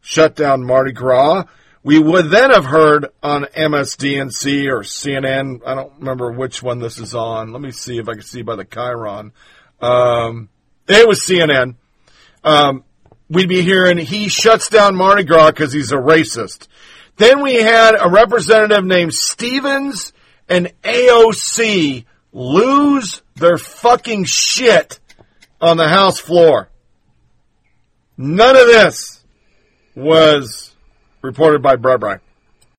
shut down Mardi Gras, we would then have heard on MSDNC or CNN. I don't remember which one this is on. Let me see if I can see by the chyron. Um, it was CNN. Um, we'd be hearing he shuts down Mardi Gras because he's a racist. Then we had a representative named Stevens and AOC lose their fucking shit on the House floor. None of this was reported by Barbara.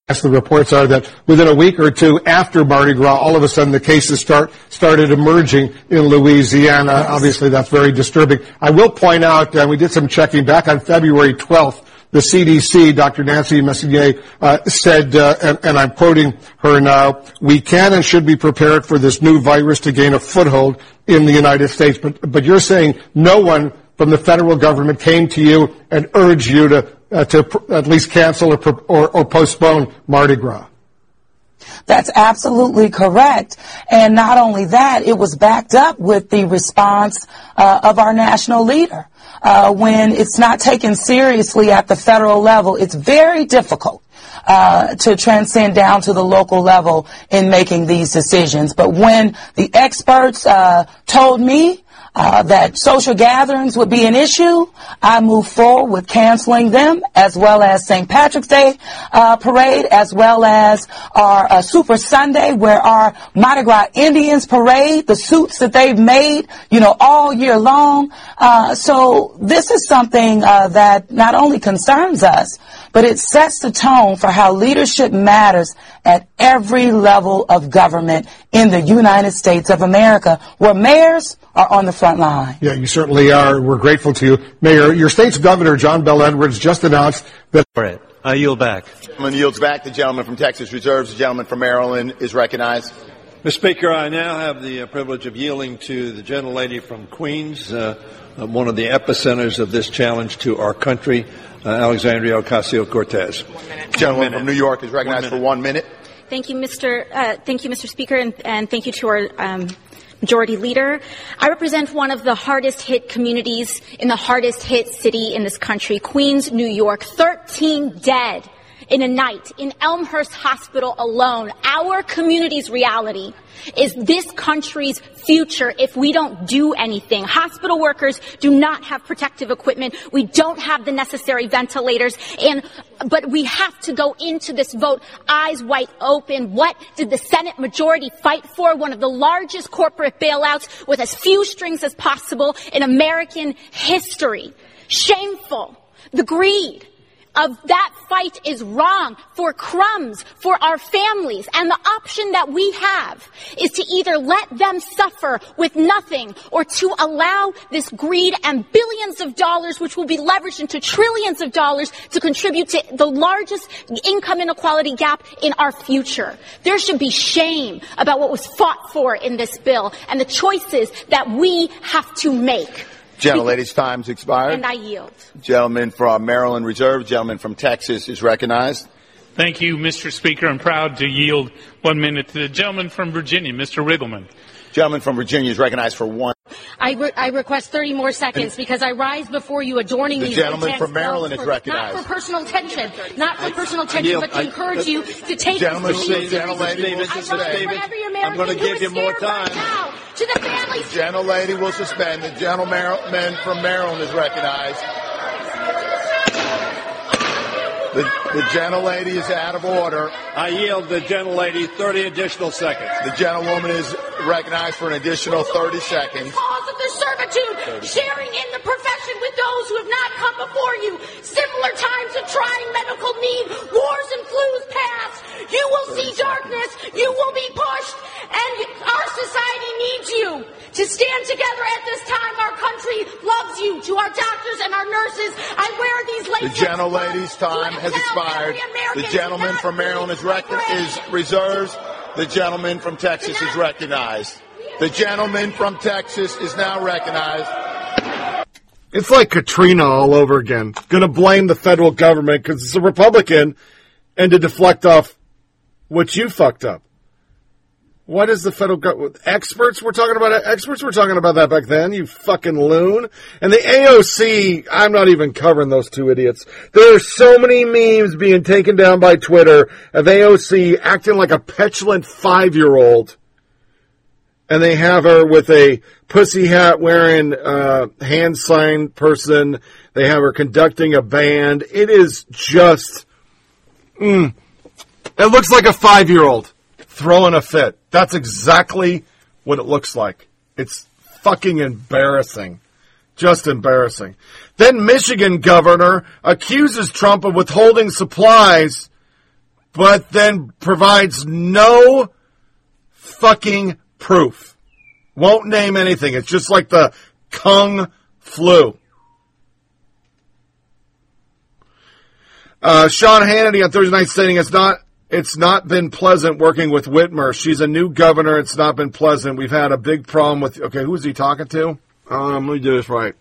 The reports are that within a week or two after Mardi Gras, all of a sudden the cases start started emerging in Louisiana. Obviously, that's very disturbing. I will point out, uh, we did some checking back on February 12th. The CDC, Dr. Nancy Messonnier, uh, said, uh, and, and I'm quoting her now, we can and should be prepared for this new virus to gain a foothold in the United States. But, but you're saying no one from the federal government came to you and urged you to uh, to pr- at least cancel or, or, or postpone Mardi Gras. That's absolutely correct. And not only that, it was backed up with the response uh, of our national leader. Uh, when it's not taken seriously at the federal level, it's very difficult uh, to transcend down to the local level in making these decisions. But when the experts uh, told me uh, that social gatherings would be an issue, I moved forward with canceling them, as well as St. Patrick's Day uh, parade, as well as our uh, Super Sunday, where our Mardi Gras Indians parade, the suits that they've made, you know, all year long. Uh, so this is something uh, that not only concerns us, but it sets the tone for how leadership matters at every level of government in the United States of America, where mayors are on the front line. Yeah, you certainly are. We're grateful to you. Mayor, your state's governor, John Bel Edwards, just announced that. All right. I yield back. The Gentleman yields back. The gentleman from Texas reserves. The gentleman from Maryland is recognized. Mr. Speaker, I now have the uh, privilege of yielding to the gentlelady from Queens, uh, uh, one of the epicenters of this challenge to our country, uh, Alexandria Ocasio-Cortez. Gentleman from New York is recognized One for one minute. Thank you, Mr. Uh, thank you, Mr. Speaker, and, and thank you to our um, majority leader. I represent one of the hardest hit communities in the hardest hit city in this country, Queens, New York. 13 dead in a night in Elmhurst Hospital alone. Our community's reality is this country's future if we don't do anything. Hospital workers do not have protective equipment. We don't have the necessary ventilators and but we have to go into this vote eyes wide open. What did the Senate majority fight for? One of the largest corporate bailouts with as few strings as possible in American history. Shameful. The greed of that fight is wrong for crumbs for our families. And the option that we have is to either let them suffer with nothing or to allow this greed and billions of dollars, which will be leveraged into trillions of dollars to contribute to the largest income inequality gap in our future. There should be shame about what was fought for in this bill and the choices that we have to make. Gentlelady's time's expired. And I yield. Gentleman from Maryland reserved. Gentleman from Texas is recognized. Thank you, Mr. Speaker. I'm proud to yield one minute to the gentleman from Virginia, Mr. Riggleman. Gentleman from Virginia is recognized for one. I, re- I request 30 more seconds because I rise before you adorning The these gentleman from Maryland is recognized. Not for personal tension, not for personal tension, but to encourage you to take Gentleman, this seriously. Gentlelady will I suspend. want every American I'm gonna give you more right time. now to the families The gentlelady will suspend. The gentleman from Maryland is recognized. The, the gentlelady is out of order. I yield the gentlelady 30 additional seconds. The gentlewoman is recognized for an additional 30 seconds. cause of their servitude, sharing in the profession with those who have not come before you. Similar times of trying medical need, wars and flus past. You will see darkness. You will be pushed. And our society needs you to stand together at this time. Our country loves you. To our doctors and our nurses, I wear these The laces. gentlelady's time has expired. The gentleman from Maryland is, rec- is reserves. The gentleman from Texas is recognized. The gentleman from Texas is now recognized. It's like Katrina all over again. Going to blame the federal government because it's a Republican and to deflect off what you fucked up. What is the federal government? Experts were talking about it. Experts were talking about that back then, you fucking loon. And the AOC, I'm not even covering those two idiots. There are so many memes being taken down by Twitter of AOC acting like a petulant five year old and they have her with a pussy hat wearing uh, hand sign person. They have her conducting a band. It is just, mm, it looks like a five year old throwing a fit. That's exactly what it looks like. It's fucking embarrassing. Just embarrassing. Then Michigan governor accuses Trump of withholding supplies but then provides no fucking proof. Won't name anything. It's just like the Kung flu. Uh, Sean Hannity on Thursday night saying it's not it's not been pleasant working with Whitmer. She's a new governor. It's not been pleasant. We've had a big problem with. Okay, who's he talking to? Um, let me do this right.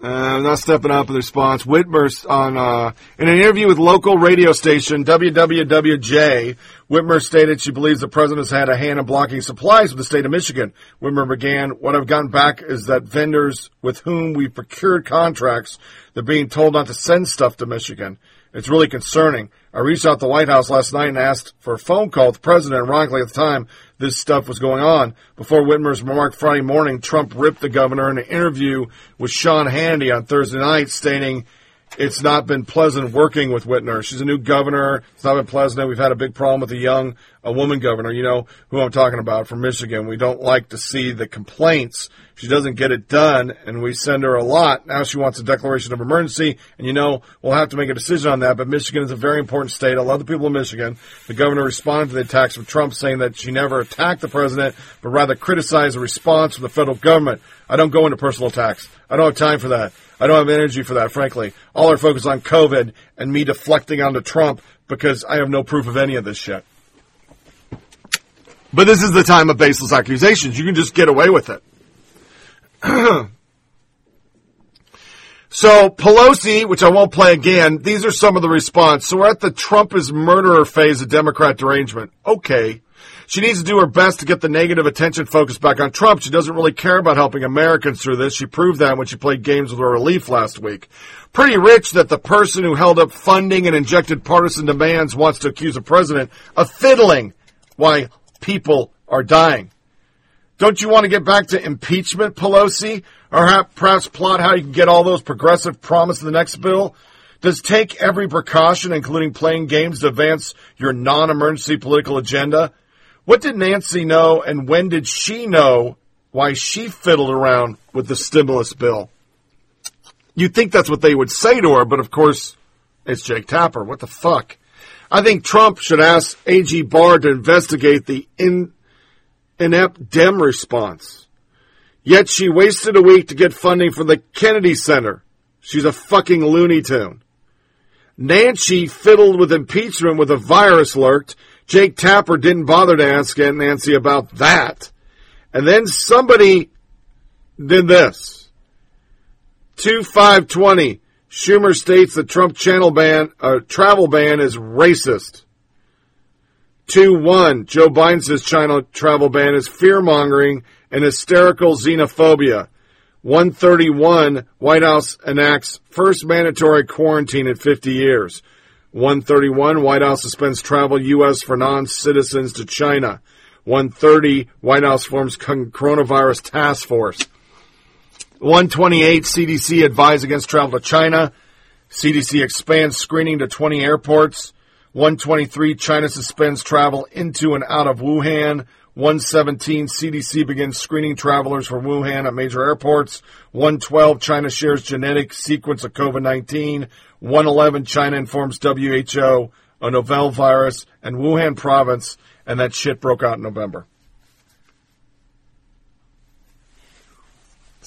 Uh, not stepping up in response. Whitmer on uh, in an interview with local radio station WWWJ, Whitmer stated she believes the president has had a hand in blocking supplies with the state of Michigan. Whitmer began, "What I've gotten back is that vendors with whom we procured contracts, they're being told not to send stuff to Michigan. It's really concerning. I reached out to the White House last night and asked for a phone call with the president. Ironically, at the time, this stuff was going on. Before Whitmer's remark Friday morning, Trump ripped the governor in an interview with Sean Hannity on Thursday night, stating, it's not been pleasant working with Whitmer. She's a new governor. It's not been pleasant. We've had a big problem with the young, a woman governor. You know who I'm talking about from Michigan. We don't like to see the complaints. She doesn't get it done, and we send her a lot. Now she wants a declaration of emergency, and you know we'll have to make a decision on that. But Michigan is a very important state. I love the people of Michigan. The governor responded to the attacks of Trump, saying that she never attacked the president, but rather criticized the response from the federal government. I don't go into personal attacks. I don't have time for that. I don't have energy for that, frankly. All our focus on COVID and me deflecting onto Trump because I have no proof of any of this shit. But this is the time of baseless accusations. You can just get away with it. so Pelosi, which I won't play again, these are some of the response. So we're at the Trump is murderer phase of Democrat derangement. Okay. She needs to do her best to get the negative attention focused back on Trump. She doesn't really care about helping Americans through this. She proved that when she played games with her relief last week. Pretty rich that the person who held up funding and injected partisan demands wants to accuse a president of fiddling while people are dying. Don't you want to get back to impeachment, Pelosi? Or perhaps plot how you can get all those progressive promised in the next bill? Does take every precaution, including playing games to advance your non-emergency political agenda? What did Nancy know and when did she know why she fiddled around with the stimulus bill? You'd think that's what they would say to her, but of course, it's Jake Tapper. What the fuck? I think Trump should ask AG Barr to investigate the in, inept Dem response. Yet she wasted a week to get funding from the Kennedy Center. She's a fucking Looney Tune. Nancy fiddled with impeachment with a virus lurked Jake Tapper didn't bother to ask Nancy about that. And then somebody did this. 2520. Schumer states the Trump channel ban, uh, travel ban is racist. 2-1. Joe Biden says China travel ban is fear-mongering and hysterical xenophobia. 131. White House enacts first mandatory quarantine in 50 years. 131, White House suspends travel U.S. for non-citizens to China. 130, White House forms coronavirus task force. 128, CDC advise against travel to China. CDC expands screening to 20 airports. 123, China suspends travel into and out of Wuhan. 117, CDC begins screening travelers for Wuhan at major airports. 112, China shares genetic sequence of COVID-19. 111, China informs WHO a novel virus and Wuhan province, and that shit broke out in November.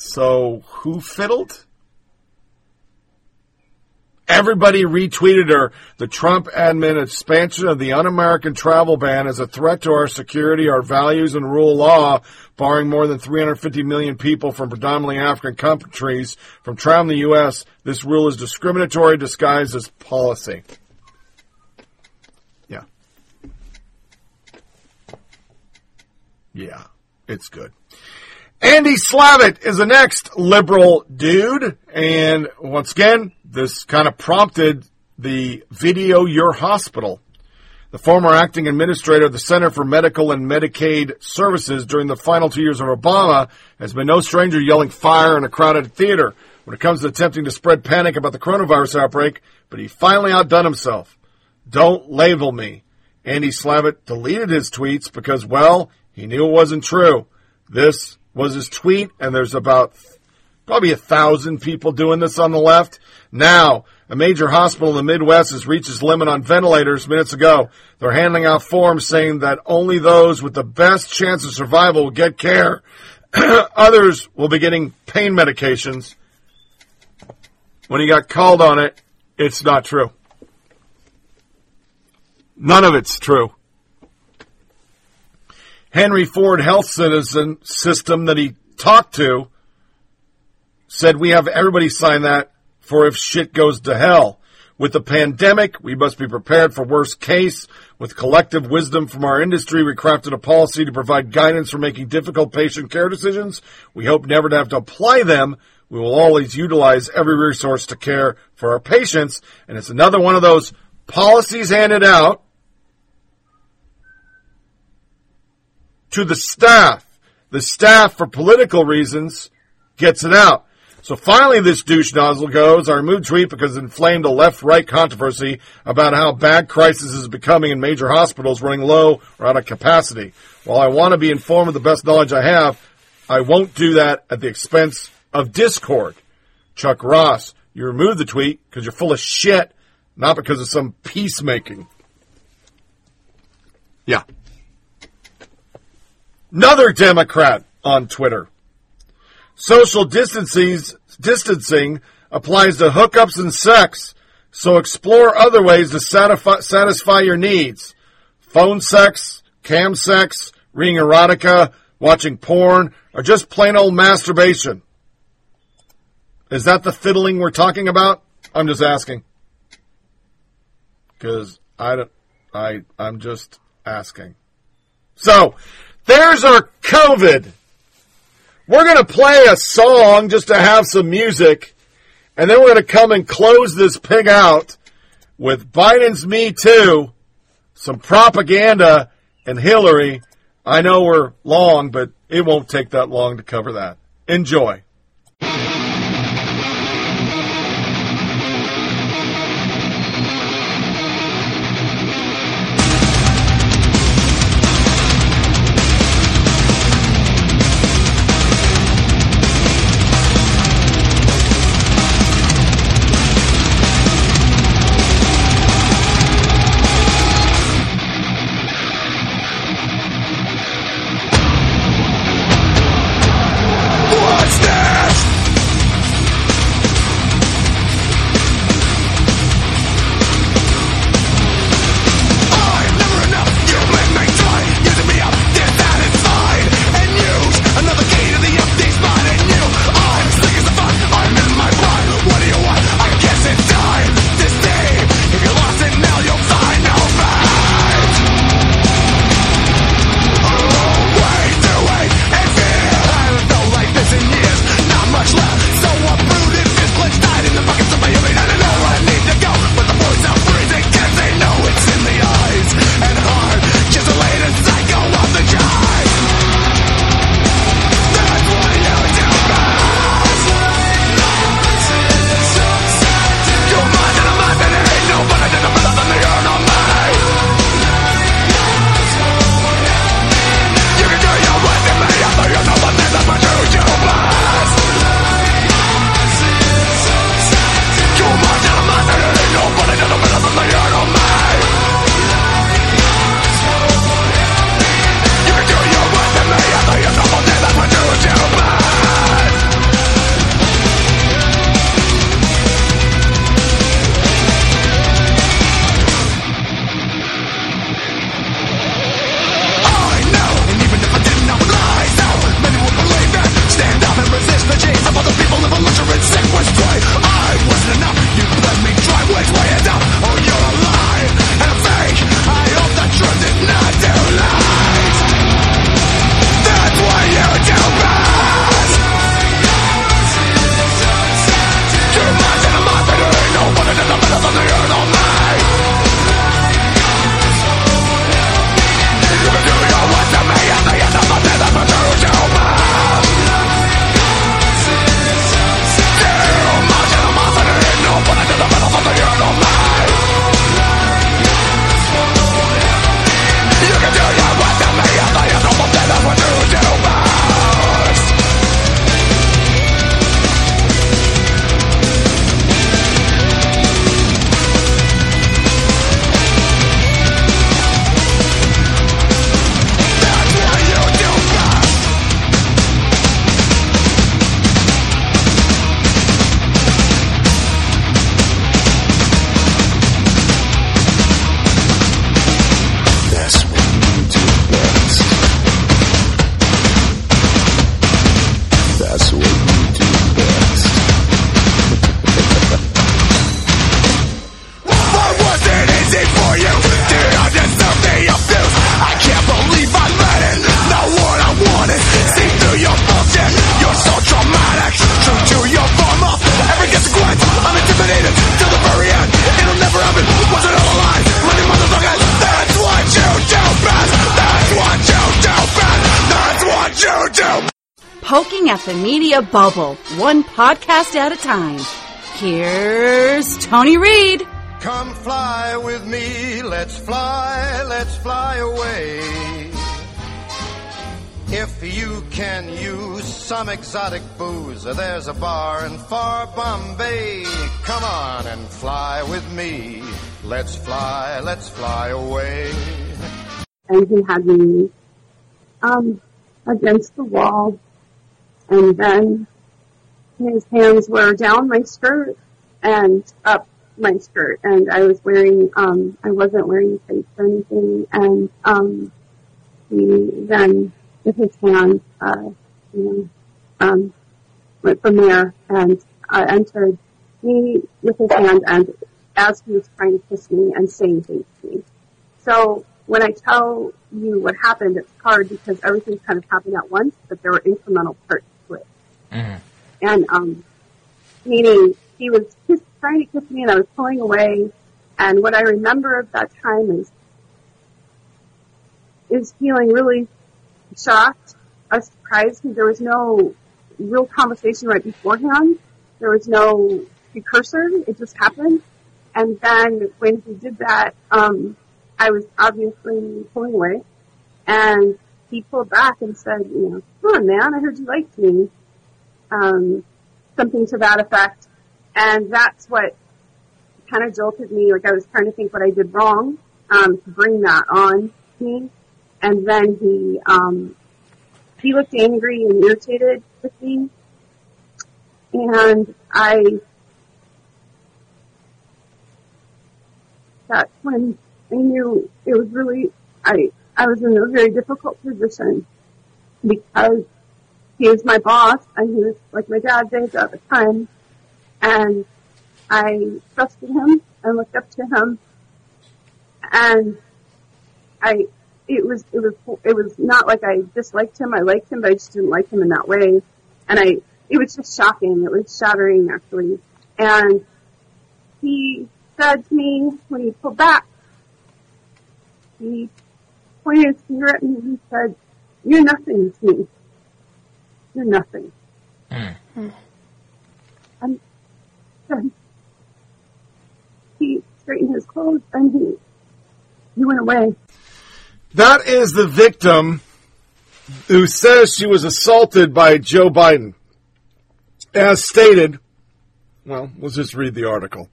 So, who fiddled? Everybody retweeted her. The Trump admin expansion of the un-American travel ban is a threat to our security, our values, and rule law, barring more than 350 million people from predominantly African countries from traveling the U.S. This rule is discriminatory disguised as policy. Yeah. Yeah, it's good. Andy Slavitt is the next liberal dude. And once again, this kind of prompted the Video Your Hospital. The former acting administrator of the Center for Medicare and Medicaid Services during the final two years of Obama has been no stranger yelling fire in a crowded theater when it comes to attempting to spread panic about the coronavirus outbreak, but he finally outdone himself. Don't label me. Andy Slavitt deleted his tweets because, well, he knew it wasn't true. This was his tweet, and there's about probably a thousand people doing this on the left. Now, A major hospital in the Midwest has reached its limit on ventilators minutes ago. They're handing out forms saying that only those with the best chance of survival will get care. Others will be getting pain medications. When he got called on it, it's not true. None of it's true. Henry Ford Health Citizen System that he talked to said we have everybody sign that for if shit goes to hell. With the pandemic, we must be prepared for worst case. With collective wisdom from our industry, we crafted a policy to provide guidance for making difficult patient care decisions. We hope never to have to apply them. We will always utilize every resource to care for our patients. And it's another one of those policies handed out to the staff. The staff, for political reasons, gets it out. So finally, this douche nozzle goes. I removed tweet because it inflamed a left-right controversy about how bad crisis is becoming in major hospitals running low or out of capacity. While I want to be informed of the best knowledge I have, I won't do that at the expense of discord. Chuck Ross, you removed the tweet because you're full of shit, not because of some peacemaking. Yeah. Another Democrat on Twitter. Social distancing applies to hookups and sex, so explore other ways to satisfy, satisfy your needs. Phone sex, cam sex, reading erotica, watching porn, or just plain old masturbation. Is that the fiddling we're talking about? I'm just asking. Because I don't, I, I'm just asking. So, there's our COVID. We're going to play a song just to have some music, and then we're going to come and close this pig out with Biden's Me Too, some propaganda, and Hillary. I know we're long, but it won't take that long to cover that. Enjoy. The bubble, one podcast at a time. Here's Tony Reed. Come fly with me, let's fly, let's fly away. If you can use some exotic booze, there's a bar in far Bombay. Come on and fly with me. Let's fly, let's fly away. and he had me um, against the wall, and then his hands were down my skirt and up my skirt, and I was wearing um, I wasn't wearing tights or anything, and um, he then with his hand, uh, you know, um, went from there. And uh, entered me with his hand, and as he was trying to kiss me and saying things to me. So when I tell you what happened, it's hard because everything kind of happened at once, but there were incremental parts it. And, um, meaning he was just trying to kiss me and I was pulling away. And what I remember of that time is, is feeling really shocked, or surprised because there was no real conversation right beforehand. There was no precursor. It just happened. And then when he did that, um, I was obviously pulling away, and he pulled back and said, "You know, come on, man, I heard you liked me," um, something to that effect, and that's what kind of jolted me. Like I was trying to think what I did wrong um, to bring that on me, and then he um, he looked angry and irritated with me, and I that's when I knew it was really, I, I was in a very difficult position because he was my boss and he was like my dad's age at the time and I trusted him and looked up to him and I, it was, it was, it was not like I disliked him, I liked him, but I just didn't like him in that way. And I, it was just shocking, it was shattering actually. And he said to me when he pulled back, he pointed his finger at me and he said, you're nothing to me. You're nothing. Hmm. And then he straightened his clothes and he, he went away. That is the victim who says she was assaulted by Joe Biden. As stated, well, let's just read the article.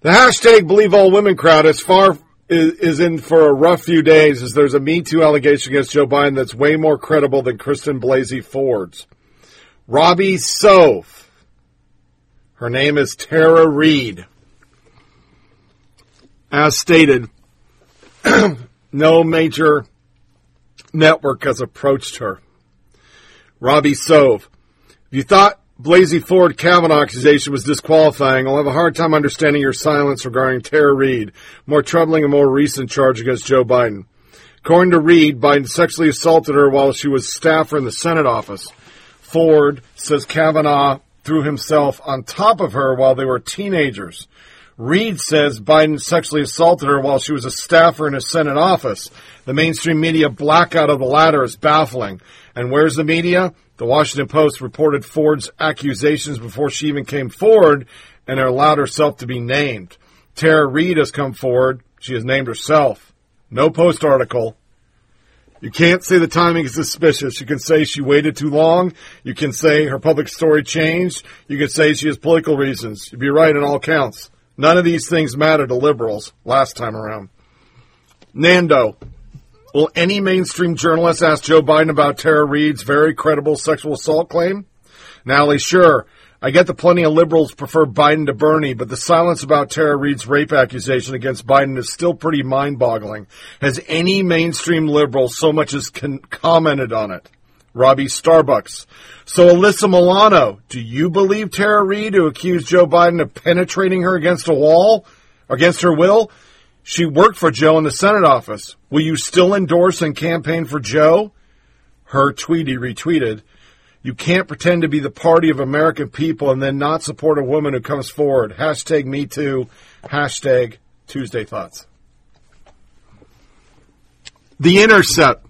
The hashtag believe all women crowd is far is, is in for a rough few days as there's a Me Too allegation against Joe Biden that's way more credible than Christine Blasey Ford's. Robby Soave. Her name is Tara Reade. As stated, no major network has approached her. Robby Soave. If you thought Blasey Ford Kavanaugh accusation was disqualifying, I'll have a hard time understanding your silence regarding Tara Reade, more troubling and more recent charge against Joe Biden. According to Reade, Biden sexually assaulted her while she was staffer in the Senate office. Ford says Kavanaugh threw himself on top of her while they were teenagers. Reade says Biden sexually assaulted her while she was a staffer in a Senate office. The mainstream media blackout of the latter is baffling. And where's the media? The Washington Post reported Ford's accusations before she even came forward and allowed herself to be named. Tara Reade has come forward. She has named herself. No Post article. You can't say the timing is suspicious. You can say she waited too long. You can say her public story changed. You can say she has political reasons. You'd be right in all counts. None of these things matter to liberals last time around. Nando. Will any mainstream journalist ask Joe Biden about Tara Reade's very credible sexual assault claim? Nally, sure. I get that plenty of liberals prefer Biden to Bernie, but the silence about Tara Reade's rape accusation against Biden is still pretty mind-boggling. Has any mainstream liberal so much as con- commented on it? Robbie Starbucks. So Alyssa Milano, do you believe Tara Reade who accused Joe Biden of penetrating her against a wall, against her will? She worked for Joe in the Senate office. Will you still endorse and campaign for Joe? Her tweety retweeted. You can't pretend to be the party of American people and then not support a woman who comes forward. Hashtag me too. Hashtag Tuesday thoughts. The Intercept.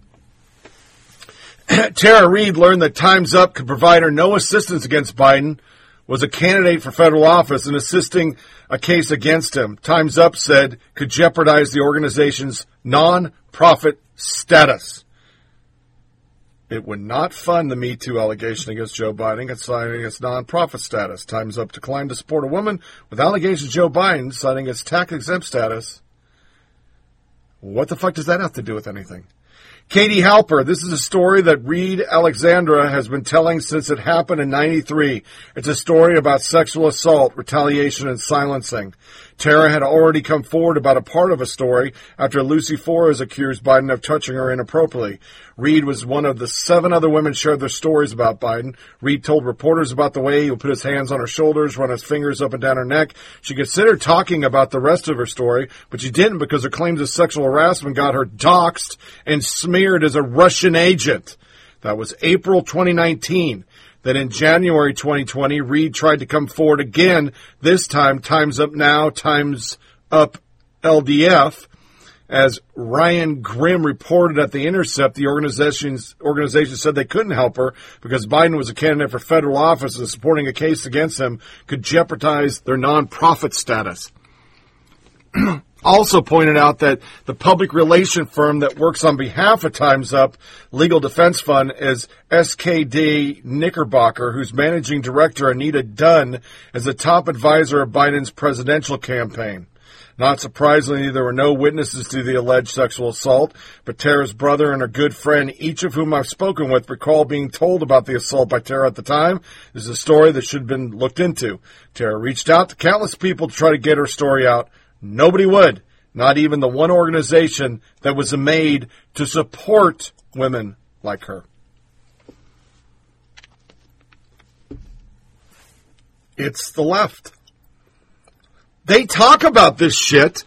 Tara Reade learned that Time's Up could provide her no assistance against Biden, was a candidate for federal office and assisting a case against him. Time's Up said could jeopardize the organization's non-profit status. It would not fund the Me Too allegation against Joe Biden, citing its non-profit status. Time's Up declined to support a woman with allegations Joe Biden, citing its tax-exempt status. What the fuck does that have to do with anything? Katie Halper, this is a story that Reade Alexandra has been telling since it happened in 93. It's a story about sexual assault, retaliation, and silencing. Tara had already come forward about a part of a story after Lucy Flores accused Biden of touching her inappropriately. Reade was one of the seven other women shared their stories about Biden. Reed told reporters about the way he would put his hands on her shoulders, run his fingers up and down her neck. She considered talking about the rest of her story, but she didn't because her claims of sexual harassment got her doxxed and smeared as a Russian agent. That was April 2019. Then in January 2020, Reade tried to come forward again, this time Time's Up Now, Time's Up LDF. As Ryan Grim reported at The Intercept, the organization's, organization said they couldn't help her because Biden was a candidate for federal office and supporting a case against him could jeopardize their nonprofit status. also pointed out that the public relation firm that works on behalf of Time's Up Legal Defense Fund is SKD Knickerbocker, whose managing director Anita Dunn is the top advisor of Biden's presidential campaign. Not surprisingly, there were no witnesses to the alleged sexual assault, but Tara's brother and her good friend, each of whom I've spoken with, recall being told about the assault by Tara at the time. This is a story that should have been looked into. Tara reached out to countless people to try to get her story out. Nobody would. Not even the one organization that was made to support women like her. It's the left. They talk about this shit,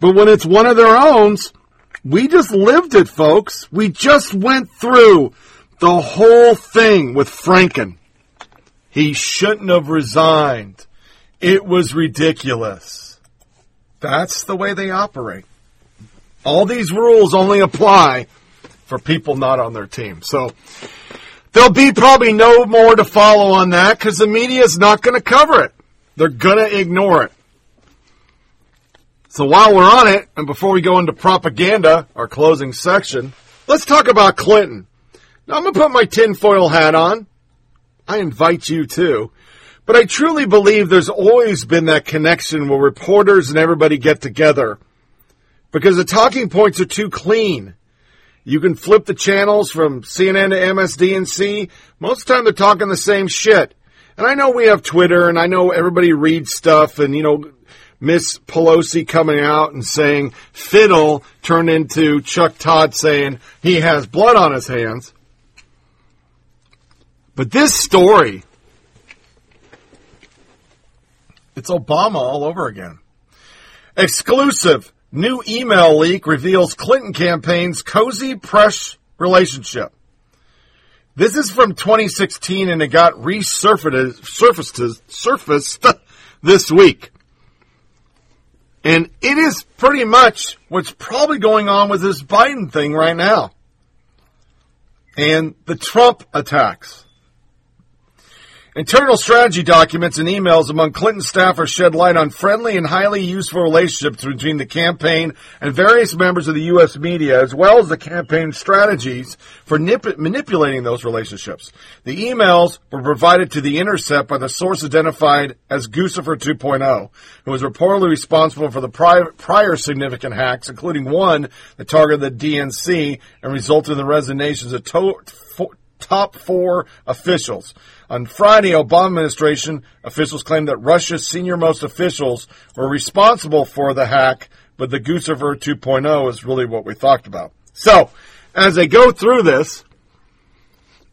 but when it's one of their own, we just lived it, folks. We just went through the whole thing with Franken. He shouldn't have resigned. It was ridiculous. That's the way they operate. All these rules only apply for people not on their team. So there'll be probably no more to follow on that because the media is not going to cover it. They're going to ignore it. So while we're on it, and before we go into propaganda, our closing section, let's talk about Clinton. Now I'm going to put my tinfoil hat on. I invite you to. But I truly believe there's always been that connection where reporters and everybody get together. Because the talking points are too clean. You can flip the channels from CNN to MSDNC. Most of the time they're talking the same shit. And I know we have Twitter and I know everybody reads stuff and, you know, Miss Pelosi coming out and saying fiddle turned into Chuck Todd saying he has blood on his hands. But this story, it's Obama all over again. Exclusive new email leak reveals Clinton campaign's cozy press relationship. This is from 2016 and it got resurfaced surfaced, surfaced this week. And it is pretty much what's probably going on with this Biden thing right now. And the Trump attacks. Internal strategy documents and emails among Clinton staffers shed light on friendly and highly useful relationships between the campaign and various members of the U.S. media, as well as the campaign strategies for nip- manipulating those relationships. The emails were provided to The Intercept by the source identified as Guccifer 2.0, who was reportedly responsible for the prior, prior significant hacks, including one that targeted the DNC and resulted in the resignations of to- top four officials. On Friday, Obama administration officials claimed that Russia's senior most officials were responsible for the hack, but the Guccifer 2.0 is really what we talked about. So, as they go through this,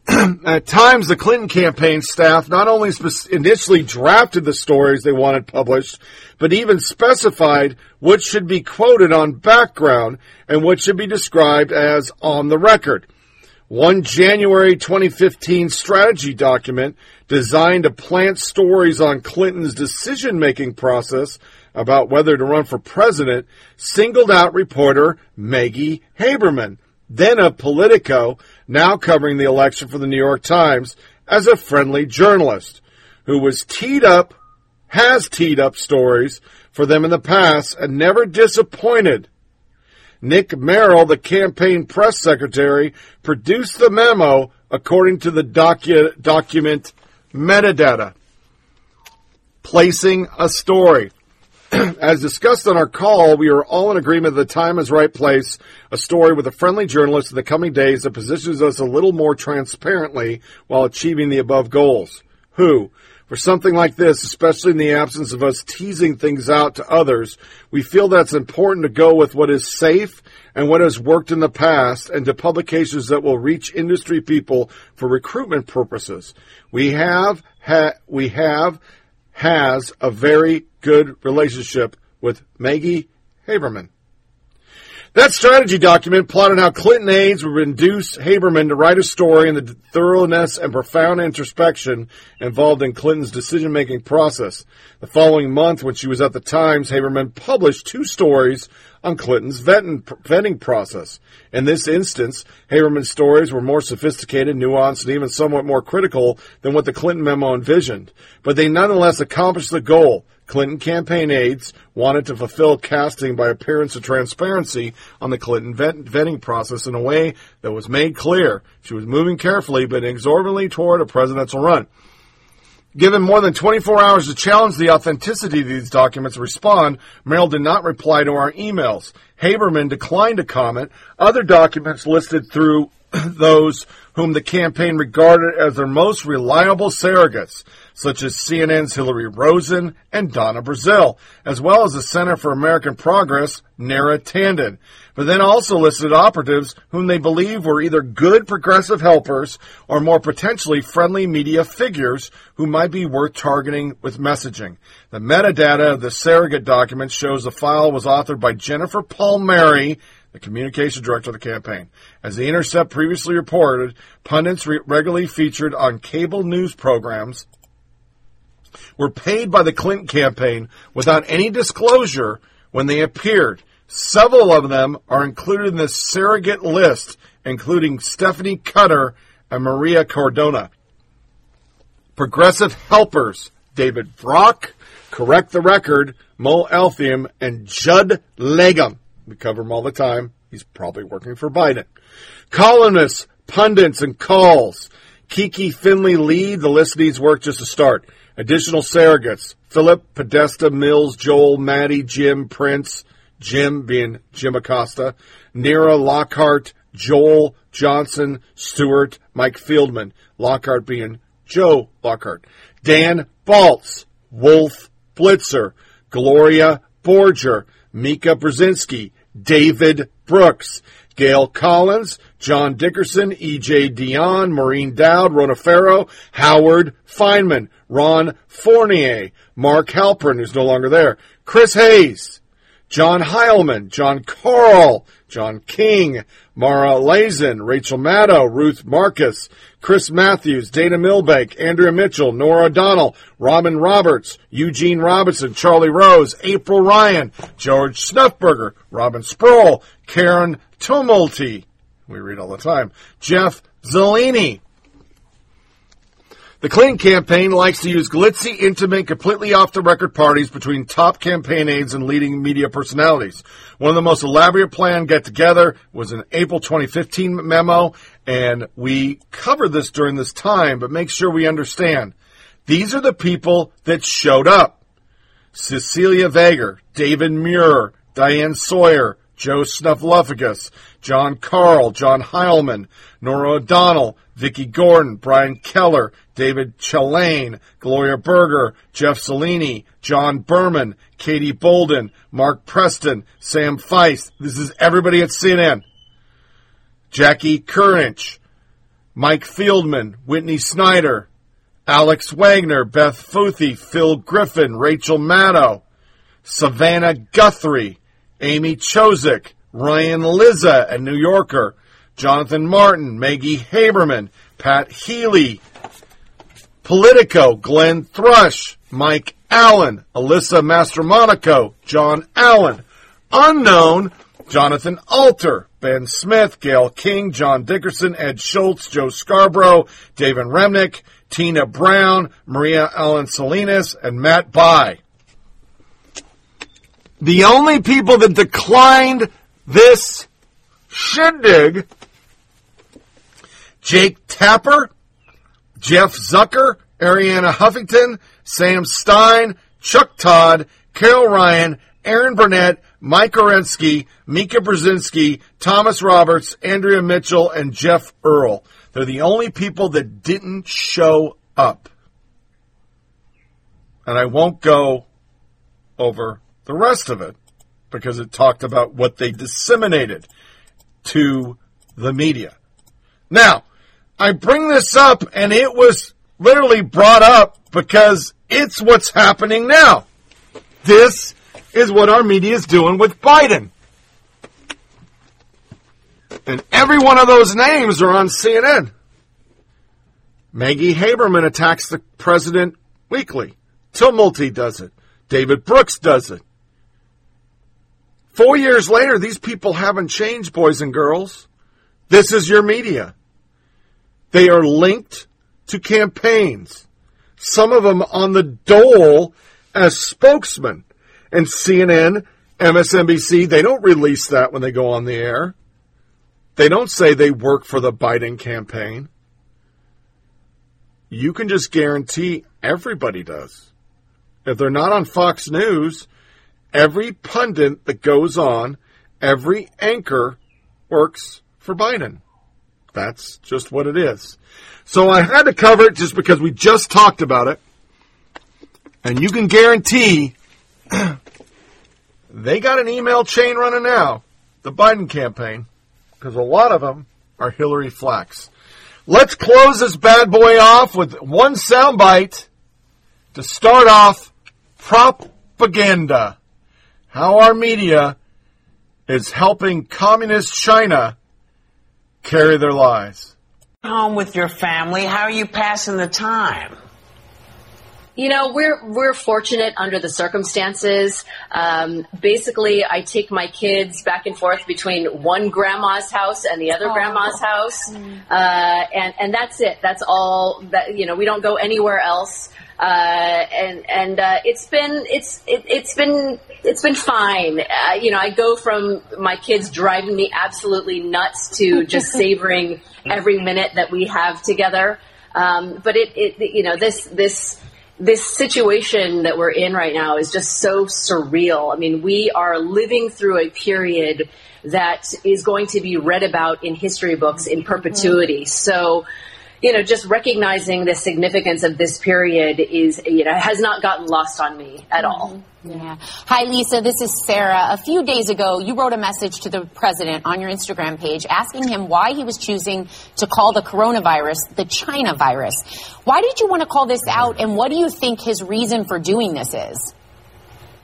at times the Clinton campaign staff not only initially drafted the stories they wanted published, but even specified what should be quoted on background and what should be described as on the record. One January 2015 strategy document designed to plant stories on Clinton's decision making process about whether to run for president singled out reporter Maggie Haberman. then of Politico, now covering the election for the New York Times as a friendly journalist who was teed up, has teed up stories for them in the past and never disappointed. Nick Merrill, the campaign press secretary, produced the memo according to the docu- document metadata. Placing a story. As discussed on our call, we are all in agreement that the time is right place, a story with a friendly journalist in the coming days that positions us a little more transparently while achieving the above goals. Who? For something like this, especially in the absence of us teasing things out to others, we feel that's important to go with what is safe and what has worked in the past and to publications that will reach industry people for recruitment purposes. We have, ha- we have, has a very good relationship with Maggie Haberman. That strategy document plotted how Clinton aides would induce Haberman to write a story in the thoroughness and profound introspection involved in Clinton's decision making process. The following month, when she was at the Times, Haberman published two stories on Clinton's vetting, process. In this instance, Haberman's stories were more sophisticated, nuanced, and even somewhat more critical than what the Clinton memo envisioned. But they nonetheless accomplished the goal. Clinton campaign aides wanted to fulfill casting by appearance of transparency on the Clinton vet- vetting process in a way that was made clear she was moving carefully but inexorably toward a presidential run. Given more than 24 hours to challenge the authenticity of these documents respond, Merrill did not reply to our emails. Haberman declined to comment. Other documents listed through those whom the campaign regarded as their most reliable surrogates, such as CNN's Hillary Rosen and Donna Brazile, as well as the Center for American Progress, Neera Tanden, but then also listed operatives whom they believe were either good progressive helpers or more potentially friendly media figures who might be worth targeting with messaging. The metadata of the surrogate document shows the file was authored by Jennifer Palmieri, the communication director of the campaign. As The Intercept previously reported, pundits re- regularly featured on cable news programs were paid by the Clinton campaign without any disclosure when they appeared. Several of them are included in this surrogate list, including Stephanie Cutter and Maria Cardona. Progressive helpers, David Brock, Correct the Record, Mo Elleithee, and Judd Legum. We cover him all the time. He's probably working for Biden. Columnists, pundits, and calls. Kiki Finley lead. The list needs work just to start. Additional surrogates. Philip, Podesta, Mills, Joel, Maddie, Jim, Prince, Jim being Jim Acosta, Neera Lockhart, Joel, Johnson, Stewart, Mike Feldman, Lockhart being Joe Lockhart, Dan Balz, Wolf Blitzer, Gloria Borger, Mika Brzezinski, David Brooks, Gail Collins, John Dickerson, E.J. Dionne, Maureen Dowd, Rona Farrow, Howard Fineman, Ron Fournier, Mark Halperin, who's no longer there, Chris Hayes, John Heilemann, Jon Karl, John King, Mara Liasson, Rachel Maddow, Ruth Marcus, Chris Matthews, Dana Milbank, Andrea Mitchell, Norah O'Donnell, Robin Roberts, Eugene Robinson, Charlie Rose, April Ryan, George Snuffberger, Robin Sproul, Karen Tumulty, we read all the time, Jeff Zeleny, the Clinton campaign likes to use glitzy, intimate, completely off the record parties between top campaign aides and leading media personalities. One of the most elaborate planned get together was an April 2015 memo, and we covered this during this time, but make sure we understand. These are the people that showed up. Cecilia Vega, David Muir, Diane Sawyer, Joe Snuffleupagus, Jon Karl, John Heilemann, Norah O'Donnell, Vicki Gordon, Brian Keller, David Chalian, Gloria Borger, Jeff Zeleny, John Berman, Katie Bolden, Mark Preston, Sam Feist. This is everybody at CNN. Jackie Kernich, Mike Feldman, Whitney Snyder, Alex Wagner, Beth Fouhy, Phil Griffin, Rachel Maddow, Savannah Guthrie, Amy Chozick, Ryan Lizza, a New Yorker, Jonathan Martin, Maggie Haberman, Pat Healy, Politico, Glenn Thrush, Mike Allen, Alyssa Mastromonaco, John Allen, Unknown, Jonathan Alter, Ben Smith, Gayle King, John Dickerson, Ed Schultz, Joe Scarborough, David Remnick, Tina Brown, Maria Ellen Salinas, and Matt Bai. The only people that declined this shindig, Jake Tapper, Jeff Zucker, Arianna Huffington, Sam Stein, Chuck Todd, Carol Ryan, Erin Burnett, Mike Orensky, Mika Brzezinski, Thomas Roberts, Andrea Mitchell, and Jeff Earl. They're the only people that didn't show up. And I won't go over the rest of it because it talked about what they disseminated to the media. Now, I bring this up and it was literally brought up because it's what's happening now. This is what our media is doing with Biden. And every one of those names are on CNN. Maggie Haberman attacks the president weekly. Tumulty does it. David Brooks does it. Four years later, these people haven't changed, boys and girls. This is your media. They are linked to campaigns. Some of them on the dole as spokesmen. And CNN, MSNBC, they don't release that when they go on the air. They don't say they work for the Biden campaign. You can just guarantee everybody does. If they're not on Fox News, every pundit that goes on, every anchor works for Biden. That's just what it is. So I had to cover it just because we just talked about it. And you can guarantee they got an email chain running now, the Biden campaign, because a lot of them are Hillary Flacks. Let's close this bad boy off with one soundbite to start off propaganda. How our media is helping communist China carry their lies. Home with your family. How are you passing the time? You know, we're we're fortunate under the circumstances. Um, basically, I take my kids back and forth between one grandma's house and the other Oh. grandma's house, uh, and and that's it. That's all. That you know, we don't go anywhere else. Uh, and and uh, it's been it's it, it's been it's been fine. Uh, you know, I go from my kids driving me absolutely nuts to just savoring every minute that we have together. Um, but it, it you know this this this situation that we're in right now is just so surreal. I mean, we are living through a period that is going to be read about in history books in perpetuity. So, you know, just recognizing the significance of this period is, you know, has not gotten lost on me at all. Yeah. Hi, Lisa. This is Sarah. A few days ago, you wrote a message to the president on your Instagram page asking him why he was choosing to call the coronavirus the China virus. Why did you want to call this out, and what do you think his reason for doing this is?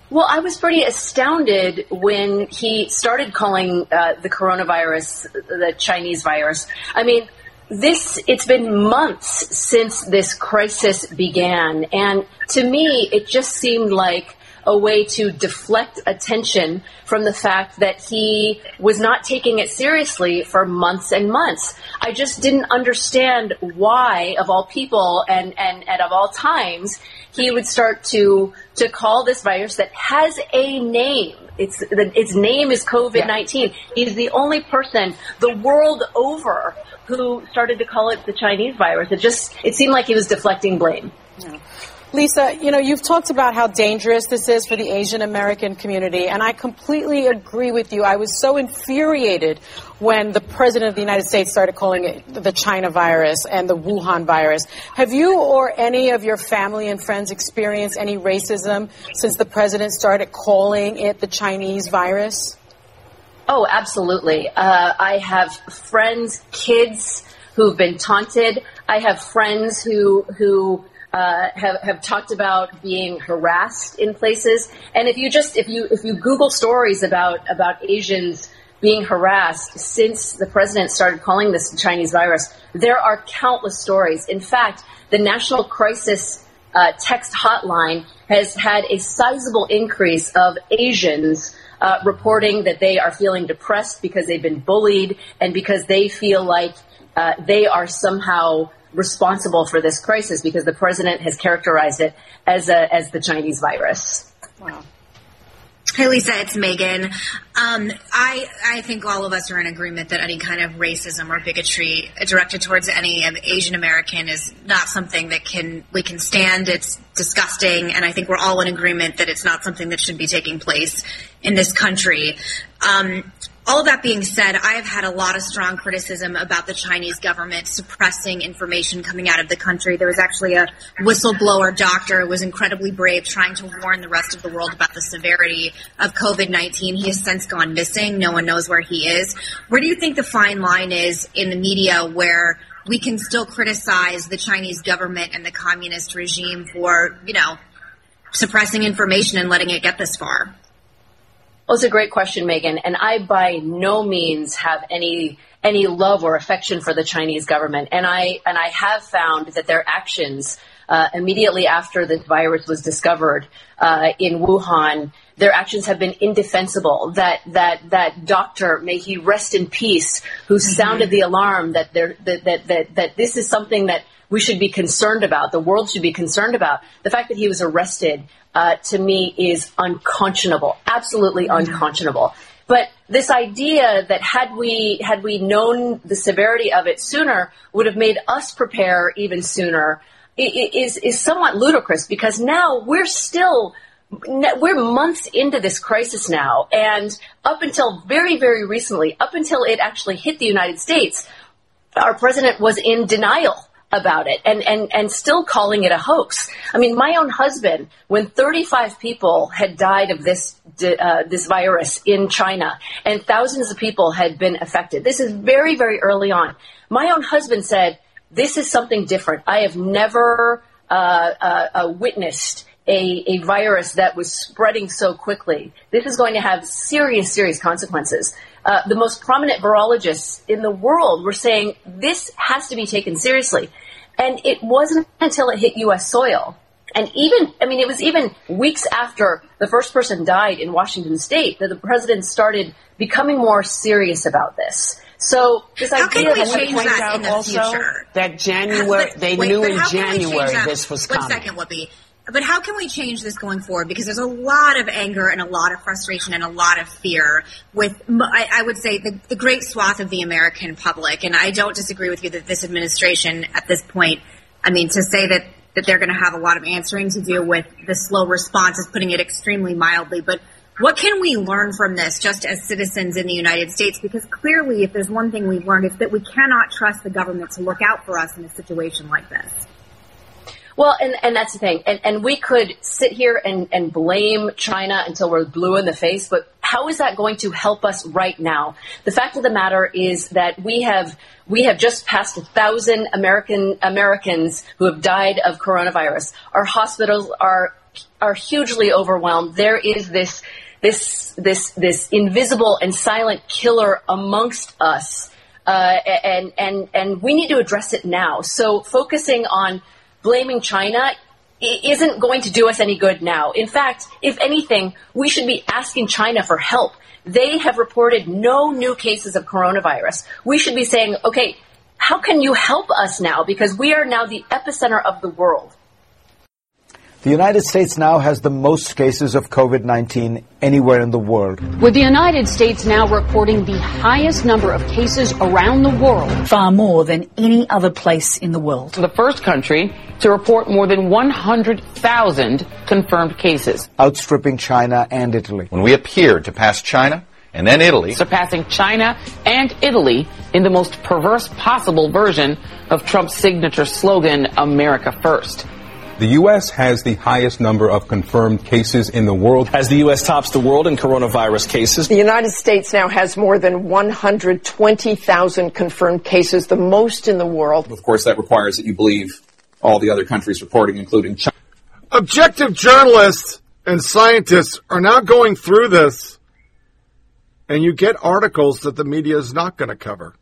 Well, I was pretty astounded when he started calling uh, the coronavirus the Chinese virus. I mean, this, it's been months since this crisis began. And to me, it just seemed like a way to deflect attention from the fact that he was not taking it seriously for months and months. I just didn't understand why, of all people and, and, and of all times, he would start to to call this virus that has a name. It's the, its name is COVID nineteen. He's the only person the world over who started to call it the Chinese virus. It just it seemed like he was deflecting blame. Lisa, you know, you've talked about how dangerous this is for the Asian American community, and I completely agree with you. I was so infuriated when the President of the United States started calling it the China virus and the Wuhan virus. Have you or any of your family and friends experienced any racism since the President started calling it the Chinese virus? Oh, absolutely. Uh, I have friends, kids who've been taunted. I have friends who who uh, have have talked about being harassed in places. And if you just if you if you Google stories about about Asians being harassed since the president started calling this Chinese virus, there are countless stories. In fact, the National Crisis uh, text hotline has had a sizable increase of Asians uh, reporting that they are feeling depressed because they've been bullied and because they feel like uh, they are somehow responsible for this crisis because the president has characterized it as a, as the Chinese virus. Wow. Hey Lisa, it's Megan. Um, I I think all of us are in agreement that any kind of racism or bigotry directed towards any Asian American is not something that can we can stand. It's disgusting, and I think we're all in agreement that it's not something that should be taking place in this country. Um, all that being said, I have had a lot of strong criticism about the Chinese government suppressing information coming out of the country. There was actually a whistleblower doctor who was incredibly brave trying to warn the rest of the world about the severity of COVID-19. He has since gone missing. No one knows where he is. Where do you think the fine line is in the media where we can still criticize the Chinese government and the communist regime for, you know, suppressing information and letting it get this far? Well, it's a great question, Megan. And I by no means have any any love or affection for the Chinese government. And I and I have found that their actions uh, immediately after the virus was discovered uh, in Wuhan, their actions have been indefensible. That that that doctor, may he rest in peace, who mm-hmm. sounded the alarm that there that, that that that this is something that we should be concerned about. The world should be concerned about. The fact that he was arrested uh, to me is unconscionable, absolutely mm-hmm. unconscionable. But this idea that had we had we known the severity of it sooner, would have made us prepare even sooner, is is somewhat ludicrous because now we're still we're months into this crisis now, and up until very very recently, up until it actually hit the United States, our president was in denial about it and, and, and still calling it a hoax. I mean, my own husband, when 35 people had died of this, uh, this virus in China and thousands of people had been affected, this is very, very early on. My own husband said, this is something different. I have never uh, uh, uh witnessed a, a virus that was spreading so quickly. This is going to have serious, serious consequences. Uh, the most prominent virologists in the world were saying this has to be taken seriously. And it wasn't until it hit U.S. soil. And even, I mean, it was even weeks after the first person died in Washington state that the president started becoming more serious about this. So this how idea can we change that in the also future? that January, they Wait, knew in how can we change January this was One coming. second, Whoopi. But how can we change this going forward? Because there's a lot of anger and a lot of frustration and a lot of fear with, I, I would say, the, the great swath of the American public. And I don't disagree with you that this administration at this point, I mean, to say that, that they're going to have a lot of answering to do with the slow response is putting it extremely mildly. But what can we learn from this just as citizens in the United States? Because clearly, if there's one thing we've learned, it's that we cannot trust the government to look out for us in a situation like this. Well, and, and that's the thing. And, and we could sit here and, and blame China until we're blue in the face, but how is that going to help us right now? The fact of the matter is that we have we have just passed a thousand American Americans who have died of coronavirus. Our hospitals are are hugely overwhelmed. There is this this this this invisible and silent killer amongst us, uh, and and and we need to address it now. So focusing on blaming China isn't going to do us any good now. In fact, if anything, we should be asking China for help. They have reported no new cases of coronavirus. We should be saying, okay, how can you help us now? Because we are now the epicenter of the world. The United States now has the most cases of COVID-19 anywhere in the world. With the United States now reporting the highest number of cases around the world. Far more than any other place in the world. The first country to report more than 100,000 confirmed cases. Outstripping China and Italy. When we appeared to pass China and then Italy. Surpassing China and Italy in the most perverse possible version of Trump's signature slogan, America First. The U.S. has the highest number of confirmed cases in the world. As the U.S. tops the world in coronavirus cases. The United States now has more than 120,000 confirmed cases, the most in the world. Of course, that requires that you believe all the other countries reporting, including China. Objective journalists and scientists are now going through this, and you get articles that the media is not going to cover.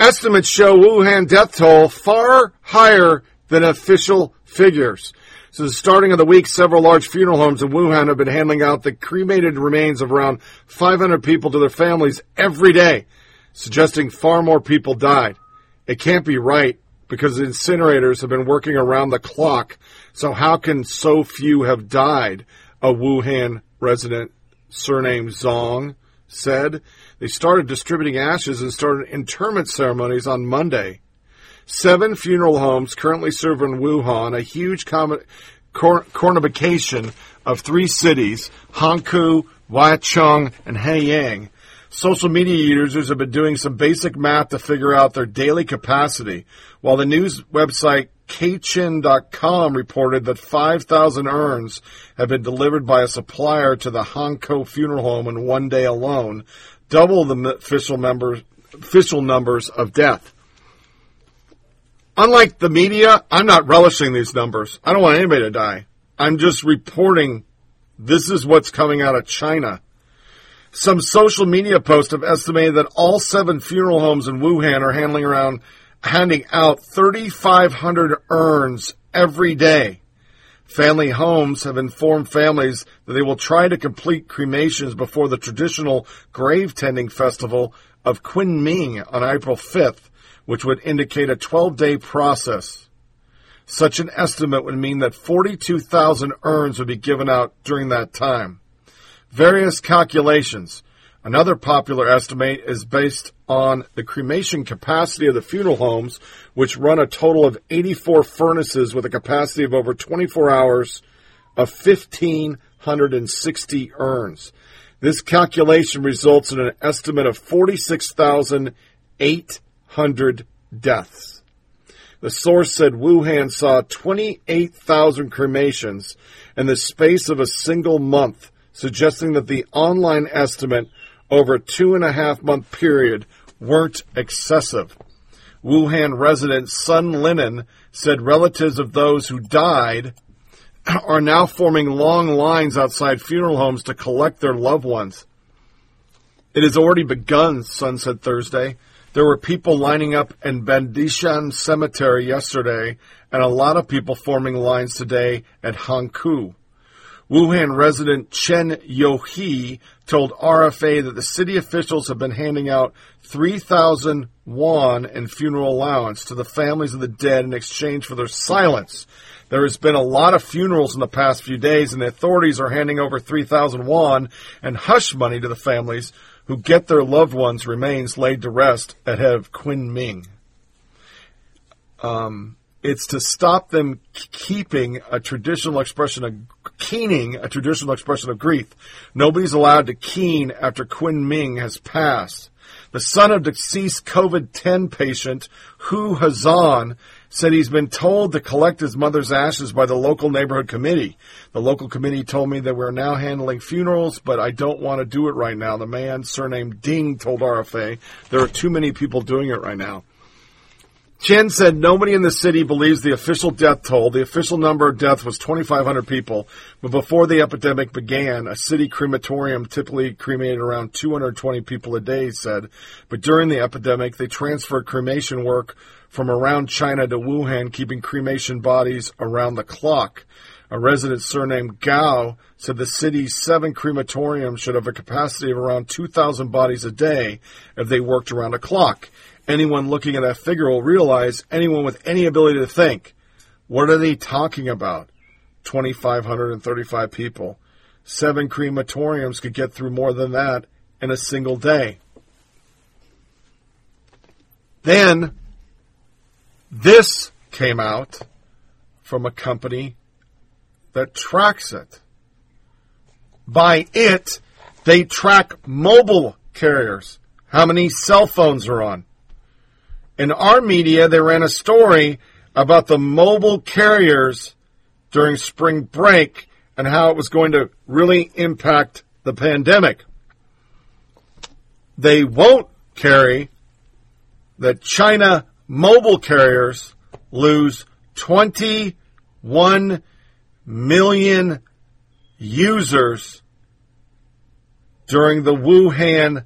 Estimates show Wuhan death toll far higher than official figures. Since the starting of the week, several large funeral homes in Wuhan have been handing out the cremated remains of around 500 people to their families every day, suggesting far more people died. It can't be right because the incinerators have been working around the clock. So how can so few have died? A Wuhan resident surnamed Zong said. They started distributing ashes and started interment ceremonies on Monday. Seven funeral homes currently serve in Wuhan, a huge com- cor- cornification of three cities, Hankou, Wuchang, and Hanyang. Social media users have been doing some basic math to figure out their daily capacity, while the news website Caixin.com reported that 5,000 urns have been delivered by a supplier to the Hankou funeral home in one day alone, double the official official numbers of death. Unlike the media, I'm not relishing these numbers. I don't want anybody to die. I'm just reporting this is what's coming out of China. Some social media posts have estimated that all seven funeral homes in Wuhan are handling around handing out 3,500 urns every day. Family homes have informed families that they will try to complete cremations before the traditional grave tending festival of Qingming on April 5th, which would indicate a 12 day process. Such an estimate would mean that 42,000 urns would be given out during that time. Various calculations. Another popular estimate is based on the cremation capacity of the funeral homes, which run a total of 84 furnaces with a capacity of over 24 hours of 1,560 urns. This calculation results in an estimate of 46,800 deaths. The source said Wuhan saw 28,000 cremations in the space of a single month, suggesting that the online estimate over a two and a half month period weren't excessive. Wuhan resident Sun Linen said relatives of those who died are now forming long lines outside funeral homes to collect their loved ones. It has already begun, Sun said Thursday. There were people lining up in Biandanshan Cemetery yesterday, and a lot of people forming lines today at Hankou. Wuhan resident Chen Youhe told RFA that the city officials have been handing out 3,000 won in funeral allowance to the families of the dead in exchange for their silence. There has been a lot of funerals in the past few days, and the authorities are handing over 3,000 won and hush money to the families who get their loved ones' remains laid to rest ahead of Qingming. Um, it's to stop them keeping a traditional expression of keening, a traditional expression of grief. Nobody's allowed to keen after Qingming has passed. The son of deceased COVID-10 patient Hu Hazan said he's been told to collect his mother's ashes by the local neighborhood committee. The local committee told me that we're now handling funerals, but I don't want to do it right now. The man, surnamed Ding, told RFA there are too many people doing it right now. Chen said nobody in the city believes the official death toll. The official number of deaths was 2,500 people, but before the epidemic began, a city crematorium typically cremated around 220 people a day, he said. But during the epidemic, they transferred cremation work from around China to Wuhan, keeping cremation bodies around the clock. A resident surnamed Gao said the city's seven crematoriums should have a capacity of around 2,000 bodies a day if they worked around a clock anyone looking at that figure will realize anyone with any ability to think, what are they talking about? 2,535 people. Seven crematoriums could get through more than that in a single day. Then, this came out from a company that tracks it. By it, they track mobile carriers, how many cell phones are on, in our media, they ran a story about the mobile carriers during spring break and how it was going to really impact the pandemic. They won't carry that China mobile carriers lose 21 million users during the Wuhan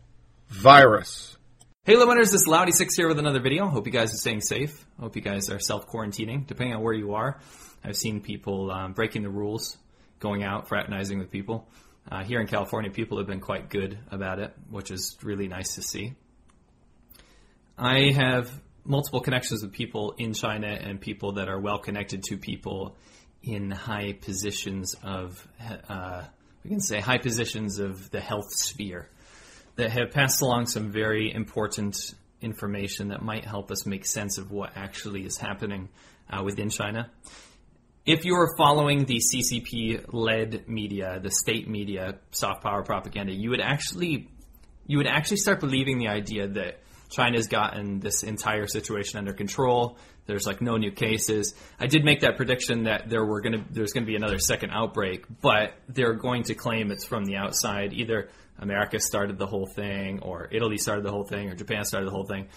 virus. Hey Limiters, this is laowhy86 here with another video. Hope you guys are staying safe. Hope you guys are self-quarantining, depending on where you are. I've seen people um, breaking the rules, going out, fraternizing with people. Uh, here in California, people have been quite good about it, which is really nice to see. I have multiple connections with people in China and people that are well connected to people in high positions of, uh, we can say, high positions of the health sphere that have passed along some very important information that might help us make sense of what actually is happening uh, within China. If you are following the CCP led media, the state media, soft power propaganda, you would actually you would actually start believing the idea that China's gotten this entire situation under control. There's like no new cases. I did make that prediction that there were going to there's going to be another second outbreak, but they're going to claim it's from the outside. Either America started the whole thing, or Italy started the whole thing, or Japan started the whole thing,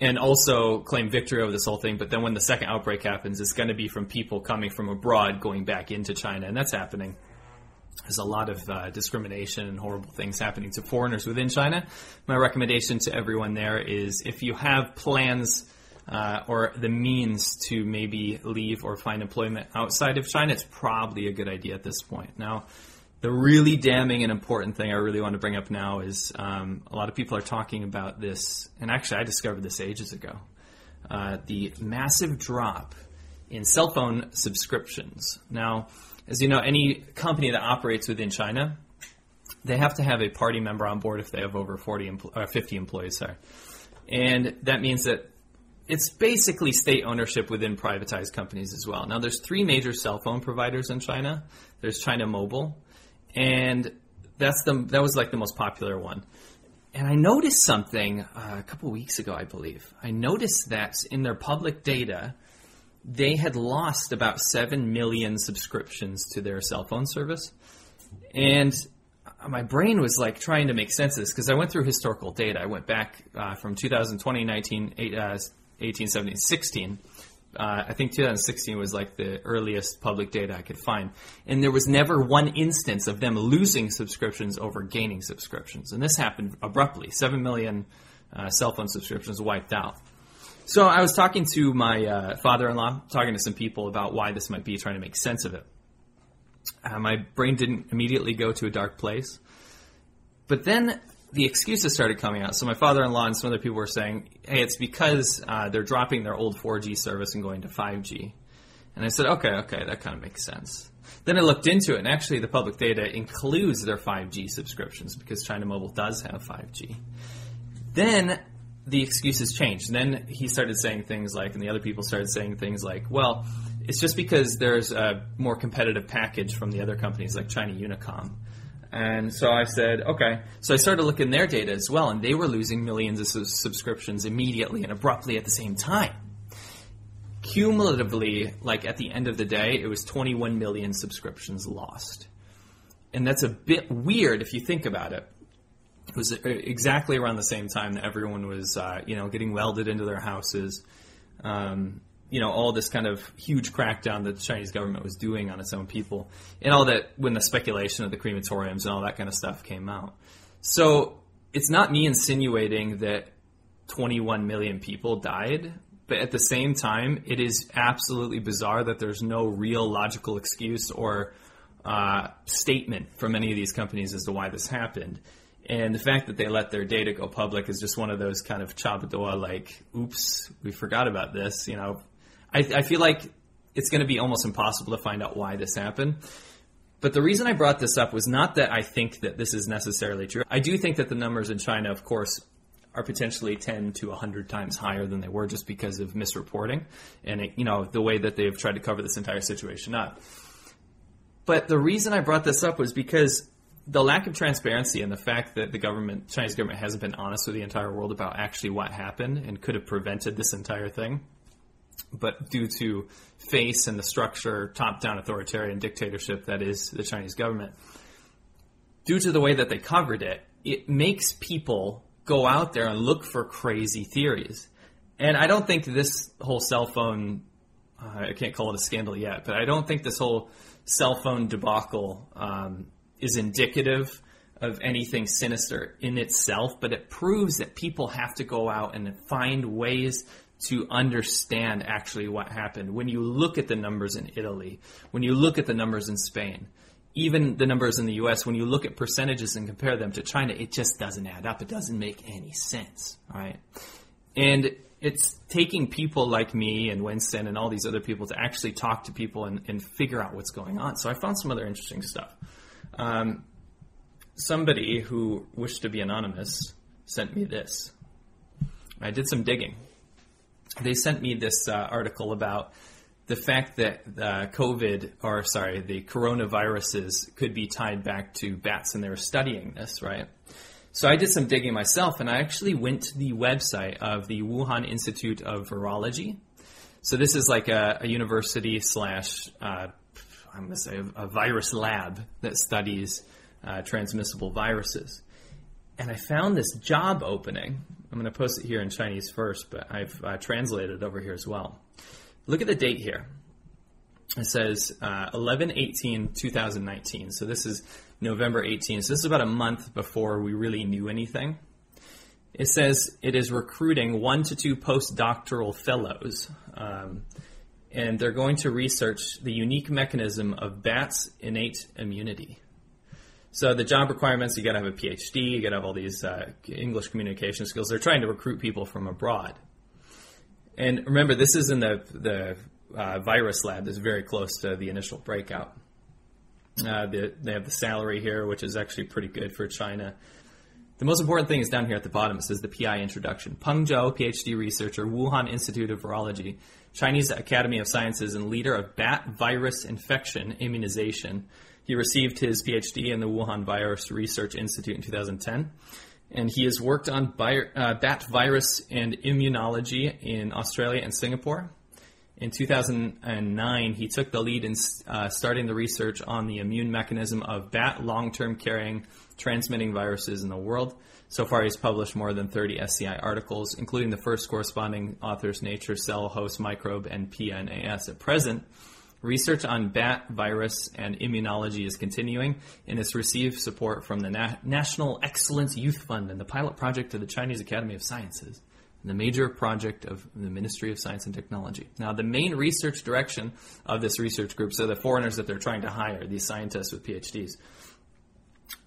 and also claim victory over this whole thing. But then when the second outbreak happens, it's going to be from people coming from abroad going back into China, and that's happening. There's a lot of uh, discrimination and horrible things happening to foreigners within China. My recommendation to everyone there is if you have plans uh, or the means to maybe leave or find employment outside of China, it's probably a good idea at this point. Now, the really damning and important thing I really want to bring up now is um, a lot of people are talking about this, and actually, I discovered this ages ago uh, the massive drop in cell phone subscriptions. Now, as you know, any company that operates within China, they have to have a party member on board if they have over 40 empl- or 50 employees. Sorry. And that means that it's basically state ownership within privatized companies as well. Now, there's three major cell phone providers in China. There's China Mobile, and that's the that was like the most popular one. And I noticed something uh, a couple weeks ago, I believe. I noticed that in their public data, they had lost about 7 million subscriptions to their cell phone service. And my brain was like trying to make sense of this because I went through historical data. I went back uh, from 2020, 19, uh, 18, 17, 16. Uh, I think 2016 was like the earliest public data I could find. And there was never one instance of them losing subscriptions over gaining subscriptions. And this happened abruptly. 7 million uh, cell phone subscriptions wiped out. So I was talking to my uh, father-in-law, talking to some people about why this might be, trying to make sense of it. Uh, my brain didn't immediately go to a dark place, but then the excuses started coming out. So my father-in-law and some other people were saying, "Hey, it's because uh, they're dropping their old 4G service and going to 5G." And I said, "Okay, okay, that kind of makes sense." Then I looked into it, and actually, the public data includes their 5G subscriptions because China Mobile does have 5G. Then the excuses changed. And then he started saying things like, and the other people started saying things like, well, it's just because there's a more competitive package from the other companies like China Unicom. And so I said, okay. So I started looking their data as well, and they were losing millions of su- subscriptions immediately and abruptly at the same time. Cumulatively, like at the end of the day, it was 21 million subscriptions lost. And that's a bit weird if you think about it it was exactly around the same time that everyone was, uh, you know, getting welded into their houses. Um, you know, all this kind of huge crackdown that the Chinese government was doing on its own people, and all that when the speculation of the crematoriums and all that kind of stuff came out. So it's not me insinuating that 21 million people died, but at the same time, it is absolutely bizarre that there's no real logical excuse or uh, statement from any of these companies as to why this happened. And the fact that they let their data go public is just one of those kind of chabadoa, like, oops, we forgot about this. You know, I, I feel like it's going to be almost impossible to find out why this happened. But the reason I brought this up was not that I think that this is necessarily true. I do think that the numbers in China, of course, are potentially 10 to 100 times higher than they were just because of misreporting and, it, you know, the way that they've tried to cover this entire situation up. But the reason I brought this up was because the lack of transparency and the fact that the government, Chinese government, hasn't been honest with the entire world about actually what happened and could have prevented this entire thing, but due to face and the structure, top-down authoritarian dictatorship that is the Chinese government, due to the way that they covered it, it makes people go out there and look for crazy theories. And I don't think this whole cell phone, uh, I can't call it a scandal yet, but I don't think this whole cell phone debacle um, is indicative of anything sinister in itself, but it proves that people have to go out and find ways to understand actually what happened. When you look at the numbers in Italy, when you look at the numbers in Spain, even the numbers in the US, when you look at percentages and compare them to China, it just doesn't add up. It doesn't make any sense, right? And it's taking people like me and Winston and all these other people to actually talk to people and, and figure out what's going on. So I found some other interesting stuff. Um, somebody who wished to be anonymous sent me this. I did some digging. They sent me this uh, article about the fact that uh, COVID, or sorry, the coronaviruses could be tied back to bats, and they were studying this, right? So I did some digging myself, and I actually went to the website of the Wuhan Institute of Virology. So this is like a, a university slash, uh, I'm going to say, a, a, virus lab that studies uh, transmissible viruses. And I found this job opening. I'm going to post it here in Chinese first, but I've uh, translated it over here as well. Look at the date here. It says uh, 11 18 2019. So this is November 18. So this is about a month before we really knew anything. It says it is recruiting one to two postdoctoral fellows. Um, and they're going to research the unique mechanism of bats' innate immunity. So the job requirements, you got to have a PhD, you got to have all these uh, English communication skills. They're trying to recruit people from abroad. And remember, this is in the the uh, virus lab. That's very close to the initial breakout. Uh, the, they have the salary here, which is actually pretty good for China. The most important thing is down here at the bottom. It says the PI introduction. Peng Zhou, PhD researcher, Wuhan Institute of Virology, Chinese Academy of Sciences, and leader of bat virus infection immunization. He received his PhD in the Wuhan Virus Research Institute in 2010. And he has worked on uh, bat virus and immunology in Australia and Singapore. In 2009, he took the lead in uh, starting the research on the immune mechanism of bat long term carrying transmitting viruses in the world. So far, he's published more than 30 SCI articles, including the first corresponding authors Nature, Cell, Host, Microbe, and PNAS. At present, research on bat virus and immunology is continuing and has received support from the Na- National Excellence Youth Fund and the pilot project of the Chinese Academy of Sciences and the major project of the Ministry of Science and Technology. Now, the main research direction of this research group, so the foreigners that they're trying to hire, these scientists with PhDs,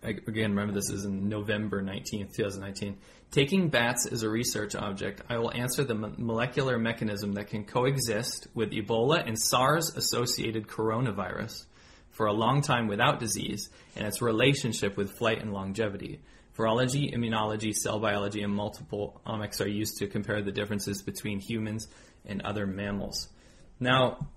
again, remember this is in November 19th, 2019. Taking bats as a research object, I will answer the molecular mechanism that can coexist with Ebola and SARS associated coronavirus for a long time without disease and its relationship with flight and longevity. Virology, immunology, cell biology, and multiple omics are used to compare the differences between humans and other mammals. Now,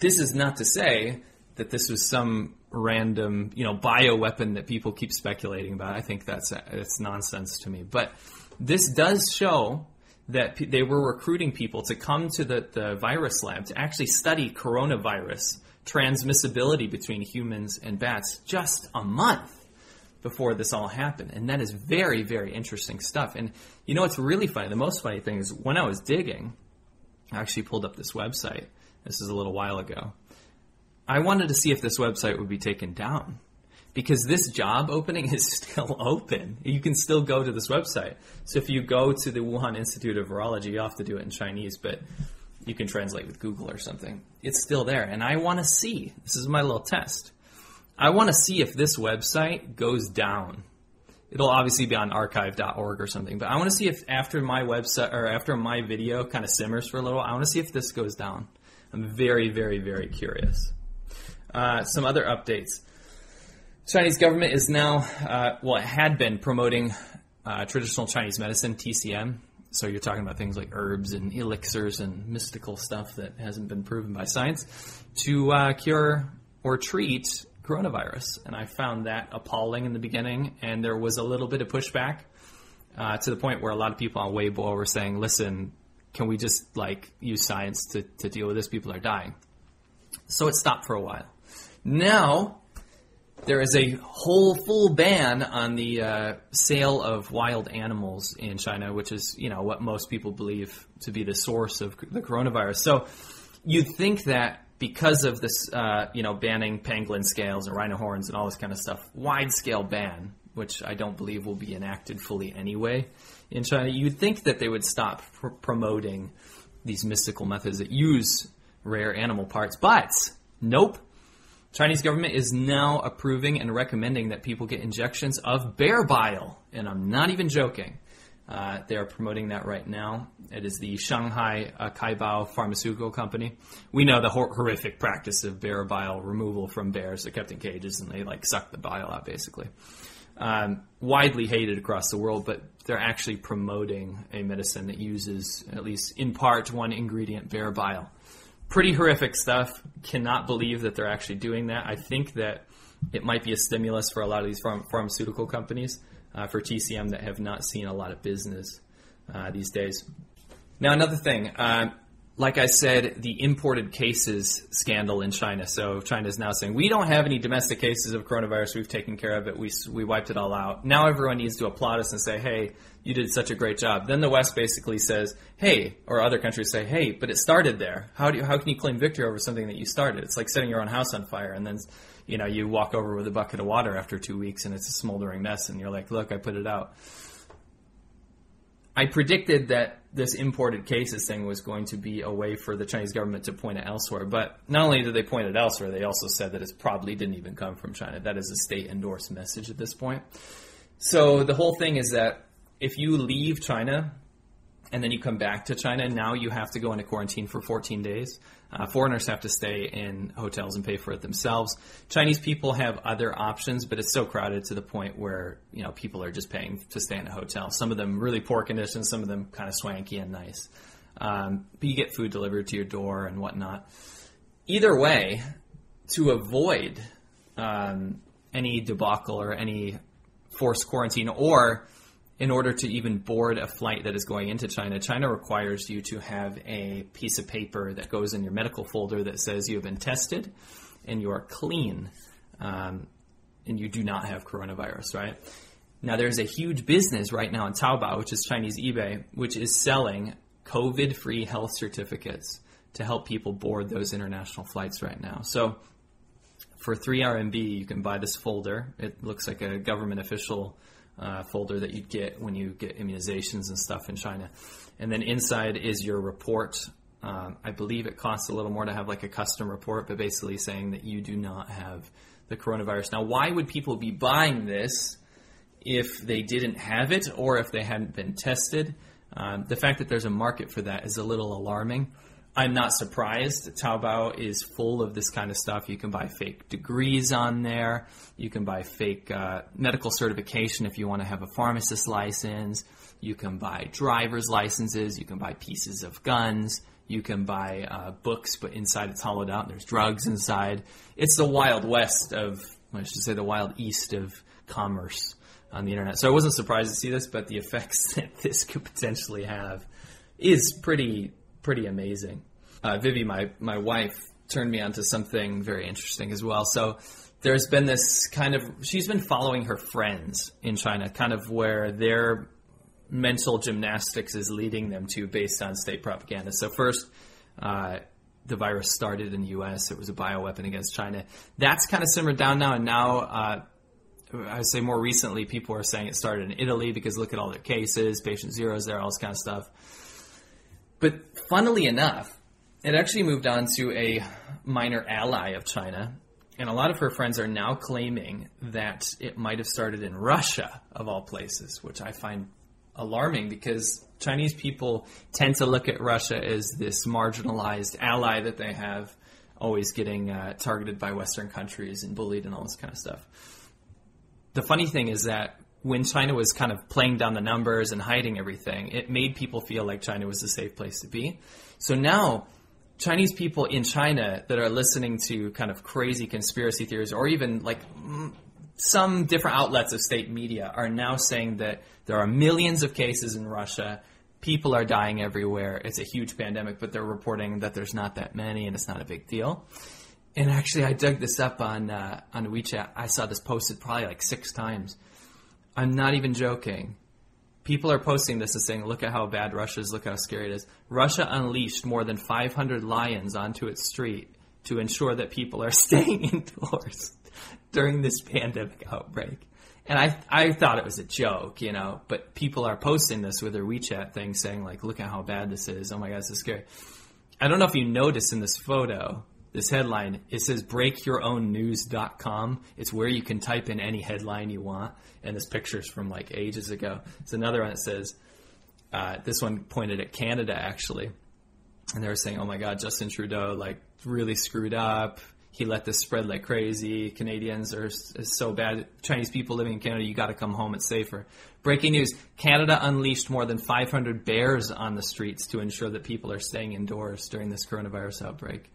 this is not to say that this was some random, you know, bioweapon that people keep speculating about. I think that's that's nonsense to me. But this does show that p- they were recruiting people to come to the, the virus lab to actually study coronavirus transmissibility between humans and bats just a month before this all happened. And that is very, very interesting stuff. And you know what's really funny? The most funny thing is when I was digging, I actually pulled up this website. This is a little while ago. I wanted to see if this website would be taken down because this job opening is still open. You can still go to this website. So if you go to the Wuhan Institute of Virology, you have to do it in Chinese, but you can translate with Google or something. It's still there. And I want to see. This is my little test. I want to see if this website goes down. It'll obviously be on archive.org or something, but I want to see if after my website or after my video kind of simmers for a little, I want to see if this goes down. I'm very, very, very curious. Uh, some other updates. Chinese government is now, uh, well, it had been promoting uh, traditional Chinese medicine, TCM. So you're talking about things like herbs and elixirs and mystical stuff that hasn't been proven by science to uh, cure or treat coronavirus. And I found that appalling in the beginning, and there was a little bit of pushback uh, to the point where a lot of people on Weibo were saying, listen, can we just like use science to, to deal with this? People are dying. So it stopped for a while. Now, there is a whole full ban on the uh, sale of wild animals in China, which is, you know, what most people believe to be the source of the coronavirus. So you'd think that because of this, uh, you know, banning pangolin scales and rhino horns and all this kind of stuff, wide scale ban, which I don't believe will be enacted fully anyway in China, you'd think that they would stop pr- promoting these mystical methods that use rare animal parts. But nope. Chinese government is now approving and recommending that people get injections of bear bile, and I'm not even joking. Uh, they are promoting that right now. It is the Shanghai uh, Kaibao Pharmaceutical Company. We know the hor- horrific practice of bear bile removal from bears. They're kept in cages and they like suck the bile out basically. Um, widely hated across the world, but they're actually promoting a medicine that uses, at least in part, one ingredient, bear bile. Pretty horrific stuff. Cannot believe that they're actually doing that. I think that it might be a stimulus for a lot of these pharm- pharmaceutical companies uh, for TCM that have not seen a lot of business uh, these days. Now, another thing, uh, like I said, the imported cases scandal in China. So China is now saying we don't have any domestic cases of coronavirus. We've taken care of it. We we wiped it all out. Now everyone needs to applaud us and say, "Hey, you did such a great job." Then the West basically says, "Hey," or other countries say, "Hey, but it started there. How do you, how can you claim victory over something that you started? It's like setting your own house on fire and then." You know, you walk over with a bucket of water after two weeks and it's a smoldering mess, and you're like, "Look, I put it out." I predicted that this imported cases thing was going to be a way for the Chinese government to point it elsewhere. But not only did they point it elsewhere, they also said that it probably didn't even come from China. That is a state endorsed message at this point. So the whole thing is that if you leave China and then you come back to China, now you have to go into quarantine for 14 days. Uh, foreigners have to stay in hotels and pay for it themselves. Chinese people have other options, but it's so crowded to the point where you know people are just paying to stay in a hotel. Some of them really poor conditions, some of them kind of swanky and nice. Um, but you get food delivered to your door and whatnot. Either way, to avoid um, any debacle or any forced quarantine, or in order to even board a flight that is going into China, China requires you to have a piece of paper that goes in your medical folder that says you have been tested and you are clean um, and you do not have coronavirus, right? Now, there's a huge business right now in Taobao, which is Chinese eBay, which is selling COVID free health certificates to help people board those international flights right now. So, for 3 RMB, you can buy this folder. It looks like a government official uh, folder that you'd get when you get immunizations and stuff in China. And then inside is your report. Um, I believe it costs a little more to have like a custom report, but basically saying that you do not have the coronavirus. Now, why would people be buying this if they didn't have it or if they hadn't been tested? Um, the fact that there's a market for that is a little alarming. I'm not surprised. Taobao is full of this kind of stuff. You can buy fake degrees on there. You can buy fake uh, medical certification if you want to have a pharmacist license. You can buy driver's licenses. You can buy pieces of guns. You can buy uh, books, but inside it's hollowed out. And there's drugs inside. It's the wild west of, I should say, the wild east of commerce on the internet. So I wasn't surprised to see this, but the effects that this could potentially have is pretty pretty amazing. Uh, Vivi, my my wife, turned me onto something very interesting as well. So there's been this kind of she's been following her friends in China, kind of where their mental gymnastics is leading them to based on state propaganda. So first. Uh, the virus started in the U.S. It was a bioweapon against China. That's kind of simmered down now, and now uh, I would say more recently, people are saying it started in Italy because look at all their cases, patient zeros there, all this kind of stuff. But funnily enough, it actually moved on to a minor ally of China, and a lot of her friends are now claiming that it might have started in Russia, of all places, which I find alarming because Chinese people tend to look at Russia as this marginalized ally that they have, always getting uh, targeted by Western countries and bullied and all this kind of stuff. The funny thing is that when China was kind of playing down the numbers and hiding everything, it made people feel like China was a safe place to be. So now, Chinese people in China that are listening to kind of crazy conspiracy theories or even like some different outlets of state media are now saying that there are millions of cases in Russia. People are dying everywhere. It's a huge pandemic, but they're reporting that there's not that many and it's not a big deal. And actually, I dug this up on uh, on WeChat. I saw this posted probably like six times. I'm not even joking. People are posting this and saying, "Look at how bad Russia is. Look how scary it is." Russia unleashed more than 500 lions onto its street to ensure that people are staying indoors during this pandemic outbreak. And I I thought it was a joke, you know, but people are posting this with their WeChat thing saying like, look at how bad this is. Oh my god, this is scary. I don't know if you noticed in this photo, this headline, it says breakyourownnews.com. It's where you can type in any headline you want. And this picture's from like ages ago. It's another one that says, uh, this one pointed at Canada actually. And they were saying, oh my God, Justin Trudeau, like, really screwed up. He let this spread like crazy. Canadians are is so bad. Chinese people living in Canada, you got to come home. It's safer. Breaking news: Canada unleashed more than 500 bears on the streets to ensure that people are staying indoors during this coronavirus outbreak.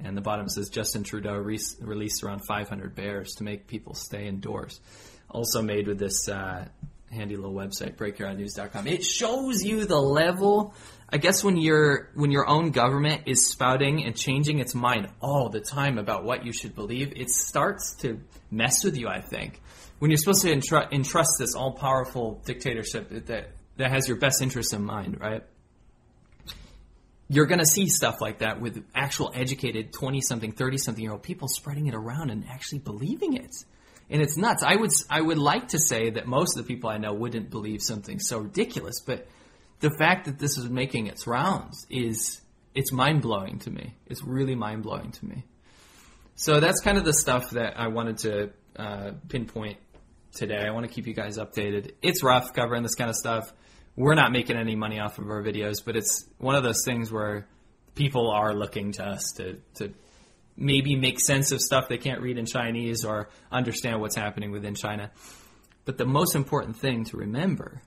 And the bottom says Justin Trudeau re- released around 500 bears to make people stay indoors. Also made with this uh, handy little website, breakyourownnews.com. It shows you the level. I guess when your when your own government is spouting and changing its mind all the time about what you should believe, it starts to mess with you. I think when you're supposed to entru- entrust this all powerful dictatorship that that has your best interests in mind, right? You're going to see stuff like that with actual educated 20 something 30 something year old people spreading it around and actually believing it. And it's nuts. I would i would like to say that most of the people i know wouldn't believe something so ridiculous but the fact that this is making its rounds is it's mind-blowing to me. It's really mind-blowing to me. So that's kind of the stuff that i wanted to uh, pinpoint today. I want to keep you guys updated. It's rough covering this kind of stuff we're not making any money off of our videos, but it's one of those things where people are looking to us to, to maybe make sense of stuff they can't read in Chinese or understand what's happening within China. But the most important thing to remember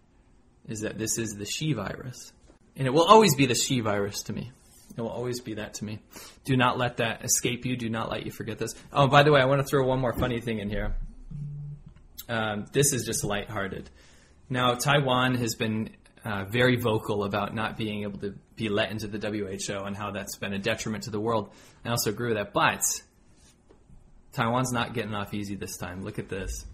is that this is the Xi virus. And it will always be the Xi virus to me. It will always be that to me. Do not let that escape you. Do not let you forget this. Oh, by the way, I want to throw one more funny thing in here. Um, this is just lighthearted. Now, Taiwan has been uh, very vocal about not being able to be let into the WHO and how that's been a detriment to the world. I also agree with that. But Taiwan's not getting off easy this time. Look at this.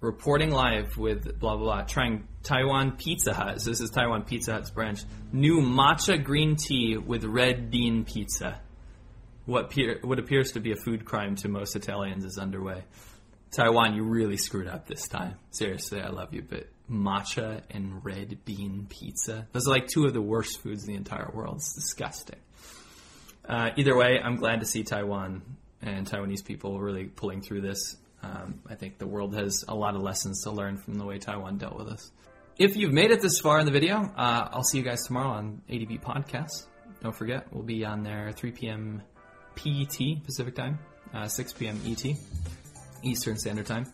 Reporting live with blah, blah, blah. Trying Taiwan Pizza Hut. So this is Taiwan Pizza Hut's branch. New matcha green tea with red bean pizza. What, peer, what appears to be a food crime to most Italians is underway. Taiwan, you really screwed up this time. Seriously, I love you, but matcha and red bean pizza. Those are like two of the worst foods in the entire world. It's disgusting. Uh, either way, I'm glad to see Taiwan and Taiwanese people really pulling through this. Um, I think the world has a lot of lessons to learn from the way Taiwan dealt with us. If you've made it this far in the video, uh, I'll see you guys tomorrow on ADV Podcast. Don't forget, we'll be on there 3 p.m. PET, Pacific Time, uh, 6 p.m. ET, Eastern Standard Time.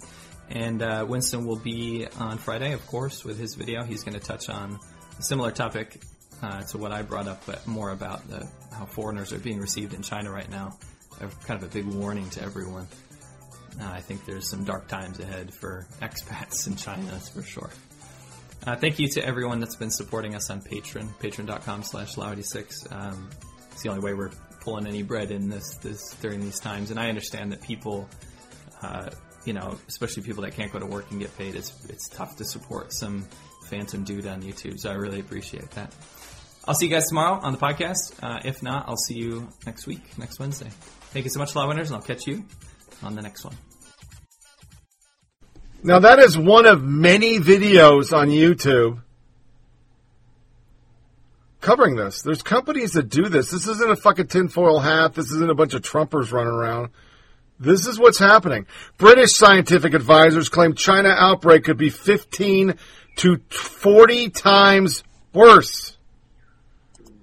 And uh, Winston will be on Friday, of course, with his video. He's going to touch on a similar topic uh, to what I brought up, but more about the, how foreigners are being received in China right now. Kind of a big warning to everyone. Uh, I think there's some dark times ahead for expats in China, that's for sure. Uh, thank you to everyone that's been supporting us on Patreon, patreon.com slash laowhy86. Um, it's the only way we're pulling any bread in this, this during these times. And I understand that people uh, you know, especially people that can't go to work and get paid, it's it's tough to support some phantom dude on YouTube. So I really appreciate that. I'll see you guys tomorrow on the podcast. Uh, if not, I'll see you next week, next Wednesday. Thank you so much, Law Winners, and I'll catch you on the next one. Now that is one of many videos on YouTube covering this. There's companies that do this. This isn't a fucking tinfoil hat. This isn't a bunch of Trumpers running around. This is what's happening. British scientific advisors claim China outbreak could be 15 to 40 times worse.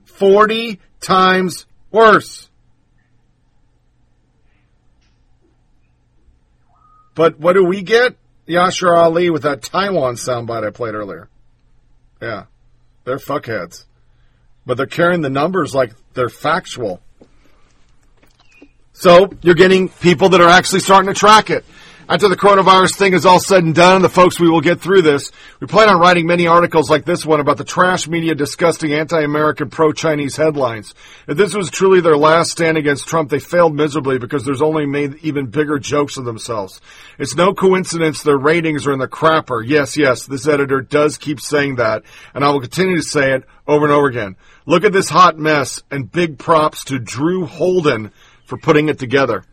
40 times worse. But what do we get? Yashar Ali with that Taiwan soundbite I played earlier. Yeah. They're fuckheads. But they're carrying the numbers like they're factual. So you're getting people that are actually starting to track it. After the coronavirus thing is all said and done, the folks we will get through this, we plan on writing many articles like this one about the trash media disgusting anti-American pro-Chinese headlines. If this was truly their last stand against Trump, they failed miserably because there's only made even bigger jokes of themselves. It's no coincidence their ratings are in the crapper. Yes, yes, this editor does keep saying that, and I will continue to say it over and over again. Look at this hot mess, and big props to Drew Holden for putting it together.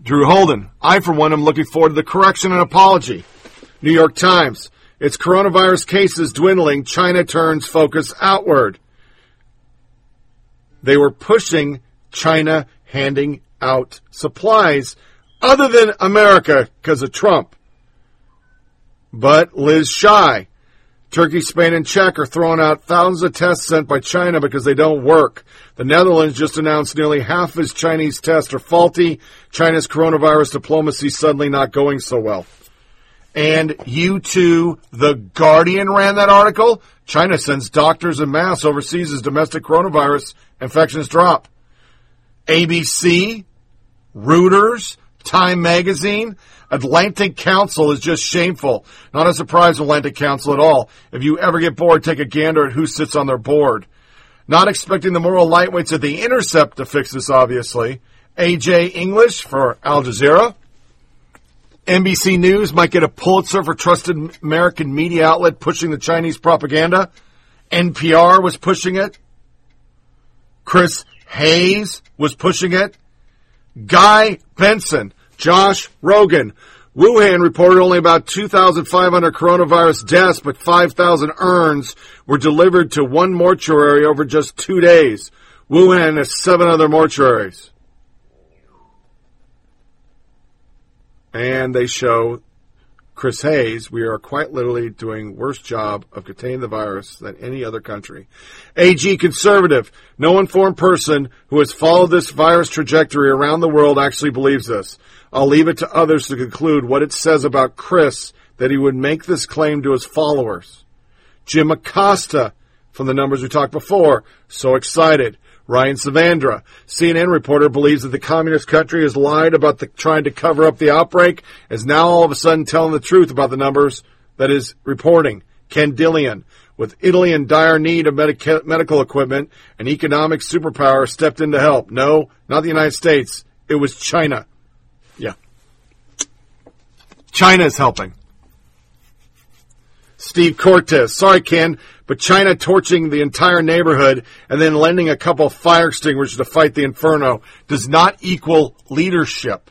Drew Holden. I, for one, am looking forward to the correction and apology. New York Times. Its coronavirus cases dwindling. China turns focus outward. They were pushing China handing out supplies other than America because of Trump. But Liz Shy. Turkey, Spain, and Czech are throwing out thousands of tests sent by China because they don't work. The Netherlands just announced nearly half of its Chinese tests are faulty. China's coronavirus diplomacy suddenly not going so well. And you too, The Guardian ran that article. China sends doctors en masse overseas as domestic coronavirus infections drop. ABC, Reuters, Time Magazine, Atlantic Council is just shameful. Not a surprise, Atlantic Council at all. If you ever get bored, take a gander at who sits on their board. Not expecting the moral lightweights at The Intercept to fix this, obviously. AJ English for Al Jazeera. NBC News might get a Pulitzer for trusted American media outlet pushing the Chinese propaganda. NPR was pushing it. Chris Hayes was pushing it. Guy Benson, Josh Rogin. Wuhan reported only about 2,500 coronavirus deaths, but 5,000 urns were delivered to one mortuary over just two days. Wuhan has seven other mortuaries. And they show Chris Hayes, we are quite literally doing worse job of containing the virus than any other country. AG conservative, no informed person who has followed this virus trajectory around the world actually believes this. I'll leave it to others to conclude what it says about Chris that he would make this claim to his followers. Jim Acosta, from the numbers we talked before, so excited. Ryan Saavedra, CNN reporter, believes that the communist country has lied about the, trying to cover up the outbreak, is now all of a sudden telling the truth about the numbers that is reporting. Ken Dilanian, with Italy in dire need of medica- medical equipment, an economic superpower stepped in to help. No, not the United States. It was China. Yeah. China is helping. Steve Cortes. Sorry, Ken, but China torching the entire neighborhood and then lending a couple fire extinguishers to fight the inferno does not equal leadership.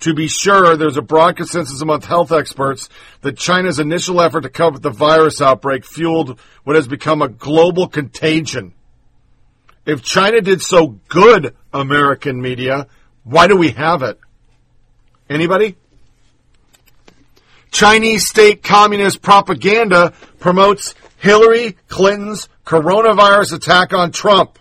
To be sure, there's a broad consensus among health experts that China's initial effort to cover the virus outbreak fueled what has become a global contagion. If China did so good, American media, why do we have it? Anybody? Chinese state communist propaganda promotes Hillary Clinton's coronavirus attack on Trump.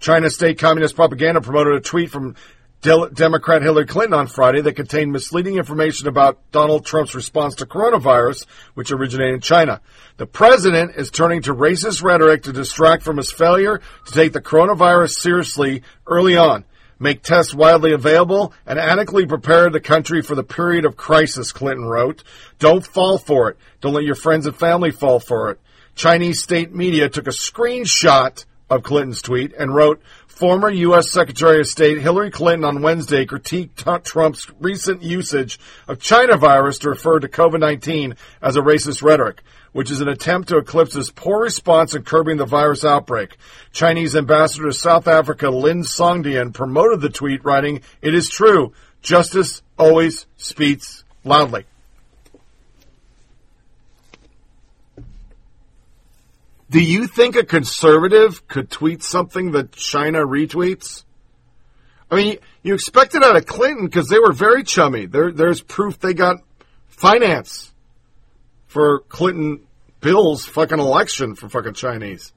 China state communist propaganda promoted a tweet from Democrat Hillary Clinton on Friday that contained misleading information about Donald Trump's response to coronavirus, which originated in China. The president is turning to racist rhetoric to distract from his failure to take the coronavirus seriously early on make tests widely available, and adequately prepare the country for the period of crisis, Clinton wrote. Don't fall for it. Don't let your friends and family fall for it. Chinese state media took a screenshot of Clinton's tweet and wrote, Former U.S. Secretary of State Hillary Clinton on Wednesday critiqued Trump's recent usage of China virus to refer to COVID-19 as a racist rhetoric which is an attempt to eclipse his poor response in curbing the virus outbreak. Chinese ambassador to South Africa Lin Songtian promoted the tweet, writing, It is true, justice always speaks loudly. Do you think a conservative could tweet something that China retweets? I mean, you expect it out of Clinton because they were very chummy. There, there's proof they got finance for Clinton Bill's fucking election for fucking Chinese.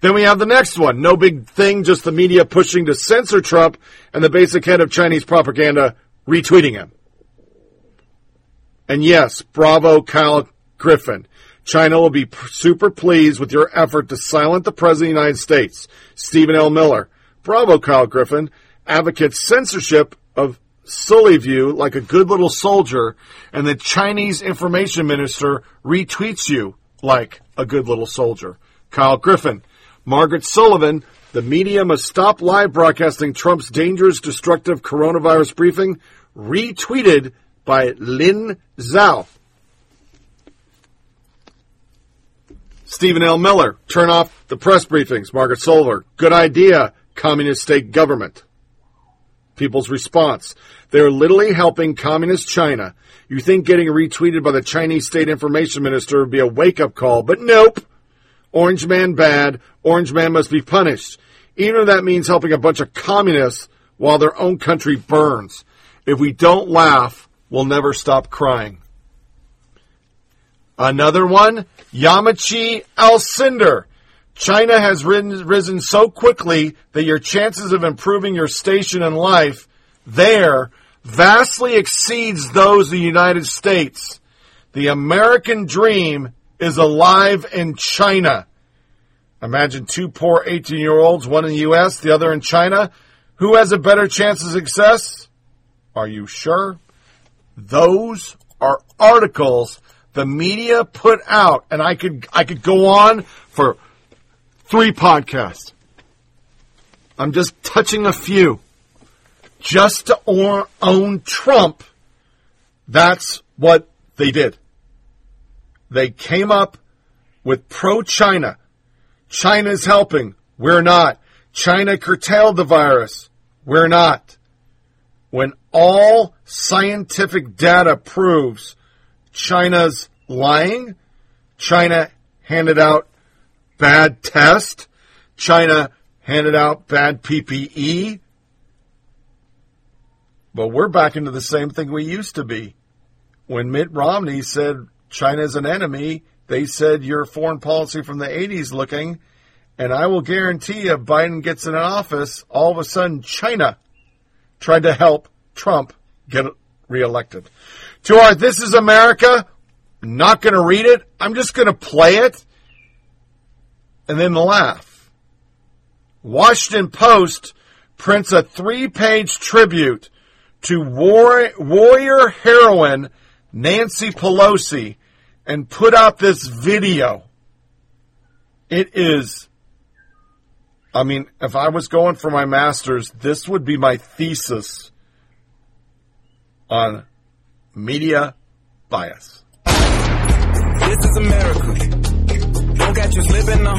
Then we have the next one. No big thing, just the media pushing to censor Trump and the basic head of Chinese propaganda retweeting him. And yes, bravo, Kyle Griffin. China will be super pleased with your effort to silence the President of the United States, Stephen L. Miller. Bravo, Kyle Griffin. Advocates censorship of Sully view like a good little soldier, and the Chinese information minister retweets you like a good little soldier. Kyle Griffin. Margaret Sullivan, the media must stop live broadcasting Trump's dangerous, destructive coronavirus briefing, retweeted by Lin Zhao. Stephen L. Miller, turn off the press briefings. Margaret Sullivan, good idea, communist state government. people's response. They're literally helping communist China. You think getting retweeted by the Chinese state information minister would be a wake up call, but nope. Orange man bad. Orange man must be punished. Even if that means helping a bunch of communists while their own country burns. If we don't laugh, we'll never stop crying. Another one, Yamiche Alcindor. China has risen, risen so quickly that your chances of improving your station in life there vastly exceeds those of the United States. The American dream is alive in China. Imagine two poor 18 year olds, one in the U.S., the other in China. Who has a better chance of success? Are you sure? Those are articles the media put out, and I could I could go on for three podcasts. I'm just touching a few. Just to or- own Trump, that's what they did. They came up with pro China. China's helping. We're not. China curtailed the virus. We're not. When all scientific data proves China's lying, China handed out bad test, China handed out bad PPE, but we're back into the same thing we used to be. When Mitt Romney said China's an enemy, they said your foreign policy from the 80s looking, and I will guarantee you, Biden gets in office, all of a sudden China tried to help Trump get reelected. To our This is America, I'm not going to read it. I'm just going to play it and then laugh. Washington Post prints a three page tribute to war- warrior heroine Nancy Pelosi and put out this video. It is, I mean, if I was going for my master's, this would be my thesis on media bias. This is America. Don't catch you slipping now.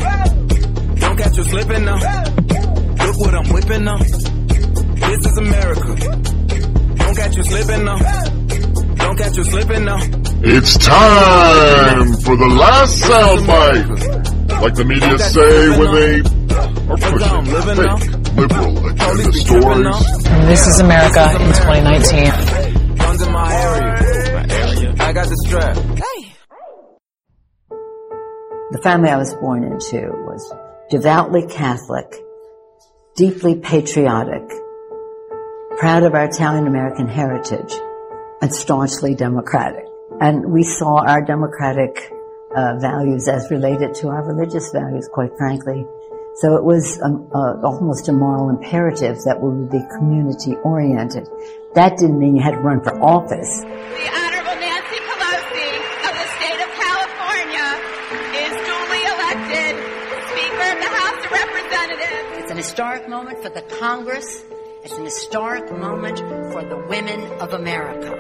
Don't catch you slipping now. Look what I'm whipping now. This is America. Don't catch you slipping now. Don't catch you slipping now. It's time for the last soundbite. Like the media say when they are pushing fake liberal agenda stories. This is America in 2019. Guns in my area. I got the strap. The family I was born into was devoutly Catholic, deeply patriotic, proud of our Italian American heritage, and staunchly democratic. And we saw our democratic uh, values as related to our religious values, quite frankly. So it was um, uh, almost a moral imperative that we would be community oriented. That didn't mean you had to run for office. The Honorable Nancy Pelosi of the state of California is duly elected Speaker of the House of Representatives. It's an historic moment for the Congress. It's an historic moment for the women of America.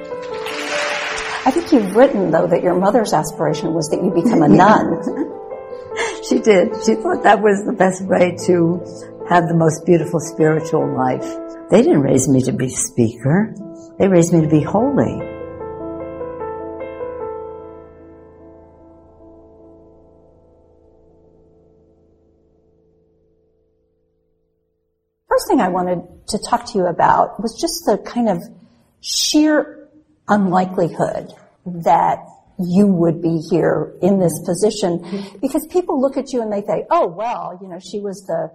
I think you've written, though, that your mother's aspiration was that you become a nun. she did. She thought that was the best way to have the most beautiful spiritual life. They didn't raise me to be speaker. They raised me to be holy. First thing I wanted to talk to you about was just the kind of sheer unlikelihood that you would be here in this position because people look at you and they say, oh, well, you know, she was the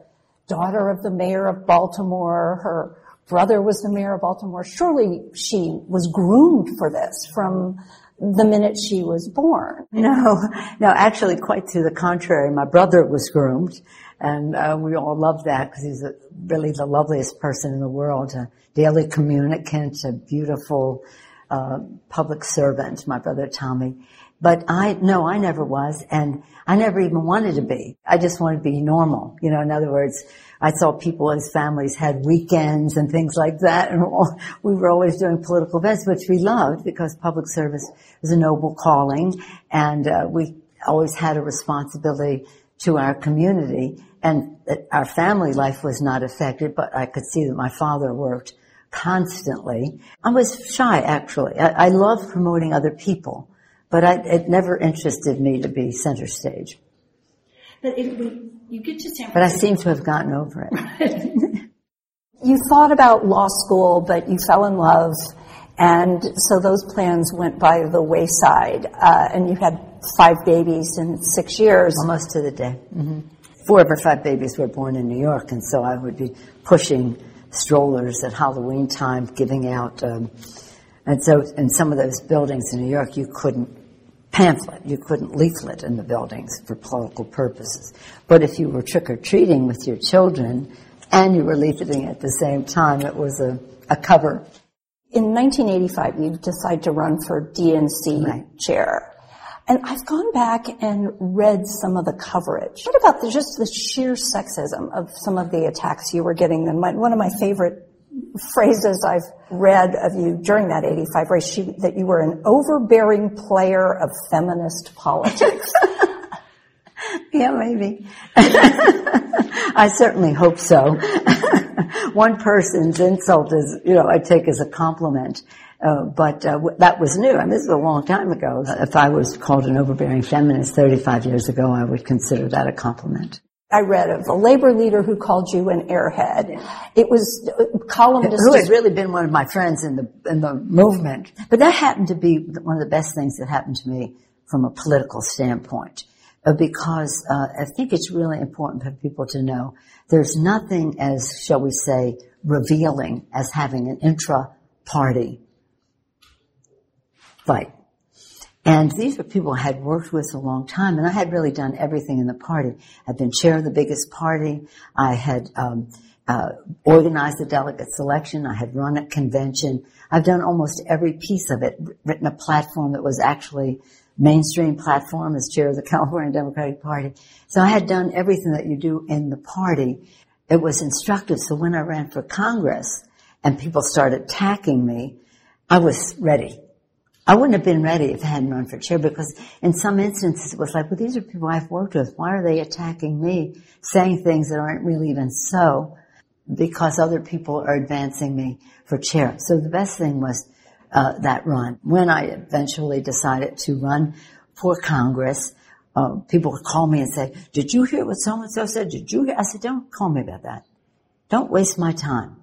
daughter of the mayor of Baltimore. Her brother was the mayor of Baltimore. Surely she was groomed for this from the minute she was born. No, no, actually quite to the contrary. My brother was groomed and uh, we all love that because he's a, really the loveliest person in the world, a daily communicant, a beautiful, uh, public servant, my brother Tommy. But I, no, I never was, and I never even wanted to be. I just wanted to be normal. You know, in other words, I saw people as families had weekends and things like that, and all, we were always doing political events, which we loved because public service was a noble calling, and uh, we always had a responsibility to our community, and our family life was not affected, but I could see that my father worked constantly. I was shy, actually. I, I love promoting other people, but I, it never interested me to be center stage. But it, when you get to San But I seem to have gotten over it. You thought about law school, but you fell in love, and so those plans went by the wayside. Uh, and you had five babies in six years. Almost to the day. hmm Four of our five babies were born in New York, and so I would be pushing strollers at Halloween time, giving out. Um, and so, in some of those buildings in New York, you couldn't pamphlet, you couldn't leaflet in the buildings for political purposes. But if you were trick or treating with your children and you were leafleting at the same time, it was a, a cover. In 1985, you decide to run for DNC chair. And I've gone back and read some of the coverage. What about the, just the sheer sexism of some of the attacks you were getting? And my, one of my favorite phrases I've read of you during that 85 race, she, that you were an overbearing player of feminist politics. Yeah, maybe. I certainly hope so. One person's insult is, you know, I take as a compliment. Uh, but uh, w- that was new, I mean, this is a long time ago. If I was called an overbearing feminist 35 years ago, I would consider that a compliment. I read of a labor leader who called you an airhead. It was uh, columnist. Who had really been one of my friends in the in the movement. But that happened to be one of the best things that happened to me from a political standpoint, uh, because uh, I think it's really important for people to know there's nothing as, shall we say, revealing as having an intra-party fight. And these were people I had worked with a long time, and I had really done everything in the party. I'd been chair of the biggest party. I had um, uh, organized the delegate selection. I had run a convention. I've done almost every piece of it. Written a platform that was actually mainstream platform as chair of the California Democratic Party. So I had done everything that you do in the party. It was instructive. So when I ran for Congress and people started attacking me, I was ready. I wouldn't have been ready if I hadn't run for chair because in some instances it was like, well, these are people I've worked with. Why are they attacking me, saying things that aren't really even so? Because other people are advancing me for chair. So the best thing was uh, that run. When I eventually decided to run for Congress, uh, people would call me and say, "Did you hear what so and so said? Did you hear?" I said, "Don't call me about that. Don't waste my time.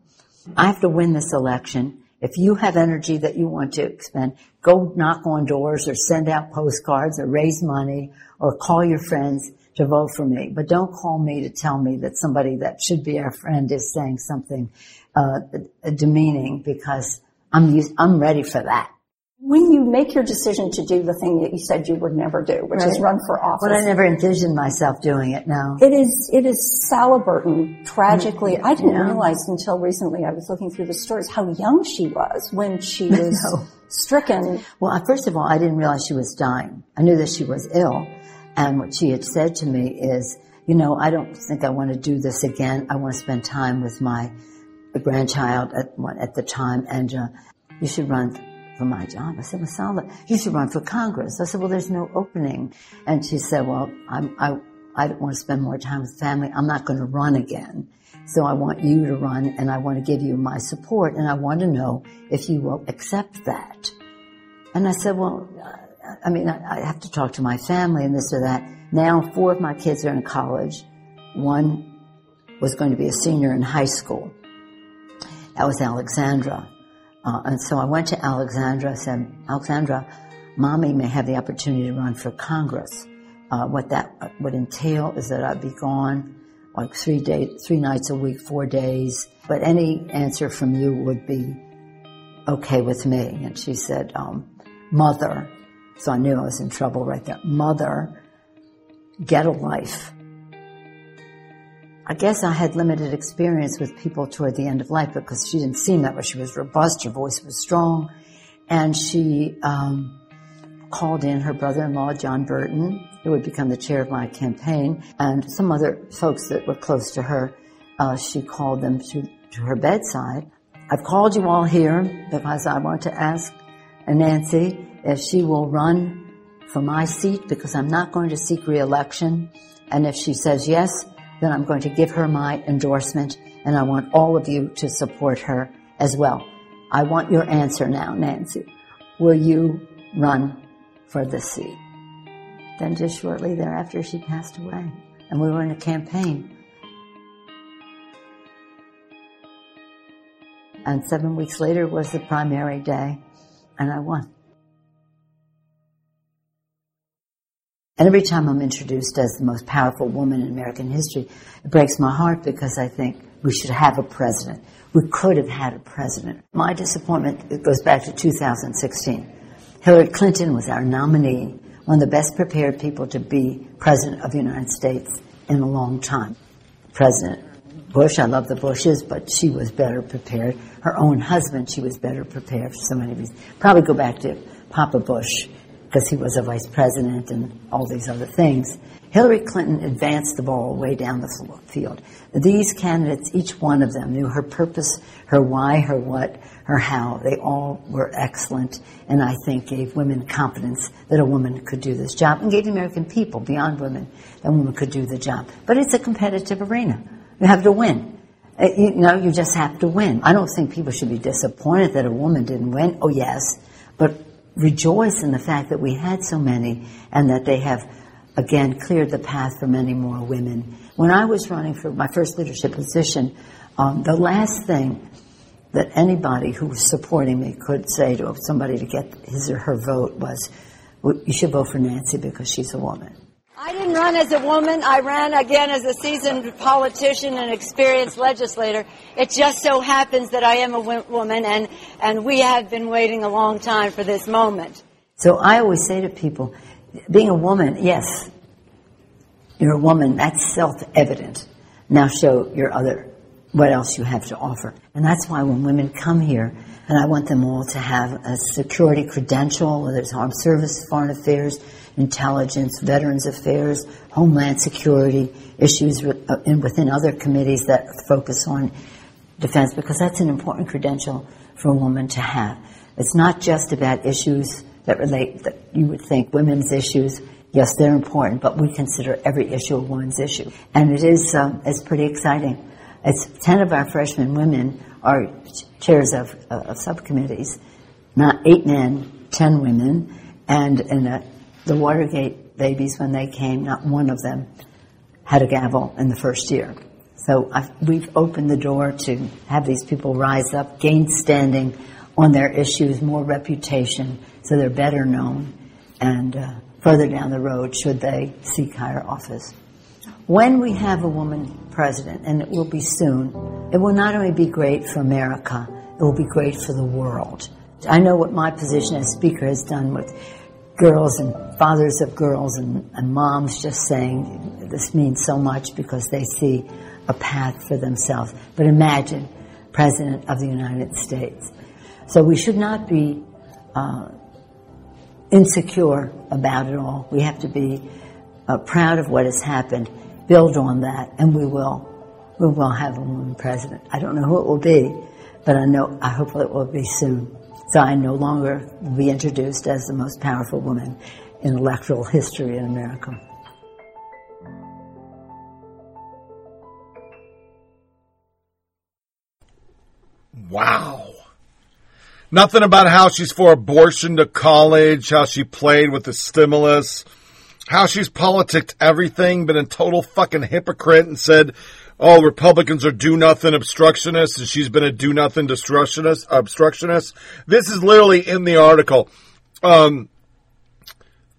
I have to win this election." If you have energy that you want to expend, go knock on doors or send out postcards or raise money or call your friends to vote for me. But don't call me to tell me that somebody that should be our friend is saying something uh, demeaning because I'm used, I'm ready for that. When you make your decision to do the thing that you said you would never do, which is run for office. But I never envisioned myself doing it now. It is, it is Sala Burton, tragically. I didn't Yeah. realize until recently, I was looking through the stories, how young she was when she was know. stricken. Well, first of all, I didn't realize she was dying. I knew that she was ill. And what she had said to me is, you know, I don't think I want to do this again. I want to spend time with my grandchild at, at the time and, uh, you should run for my job. I said, well, Sala, you should run for Congress. I said, well, there's no opening. And she said, well, I'm, I, I don't want to spend more time with family. I'm not going to run again. So I want you to run and I want to give you my support and I want to know if you will accept that. And I said, well, I mean, I I have to talk to my family and this or that. Now four of my kids are in college. One was going to be a senior in high school. That was Alexandra. Uh, and so I went to Alexandra. I said, Alexandra, mommy may have the opportunity to run for Congress. Uh, what that would entail is that I'd be gone like three days, three nights a week, four days. But any answer from you would be okay with me. And she said, um, mother. So I knew I was in trouble right there. Mother, get a life. I guess I had limited experience with people toward the end of life because she didn't seem that way. She was robust, her voice was strong, and she um, called in her brother-in-law, John Burton, who would become the chair of my campaign, and some other folks that were close to her. Uh, she called them to, to her bedside. I've called you all here because I want to ask Nancy if she will run for my seat because I'm not going to seek reelection. And if she says yes, then I'm going to give her my endorsement and I want all of you to support her as well. I want your answer now, Nancy. Will you run for the seat? Then just shortly thereafter, she passed away. And we were in a campaign. And seven weeks later was the primary day, and I won. And every time I'm introduced as the most powerful woman in American history, it breaks my heart because I think we should have a president. We could have had a president. My disappointment it goes back to 2016. Hillary Clinton was our nominee, one of the best prepared people to be president of the United States in a long time. President Bush, I love the Bushes, but she was better prepared. Her own husband, she was better prepared for so many reasons. Probably go back to Papa Bush because he was a vice president and all these other things. Hillary Clinton advanced the ball way down the field. These candidates, each one of them, knew her purpose, her why, her what, her how. They all were excellent, and I think gave women confidence that a woman could do this job, and gave the American people, beyond women, that a woman could do the job. But it's a competitive arena. You have to win. Uh, you know, you just have to win. I don't think people should be disappointed that a woman didn't win. Oh, yes. But rejoice in the fact that we had so many and that they have, again, cleared the path for many more women. When I was running for my first leadership position, um, the last thing that anybody who was supporting me could say to somebody to get his or her vote was, you should vote for Nancy because she's a woman. I didn't run as a woman. I ran again as a seasoned politician and experienced legislator. It just so happens that I am a woman, and, and we have been waiting a long time for this moment. So I always say to people, being a woman, yes, you're a woman, that's self-evident. Now show your other, what else you have to offer. And that's why when women come here, and I want them all to have a security credential, whether it's armed service, foreign affairs, intelligence, veterans affairs, homeland security, issues uh, within other committees that focus on defense, because that's an important credential for a woman to have. It's not just about issues that relate, that you would think women's issues. Yes, they're important, but we consider every issue a woman's issue. And it is, um, it's pretty exciting. It's 10 of our freshman women are chairs of, uh, of subcommittees, not eight men, 10 women, and in a the Watergate babies, when they came, not one of them had a gavel in the first year. So I've, we've opened the door to have these people rise up, gain standing on their issues, more reputation, so they're better known, and uh, further down the road, should they seek higher office. When we have a woman president, and it will be soon, it will not only be great for America, it will be great for the world. I know what my position as Speaker has done with girls and fathers of girls and, and, moms just saying this means so much because they see a path for themselves. But imagine, President of the United States. So we should not be uh, insecure about it all. We have to be uh, proud of what has happened, build on that, and we will. We will have a woman president. I don't know who it will be, but I know I hope it will be soon. I no longer will be introduced as the most powerful woman in electoral history in America. Wow. Nothing about how she's for abortion to college, how she played with the stimulus, how she's politicked everything, been a total fucking hypocrite and said oh, Republicans are do nothing obstructionists, and she's been a do nothing obstructionist. Obstructionist. This is literally in the article. Um,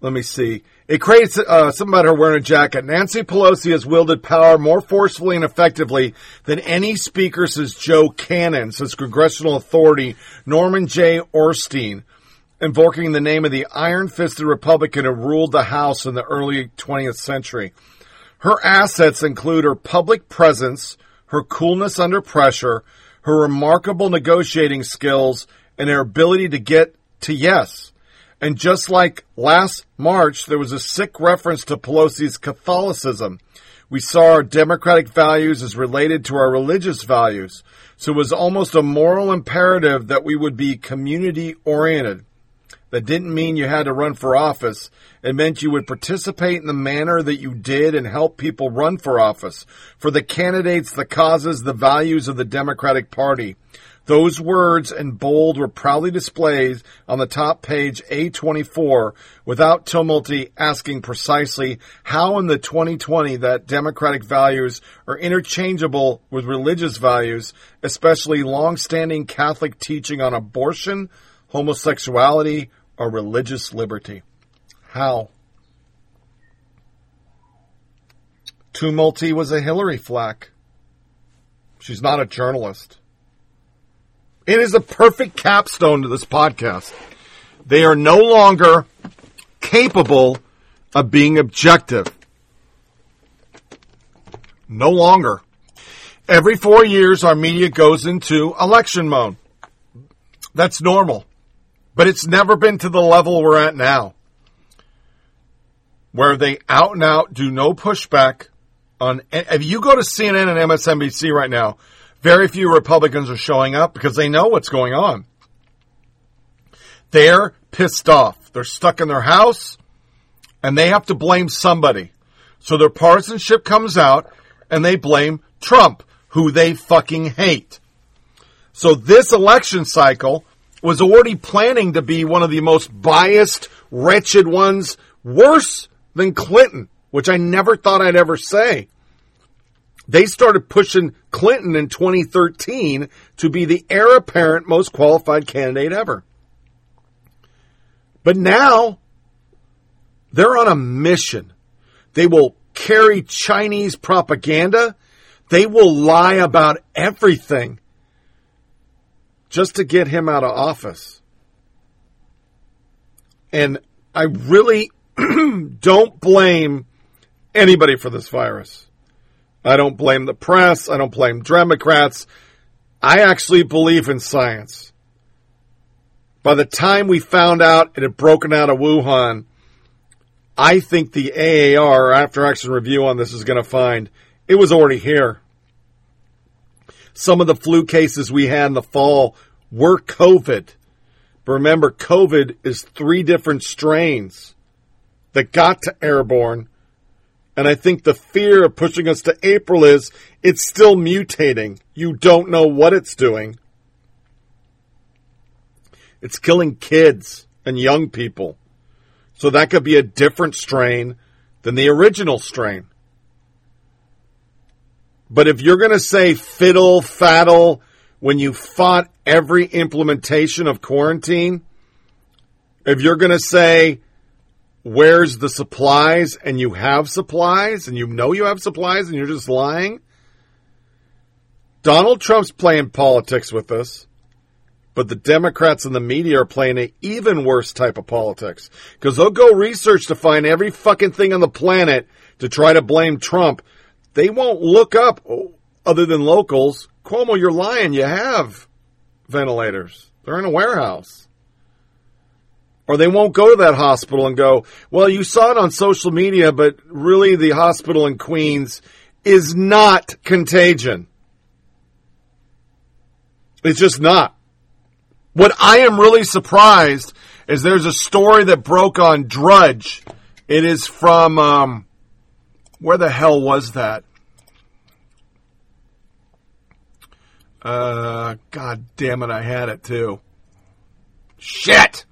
let me see. It creates uh, something about her wearing a jacket. Nancy Pelosi has wielded power more forcefully and effectively than any speaker since Joe Cannon, says congressional authority Norman J. Ornstein, invoking the name of the iron-fisted Republican who ruled the House in the early 20th century. Her assets include her public presence, her coolness under pressure, her remarkable negotiating skills, and her ability to get to yes. And just like last March, there was a sick reference to Pelosi's Catholicism. We saw our democratic values as related to our religious values. So it was almost a moral imperative that we would be community oriented. That didn't mean you had to run for office. It meant you would participate in the manner that you did and help people run for office, for the candidates, the causes, the values of the Democratic Party. Those words in bold were proudly displayed on the top page A24 without Tumulty asking precisely how in the 2020 that democratic values are interchangeable with religious values, especially long-standing Catholic teaching on abortion, homosexuality, or religious liberty. How? Tumulty was a Hillary flack. She's not a journalist. It is a perfect capstone to this podcast. They are no longer capable of being objective. No longer. Every four years, our media goes into election mode. That's normal. But it's never been to the level we're at now, where they out and out do no pushback on. If you go to CNN and MSNBC right now, very few Republicans are showing up because they know what's going on. They're pissed off. They're stuck in their house and they have to blame somebody. So their partisanship comes out and they blame Trump, who they fucking hate. So this election cycle was already planning to be one of the most biased, wretched ones, worse than Clinton, which I never thought I'd ever say. They started pushing Clinton in 2013 to be the heir apparent most qualified candidate ever. But now they're on a mission. They will carry Chinese propaganda. They will lie about everything just to get him out of office. And I really don't blame anybody for this virus. I don't blame the press. I don't blame Democrats. I actually believe in science. By the time we found out it had broken out of Wuhan, I think the AAR, After Action Review on this, is going to find it was already here. Some of the flu cases we had in the fall were COVID. But remember, COVID is three different strains that got to airborne. And I think the fear of pushing us to April is it's still mutating. You don't know what it's doing. It's killing kids and young people. So that could be a different strain than the original strain. But if you're going to say fiddle faddle when you fought every implementation of quarantine, if you're going to say where's the supplies and you have supplies and you know you have supplies and you're just lying, Donald Trump's playing politics with us. But the Democrats and the media are playing an even worse type of politics. Because they'll go research to find every fucking thing on the planet to try to blame Trump. They won't look up, oh, other than locals, Cuomo, you're lying. You have ventilators. They're in a warehouse. Or they won't go to that hospital and go, well, you saw it on social media, but really the hospital in Queens is not contagion. It's just not. What I am really surprised is there's a story that broke on Drudge. It is from, um, where the hell was that? Uh, God damn it, I had it too. Shit!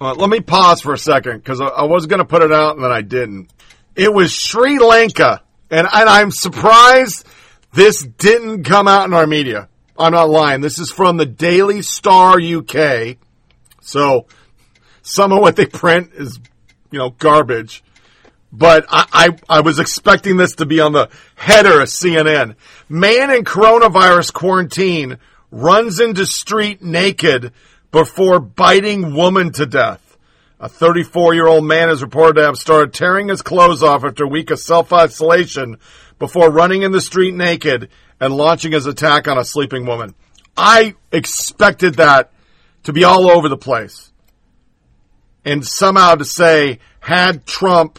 Uh, let me pause for a second because I, I was going to put it out and then I didn't. It was Sri Lanka, and, and I'm surprised this didn't come out in our media. I'm not lying. This is from the Daily Star UK. So some of what they print is, you know, garbage. But I, I, I was expecting this to be on the header of CNN. Man in coronavirus quarantine runs into street naked before biting woman to death. A 34 year old man is reported to have started tearing his clothes off after a week of self isolation before running in the street naked and launching his attack on a sleeping woman. I expected that to be all over the place. And somehow to say, had Trump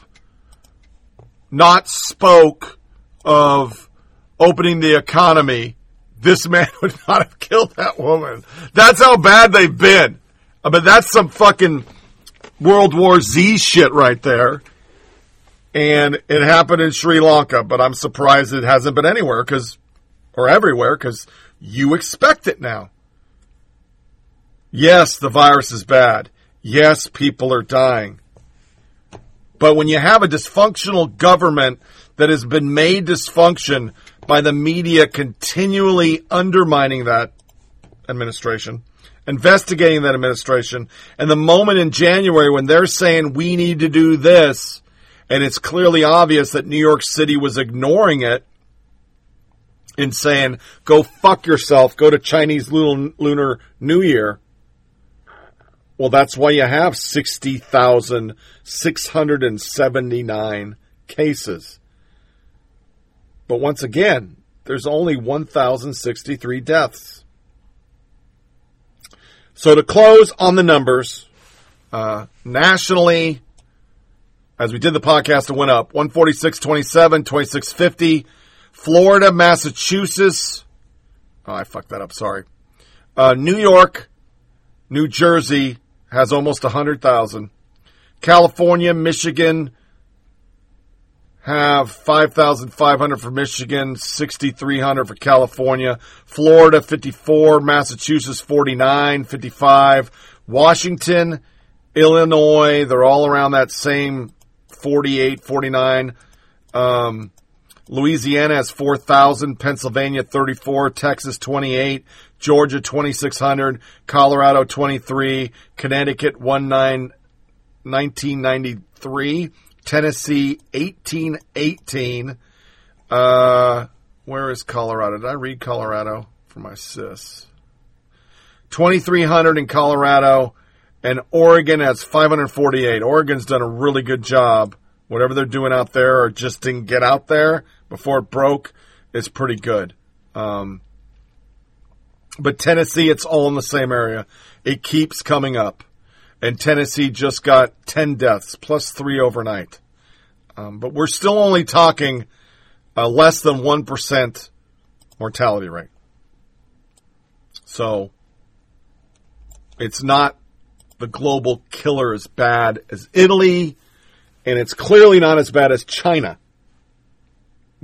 not spoke of opening the economy, this man would not have killed that woman. That's how bad they've been. I mean, that's some fucking World War Z shit right there. And it happened in Sri Lanka, but I'm surprised it hasn't been anywhere because, or everywhere because You expect it now. Yes, the virus is bad. Yes, people are dying. But when you have a dysfunctional government that has been made dysfunction by the media continually undermining that administration, investigating that administration, and the moment in January when they're saying we need to do this, and it's clearly obvious that New York City was ignoring it and saying, go fuck yourself, go to Chinese Lunar New Year. Well, that's why you have 60,679 cases. But once again, there's only 1,063 deaths. So to close on the numbers, uh, nationally, as we did the podcast, it went up 146, 27, 26, 50. Florida, Massachusetts. Oh, I fucked that up. Sorry. Uh, New York, New Jersey has almost 100,000. California, Michigan have 5,500 for Michigan, 6,300 for California. Florida, 54. Massachusetts, 49, 55. Washington, Illinois, they're all around that same 48, 49. Um, Louisiana has 4,000, Pennsylvania 34, Texas 28, Georgia 2,600, Colorado 23, Connecticut 19, 1993, Tennessee 1818. Uh, where is Colorado? Did I read Colorado for my sis? 2,300 in Colorado, and Oregon has 548. Oregon's done a really good job. Whatever they're doing out there, or just didn't get out there before it broke, is pretty good. Um, but Tennessee, it's all in the same area. It keeps coming up. And Tennessee just got 10 deaths, plus three overnight. Um, but we're still only talking uh, less than 1% mortality rate. So it's not the global killer as bad as Italy, and it's clearly not as bad as China,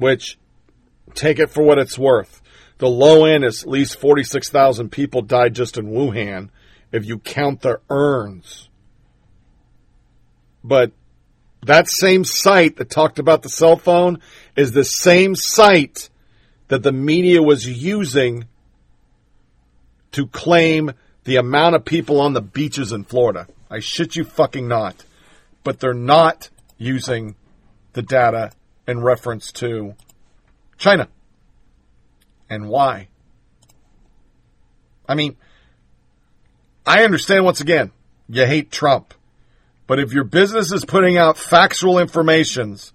which take it for what it's worth. The low end is at least 46,000 people died just in Wuhan if you count the urns. But that same site that talked about the cell phone is the same site that the media was using to claim the amount of people on the beaches in Florida. I shit you fucking not. But they're not using the data in reference to China. And why? I mean, I understand once again, you hate Trump. But if your business is putting out factual informations,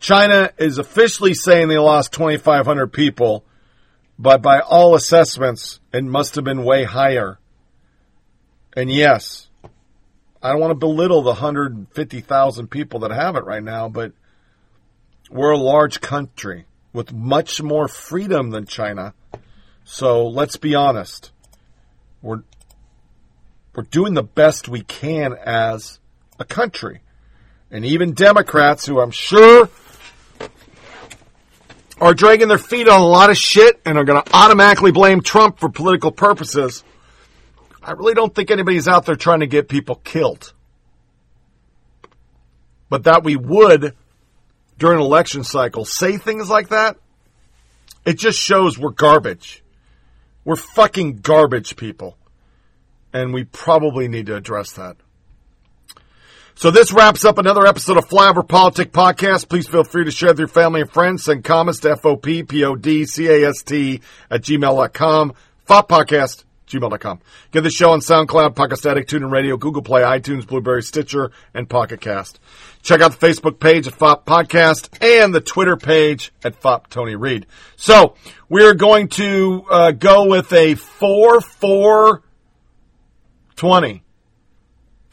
China is officially saying they lost 2,500 people, but by all assessments, it must have been way higher. And yes, I don't want to belittle the 150,000 people that have it right now, but we're a large country with much more freedom than China. So let's be honest. We're we're doing the best we can as a country. And even Democrats, who I'm sure are dragging their feet on a lot of shit and are going to automatically blame Trump for political purposes, I really don't think anybody's out there trying to get people killed. But that we would, during an election cycle, say things like that, it just shows we're garbage. We're fucking garbage people and we probably need to address that. So this wraps up another episode of Flyover Politic Podcast. Please feel free to share with your family and friends. Send comments to F-O-P-P-O-D-C-A-S-T at gmail.com. FOP Podcast, gmail.com. Get the show on SoundCloud, Podcast Addict, TuneIn Radio, Google Play, iTunes, Blubrry, Stitcher, and Pocket Cast. Check out the Facebook page at FOP Podcast and the Twitter page at FOP Tony Reed. So we're going to uh, go with a 4-4 20.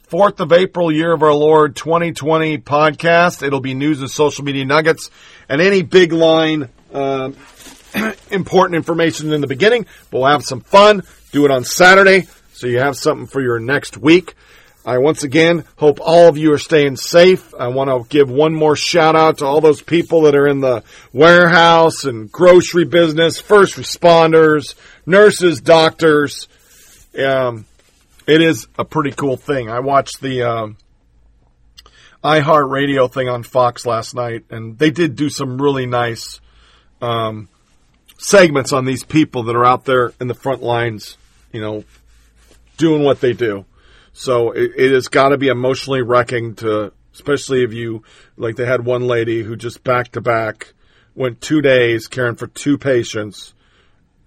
4th of April, year of our Lord 2020 podcast. It'll be news and social media nuggets and any big line, uh, important information in the beginning. We'll have some fun. Do it on Saturday so you have something for your next week. I once again hope all of you are staying safe. I want to give one more shout out to all those people that are in the warehouse and grocery business, first responders, nurses, doctors. Um, it is a pretty cool thing. I watched the um, iHeartRadio thing on Fox last night, and they did do some really nice um, segments on these people that are out there in the front lines, you know, doing what they do. So it, it has got to be emotionally wrecking to, especially if you, like they had one lady who just back to back went two days caring for two patients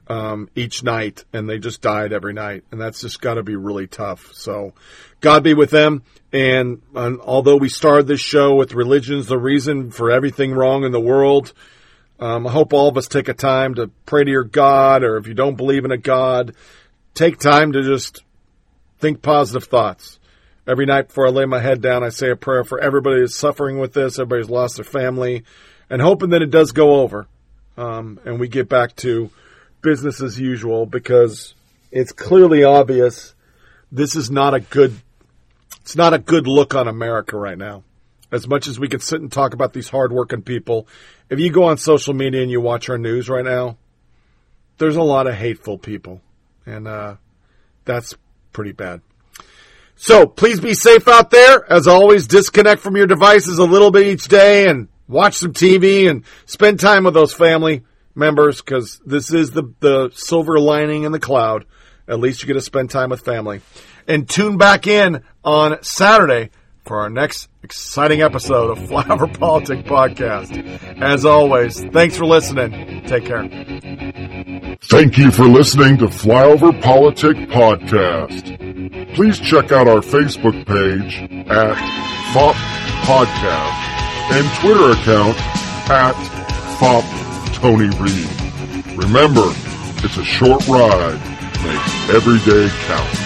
um, each night, and they just died every night, and that's just got to be really tough. So, God be with them. And, and although we started this show with religion's the reason for everything wrong in the world, um, I hope all of us take a time to pray to your God, or if you don't believe in a God, take time to just think positive thoughts. Every night before I lay my head down, I say a prayer for everybody who's suffering with this, everybody who's lost their family, and hoping that it does go over, um, and we get back to business as usual because it's clearly obvious this is not a good it's not a good look on America right now. As much as we can sit and talk about these hardworking people, if you go on social media and you watch our news right now, there's a lot of hateful people, and uh, that's pretty bad. So please be safe out there. As always, disconnect from your devices a little bit each day and watch some TV and spend time with those family members because this is the, the silver lining in the cloud. At least you get to spend time with family. And tune back in on Saturday for our next exciting episode of Flyover Politic Podcast. As always, thanks for listening. Take care. Thank you for listening to Flyover Politic Podcast. Please check out our Facebook page at FOP Podcast and Twitter account at FOP Tony Reed. Remember, it's a short ride. Make every day count.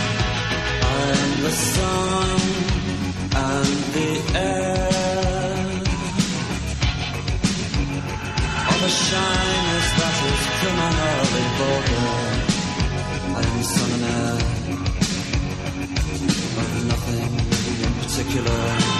Particular.